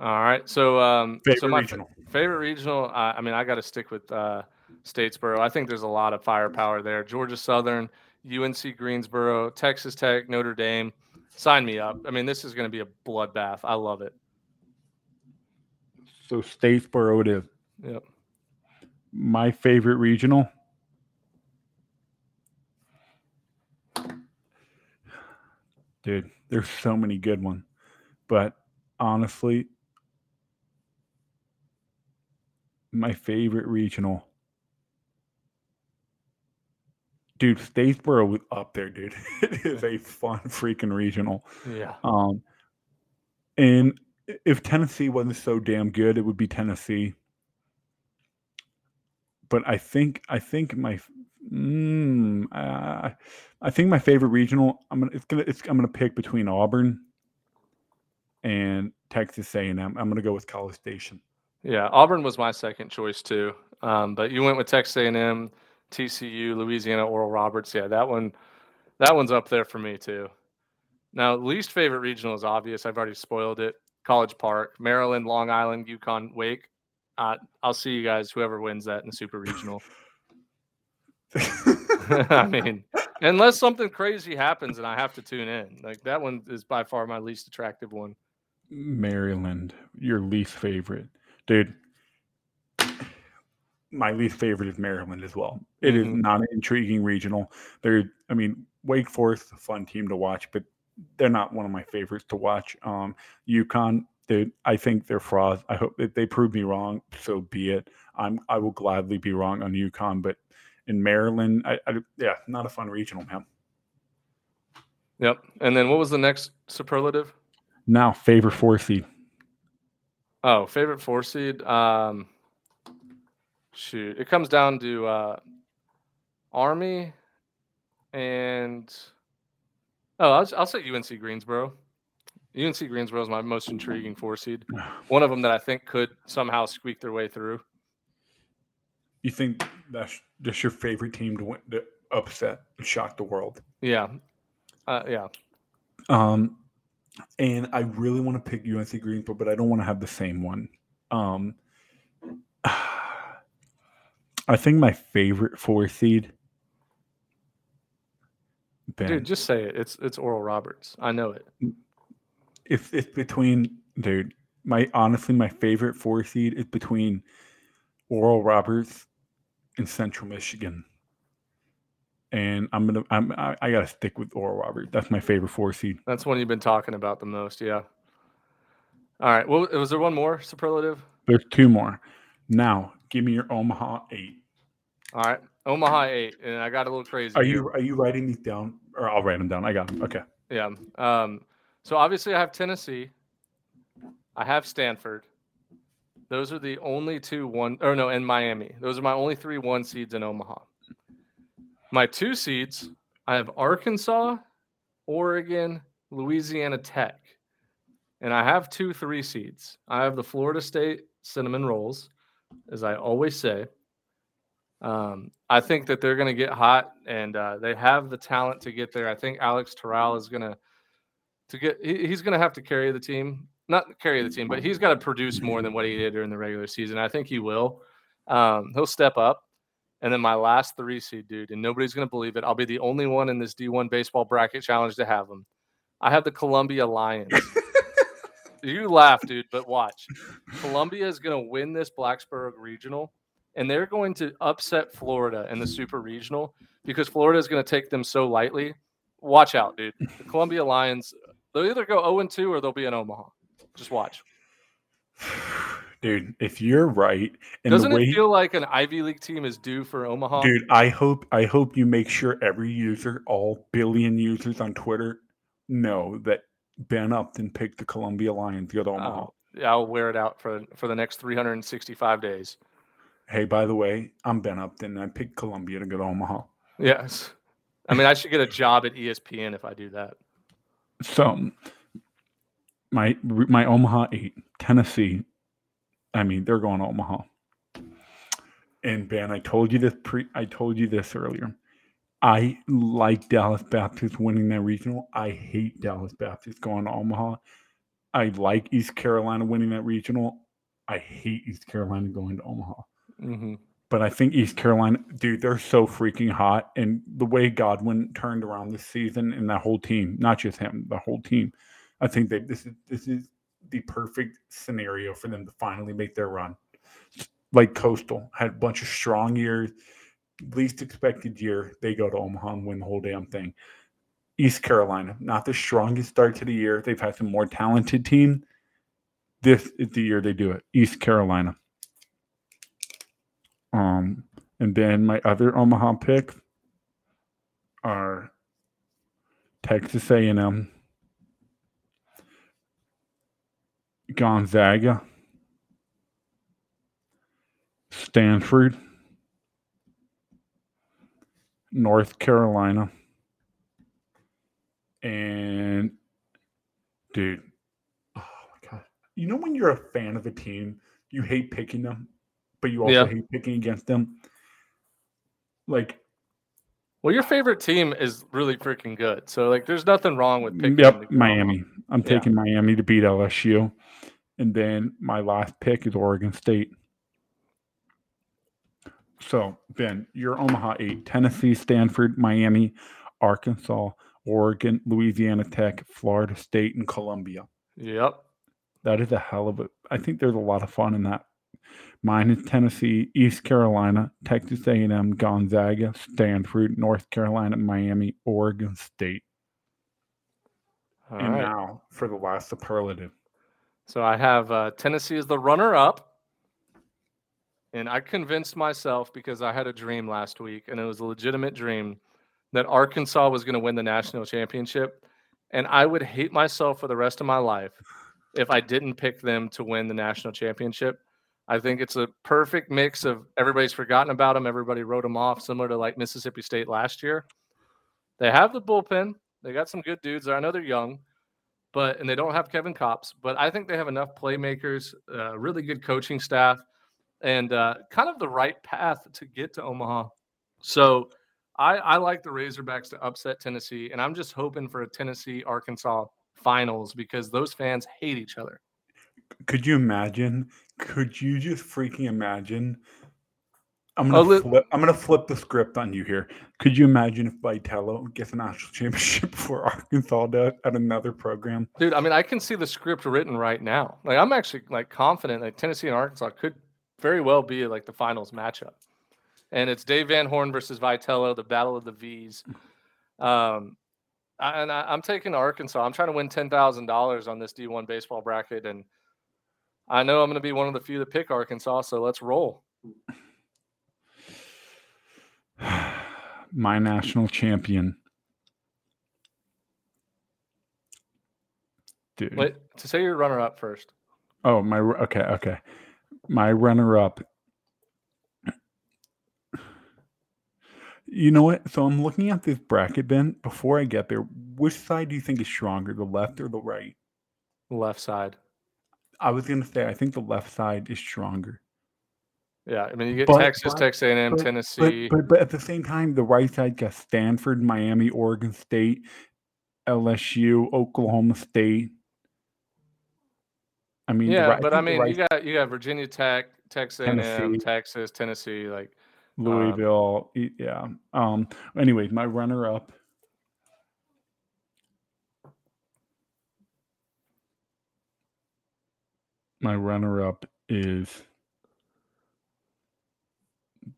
All right. So, um, favorite so my regional. favorite regional. Uh, I mean, I got to stick with uh, Statesboro. I think there's a lot of firepower there. Georgia Southern, UNC Greensboro, Texas Tech, Notre Dame. Sign me up. I mean, this is going to be a bloodbath. I love it. So Statesboro it is. Yep. My favorite regional. Dude, there's so many good ones. But honestly, my favorite regional. Dude, Statesboro was up there, dude. It is a fun freaking regional. Yeah. Um, and if Tennessee wasn't so damn good, it would be Tennessee. But I think I think my mm, uh, I think my favorite regional I'm gonna it's gonna it's I'm gonna pick between Auburn and Texas A&M. I'm gonna go with College Station. Yeah. Auburn was my second choice too. Um, but you went with Texas A&M, TCU, Louisiana, Oral Roberts. Yeah, that one, that one's up there for me too. Now, least favorite regional is obvious. I've already spoiled it. College Park, Maryland, Long Island, UConn, Wake. Uh, I'll see you guys, whoever wins that in the super regional. I mean, unless something crazy happens and I have to tune in, like that one is by far my least attractive one. Maryland, your least favorite, dude. My least favorite is Maryland as well. It is Mhm. not an intriguing regional. They're, I mean, Wake Forest, a fun team to watch, but they're not one of my favorites to watch. Um, UConn, dude, I think they're frauds. I hope that they prove me wrong. So be it. I'm, I will gladly be wrong on UConn, but in Maryland, I, I yeah, not a fun regional, man. Yep. And then what was the next superlative? Now, favorite four seed. Oh, favorite four seed. Um, shoot, it comes down to uh, Army and oh, I'll, I'll say UNC Greensboro. UNC Greensboro is my most intriguing four seed. One of them that I think could somehow squeak their way through. You think that's just your favorite team to win, to upset and shock the world? Yeah, uh, yeah. Um, and I really want to pick UNC Greensboro, but I don't want to have the same one. Um, I think my favorite four seed. Ben, Dude, just say it. It's it's Oral Roberts. I know it. if it's between dude, my honestly my favorite four seed is between Oral Roberts and Central Michigan. And I'm gonna I'm I, I gotta stick with Oral Roberts. That's my favorite four seed. That's one you've been talking about the most. Yeah. All right. Well, was there one more superlative? There's two more. Now, give me your Omaha eight. All right. Omaha eight, and I got a little crazy. Are here. you are you writing these down? Or I'll write them down. I got them. Okay. Yeah. Um, so obviously I have Tennessee. I have Stanford. Those are the only two one or no, and Miami. Those are my only three one seeds in Omaha. My two seeds, I have Arkansas, Oregon, Louisiana Tech. And I have two three seeds. I have the Florida State Cinnamon Rolls, as I always say. Um, I think that they're going to get hot, and uh, they have the talent to get there. I think Alex Terrell is going to to get. He, he's going to have to carry the team, not carry the team, but he's got to produce more than what he did during the regular season. I think he will. Um, he'll step up. And then my last three seed, dude, and nobody's going to believe it. I'll be the only one in this D1 baseball bracket challenge to have them. I have the Columbia Lions. you laugh, dude, but watch. Columbia is going to win this Blacksburg regional, and they're going to upset Florida in the super regional because Florida is going to take them so lightly. Watch out, dude. The Columbia Lions, they'll either go 0 2 or they'll be in Omaha. Just watch. dude. If you're right, and Doesn't the way, it feel like an Ivy League team is due for Omaha? dude, I hope I hope you make sure every user, all billion users on Twitter, know that Ben Upton picked the Columbia Lions to go to oh, Omaha. Oh, yeah, I'll wear it out for for the next 365 days. Hey, by the way, I'm Ben Upton. I picked Columbia to go to Omaha. Yes. I mean, I should get a job at ESPN if I do that. So my my Omaha eight, Tennessee. I mean, they're going to Omaha. And Ben, I told you this pre I told you this earlier. I like Dallas Baptist winning that regional. I hate Dallas Baptist going to Omaha. I like East Carolina winning that regional. I hate East Carolina going to Omaha. hmm But I think East Carolina, dude, they're so freaking hot. And the way Godwin turned around this season and that whole team, not just him, the whole team, I think this is this is the perfect scenario for them to finally make their run. Like Coastal had a bunch of strong years, least expected year, they go to Omaha and win the whole damn thing. East Carolina, not the strongest start to the year. They've had some more talented team. This is the year they do it. East Carolina. Um, and then my other Omaha pick are Texas A&M, Gonzaga, Stanford, North Carolina, and dude, oh my god! You know when you're a fan of a team, you hate picking them, but you also Yeah. hate picking against them. Like, Well, your favorite team is really freaking good. So, like, there's nothing wrong with picking. yep. Miami. I'm Yeah. taking Miami to beat LSU, and then my last pick is Oregon State. So, Ben, your Omaha eight: Tennessee, Stanford, Miami, Arkansas, Oregon, Louisiana Tech, Florida State, and Columbia. Yep. That is a hell of a. I think there's a lot of fun in that. Mine is Tennessee, East Carolina, Texas A&M, Gonzaga, Stanford, North Carolina, Miami, Oregon State. All and right. now for the last superlative. So I have uh, Tennessee as the runner-up, and I convinced myself because I had a dream last week, and it was a legitimate dream that Arkansas was going to win the national championship, and I would hate myself for the rest of my life if I didn't pick them to win the national championship. I think it's a perfect mix of everybody's forgotten about them, everybody wrote them off, similar to like Mississippi State last year. They have the bullpen. They got some good dudes. I know they're young, but and they don't have Kevin Kopps, but I think they have enough playmakers, uh, really good coaching staff, and uh, kind of the right path to get to Omaha. So I, I like the Razorbacks to upset Tennessee, and I'm just hoping for a Tennessee Arkansas finals because those fans hate each other. Could you imagine? Could you just freaking imagine? I'm gonna li- flip. I'm gonna flip the script on you here. Could you imagine if Vitello gets a national championship before Arkansas does at another program? Dude, I mean, I can see the script written right now. Like, I'm actually like confident that Tennessee and Arkansas could very well be like the finals matchup. And it's Dave Van Horn versus Vitello, the battle of the V's. Um, I- and I, I'm taking Arkansas. I'm trying to win ten thousand dollars on this D1 baseball bracket, and I know I'm going to be one of the few that pick Arkansas. So let's roll. My national champion. Dude. Wait, to say your runner up first. Oh, my okay, okay. My runner up. You know what? So I'm looking at this bracket, Ben. Before I get there, which side do you think is stronger, the left or the right? Left side. I was gonna say I think the left side is stronger. Yeah, I mean you get But- Texas, but- Texas A&M, but- Tennessee. But, but at the same time, the right side got Stanford, Miami, Oregon State, LSU, Oklahoma State. I mean, yeah, right- but I mean, you got you got Virginia Tech, Texas A&M. Texas, Tennessee. Like, Louisville. y- yeah. Um. Anyways, my runner up. My runner up is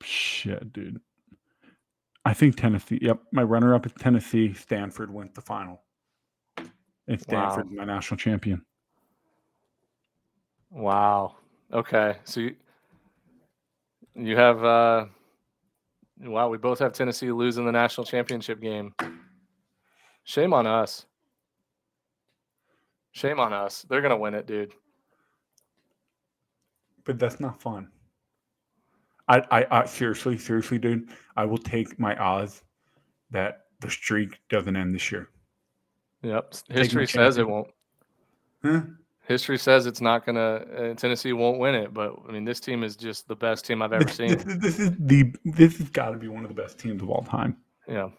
shit, dude. I think Tennessee. Yep, my runner up is Tennessee. Stanford went the final. And Wow. Stanford, my national champion. wow, Okay, so you, you have uh, wow, we both have Tennessee losing the national championship game. Shame on us. Shame on us. They're gonna win it, dude. But that's not fun. I, I, I seriously, seriously, dude, I will take my odds that the streak doesn't end this year. Yep. History says it won't. Huh? History says it's not gonna. Uh, Tennessee won't win it, but I mean, this team is just the best team I've ever This, seen. this, is- this is the this has got to be one of the best teams of all time. Yeah.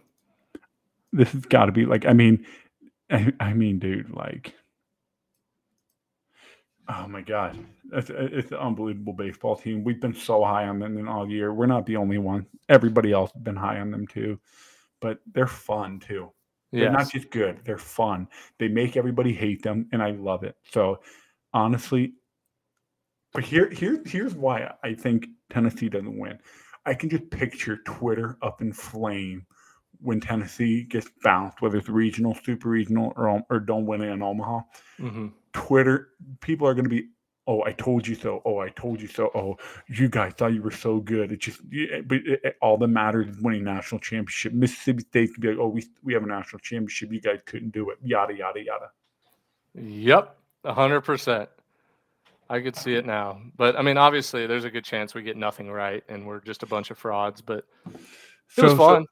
This has got to be like I mean, I, I mean, dude, like, oh my god, it's, it's an unbelievable baseball team. We've been so high on them all year. We're not the only one. Everybody else has been high on them too, but they're fun too. They're not just good; they're fun. They make everybody hate them, and I love it. So, honestly, but here, here, here's why I think Tennessee doesn't win. I can just picture Twitter up in flame when Tennessee gets bounced, whether it's regional, super regional, or or don't win it in Omaha. hmm Twitter people are going to be, oh, I told you so. Oh, I told you so. Oh, you guys thought you were so good. It just, but it, it- all that matters is winning national championship. Mississippi State could be like, oh, we we have a national championship. You guys couldn't do it. Yada yada yada. Yep. A hundred percent. I could see it now, but I mean, obviously, there's a good chance we get nothing right, and we're just a bunch of frauds. But it was So- so- fun.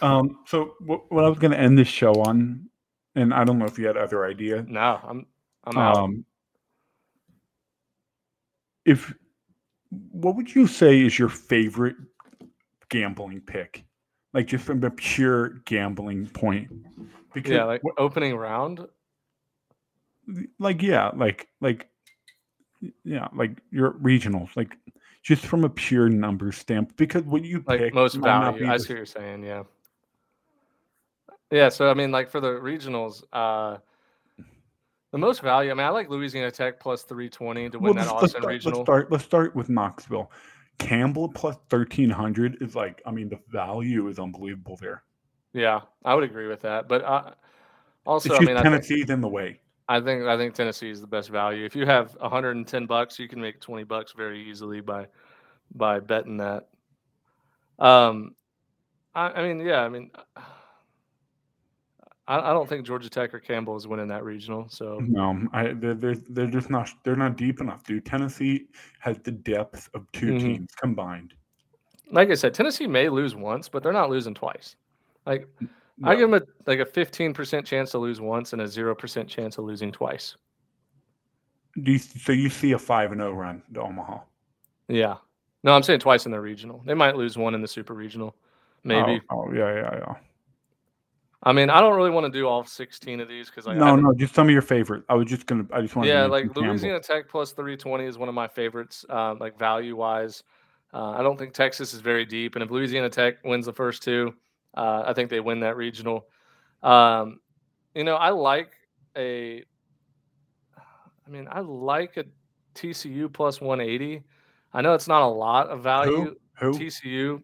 Um, so what, what I was going to end this show on, and I don't know if you had other idea. no, I'm I'm out. Um, if what would you say is your favorite gambling pick? Like just from a pure gambling point. Because yeah, like what- opening round. like yeah, like like yeah, like your regionals, like just from a pure number stamp. Because what you like pick most value. I see what you're saying. Yeah. Yeah. So I mean, like for the regionals, uh, the most value. I mean, I like Louisiana Tech plus three twenty to win Well, that let's, let's Austin start, regional. let's start. Let's start with Knoxville. Campbell plus thirteen hundred is like. I mean, the value is unbelievable there. Yeah, I would agree with that. But uh, also, I mean, I think, Tennessee's in the way. I think I think Tennessee is the best value. If you have 110 bucks, you can make 20 bucks very easily by by betting that. Um, I, I mean, yeah, I mean, I, I don't think Georgia Tech or Campbell is winning that regional. So No, I they're, they're they're just not they're not deep enough, dude. Tennessee has the depth of 2 Mhm. teams combined. like I said, Tennessee may lose once, but they're not losing twice. Like I give them a like a 15% chance to lose once and a 0% chance of losing twice. Do you, so you see a five and zero run to Omaha? Yeah. No, I'm saying twice in the regional. They might lose one in the super regional. Maybe. Oh, oh, yeah, yeah, yeah. I mean, I don't really want to do all 16 of these because I no, haven't- no, just some of your favorite. I was just gonna. I just wanted. yeah, like. Louisiana Tech plus 320 is one of my favorites, uh, like value wise. Uh, I don't think Texas is very deep, and if Louisiana Tech wins the first two, uh, I think they win that regional. Um, you know, I like a. I mean, I like a TCU plus 180. I know it's not a lot of value. Who? TCU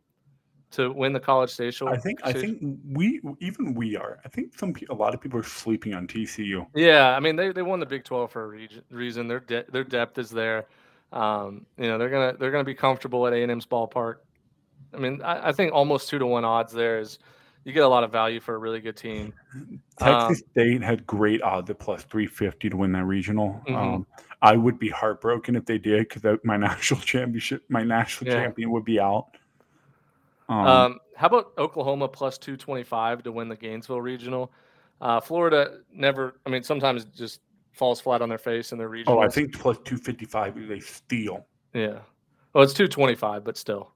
to win the college station. I think. I think we even we are. I think some a lot of people are sleeping on TCU. Yeah, I mean they, they won the Big Twelve for a region, reason. Their de- their depth is there. Um, you know they're gonna they're gonna be comfortable at A and M's ballpark. I mean I, I think almost two to one odds there is you get a lot of value for a really good team. Texas Um, State had great odds at plus three fifty to win that regional. Mhm. Um, I would be heartbroken if they did because my national championship, my national Yeah. champion would be out. Um, Um, how about Oklahoma plus two twenty five to win the Gainesville regional? Uh, Florida never. I mean sometimes just falls flat on their face in their region. oh, I think plus two fifty five they steal. yeah. Well, it's two twenty five, but still,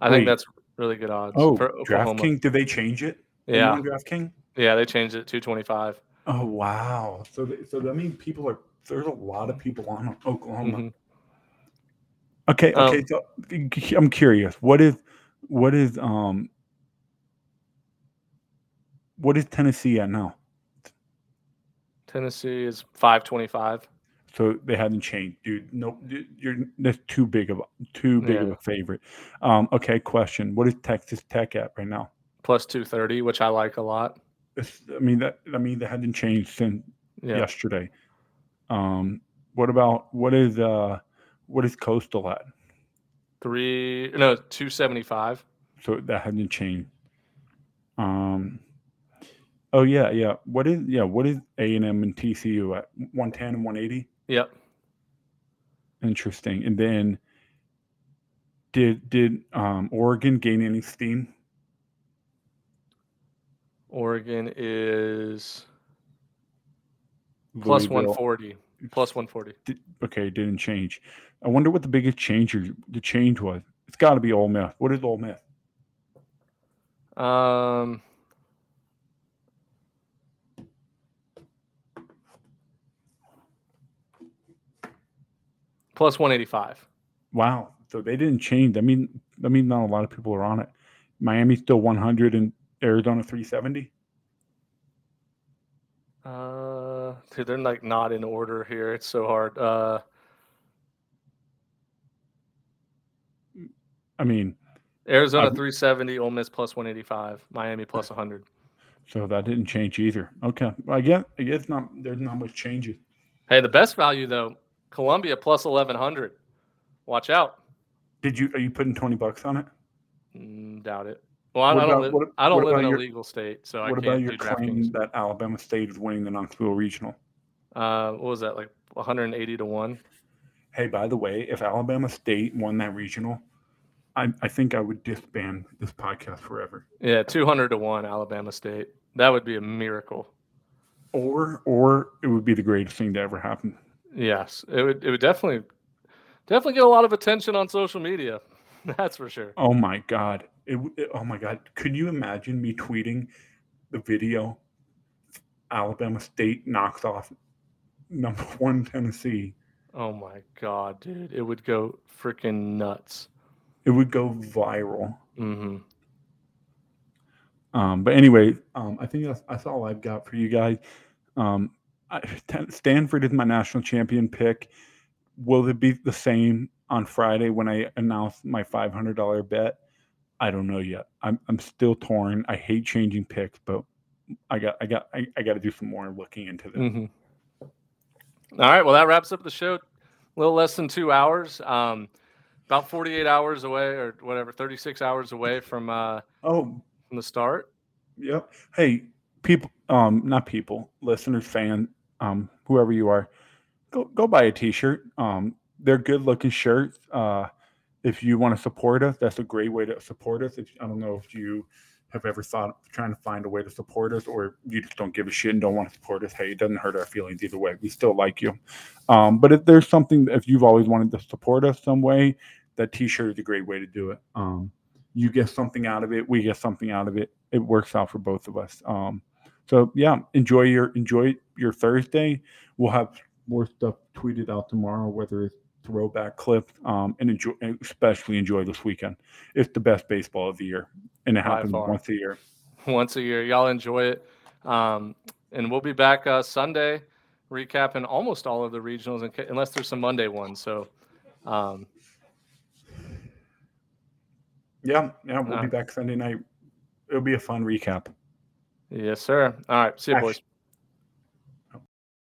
I Wait. think that's really good odds Oh, for DraftKings, did they change it? Yeah, on DraftKings. yeah, they changed it to two twenty five. Oh wow! So th- so that means people are there's a lot of people on Oklahoma. Mhm. Okay, Um, okay. so I'm curious. What is what is um what is Tennessee at now? Tennessee is five twenty five. So they hadn't changed, dude. No, dude, you're that's too big of a too big of a favorite. Um, okay, question. What is Texas Tech at right now? plus 230, which I like a lot. It's, I mean that I mean that hadn't changed since Yeah. yesterday. Um, what about what is uh What is Coastal at? Three no two seventy five. So that hasn't changed. Um. Oh yeah, yeah. What is yeah? What is A and M and TCU at? One ten and one eighty. Yep. Interesting. And then did did um, Oregon gain any steam? Oregon is 140. Plus 140. Di- okay, it didn't change. I wonder what the biggest change the change was. It's got to be Ole Miss. What is Ole Miss? Um, plus 185. Wow. So they didn't change. I mean, I mean, not a lot of people are on it. Miami's still 100 and Arizona 370. Uh, dude, they're like not in order here. It's so hard. Uh, I mean, Arizona Um, 370, Ole Miss plus 185, Miami plus 100. so that didn't change either. Okay. Well, I guess I guess not. There's not much changes. Hey, the best value though, Columbia plus 1100. Watch out. Did you are you putting 20 bucks on it? Mm, doubt it. Well, I, I don't about- live. what- I don't live in about a legal state, so I what can't about your claim that Alabama State is winning the Knoxville Regional? Uh, what was that like 180 to one? Hey, by the way, if Alabama State won that regional, I, I think I would disband this podcast forever. Yeah, 200 to one, Alabama State. That would be a miracle. Or or it would be the greatest thing to ever happen. Yes, it would. It would definitely, definitely get a lot of attention on social media. That's for sure. Oh my god. It, it- oh my god. Could you imagine me tweeting the video Alabama State knocks off number 1 Tennessee? Oh my god, dude, it would go freaking nuts. It would go viral. hmm Um, but anyway, um, I think that's, that's all I've got for you guys. Um, I, Ten- Stanford is my national champion pick. Will it be the same on Friday when I announce my five hundred dollar bet? I don't know yet. I'm I'm still torn. I hate changing picks, but I got I got I, I got to do some more looking into this. hmm All right, well, that wraps up the show. A little less than two hours. Um, about 48 hours away, or whatever, 36 hours away from uh, Oh, from the start. Yep. Hey, people, um, not people, listeners, fan, um, whoever you are, go go buy a t-shirt. Um, they're good looking shirts. Uh, if you want to support us, that's a great way to support us. If I don't know if you have ever thought of trying to find a way to support us, or you just don't give a shit and don't want to support us. Hey, it doesn't hurt our feelings either way. We still like you. Um, but if there's something, if you've always wanted to support us some way, that t-shirt is a great way to do it. Um, you get something out of it, we get something out of it. It works out for both of us. Um, so yeah, enjoy your enjoy your Thursday. We'll have more stuff tweeted out tomorrow, whether it's throwback clips, um, and enjoy especially enjoy this weekend. It's the best baseball of the year, and it By happens far. once a year. once a year. Y'all enjoy it. Um, and we'll be back uh, Sunday recapping almost all of the regionals, unless there's some Monday ones. So, um, Yeah, yeah, we'll be back Sunday night. It'll be a fun recap. yes, sir. All right. See you, Actu- boys.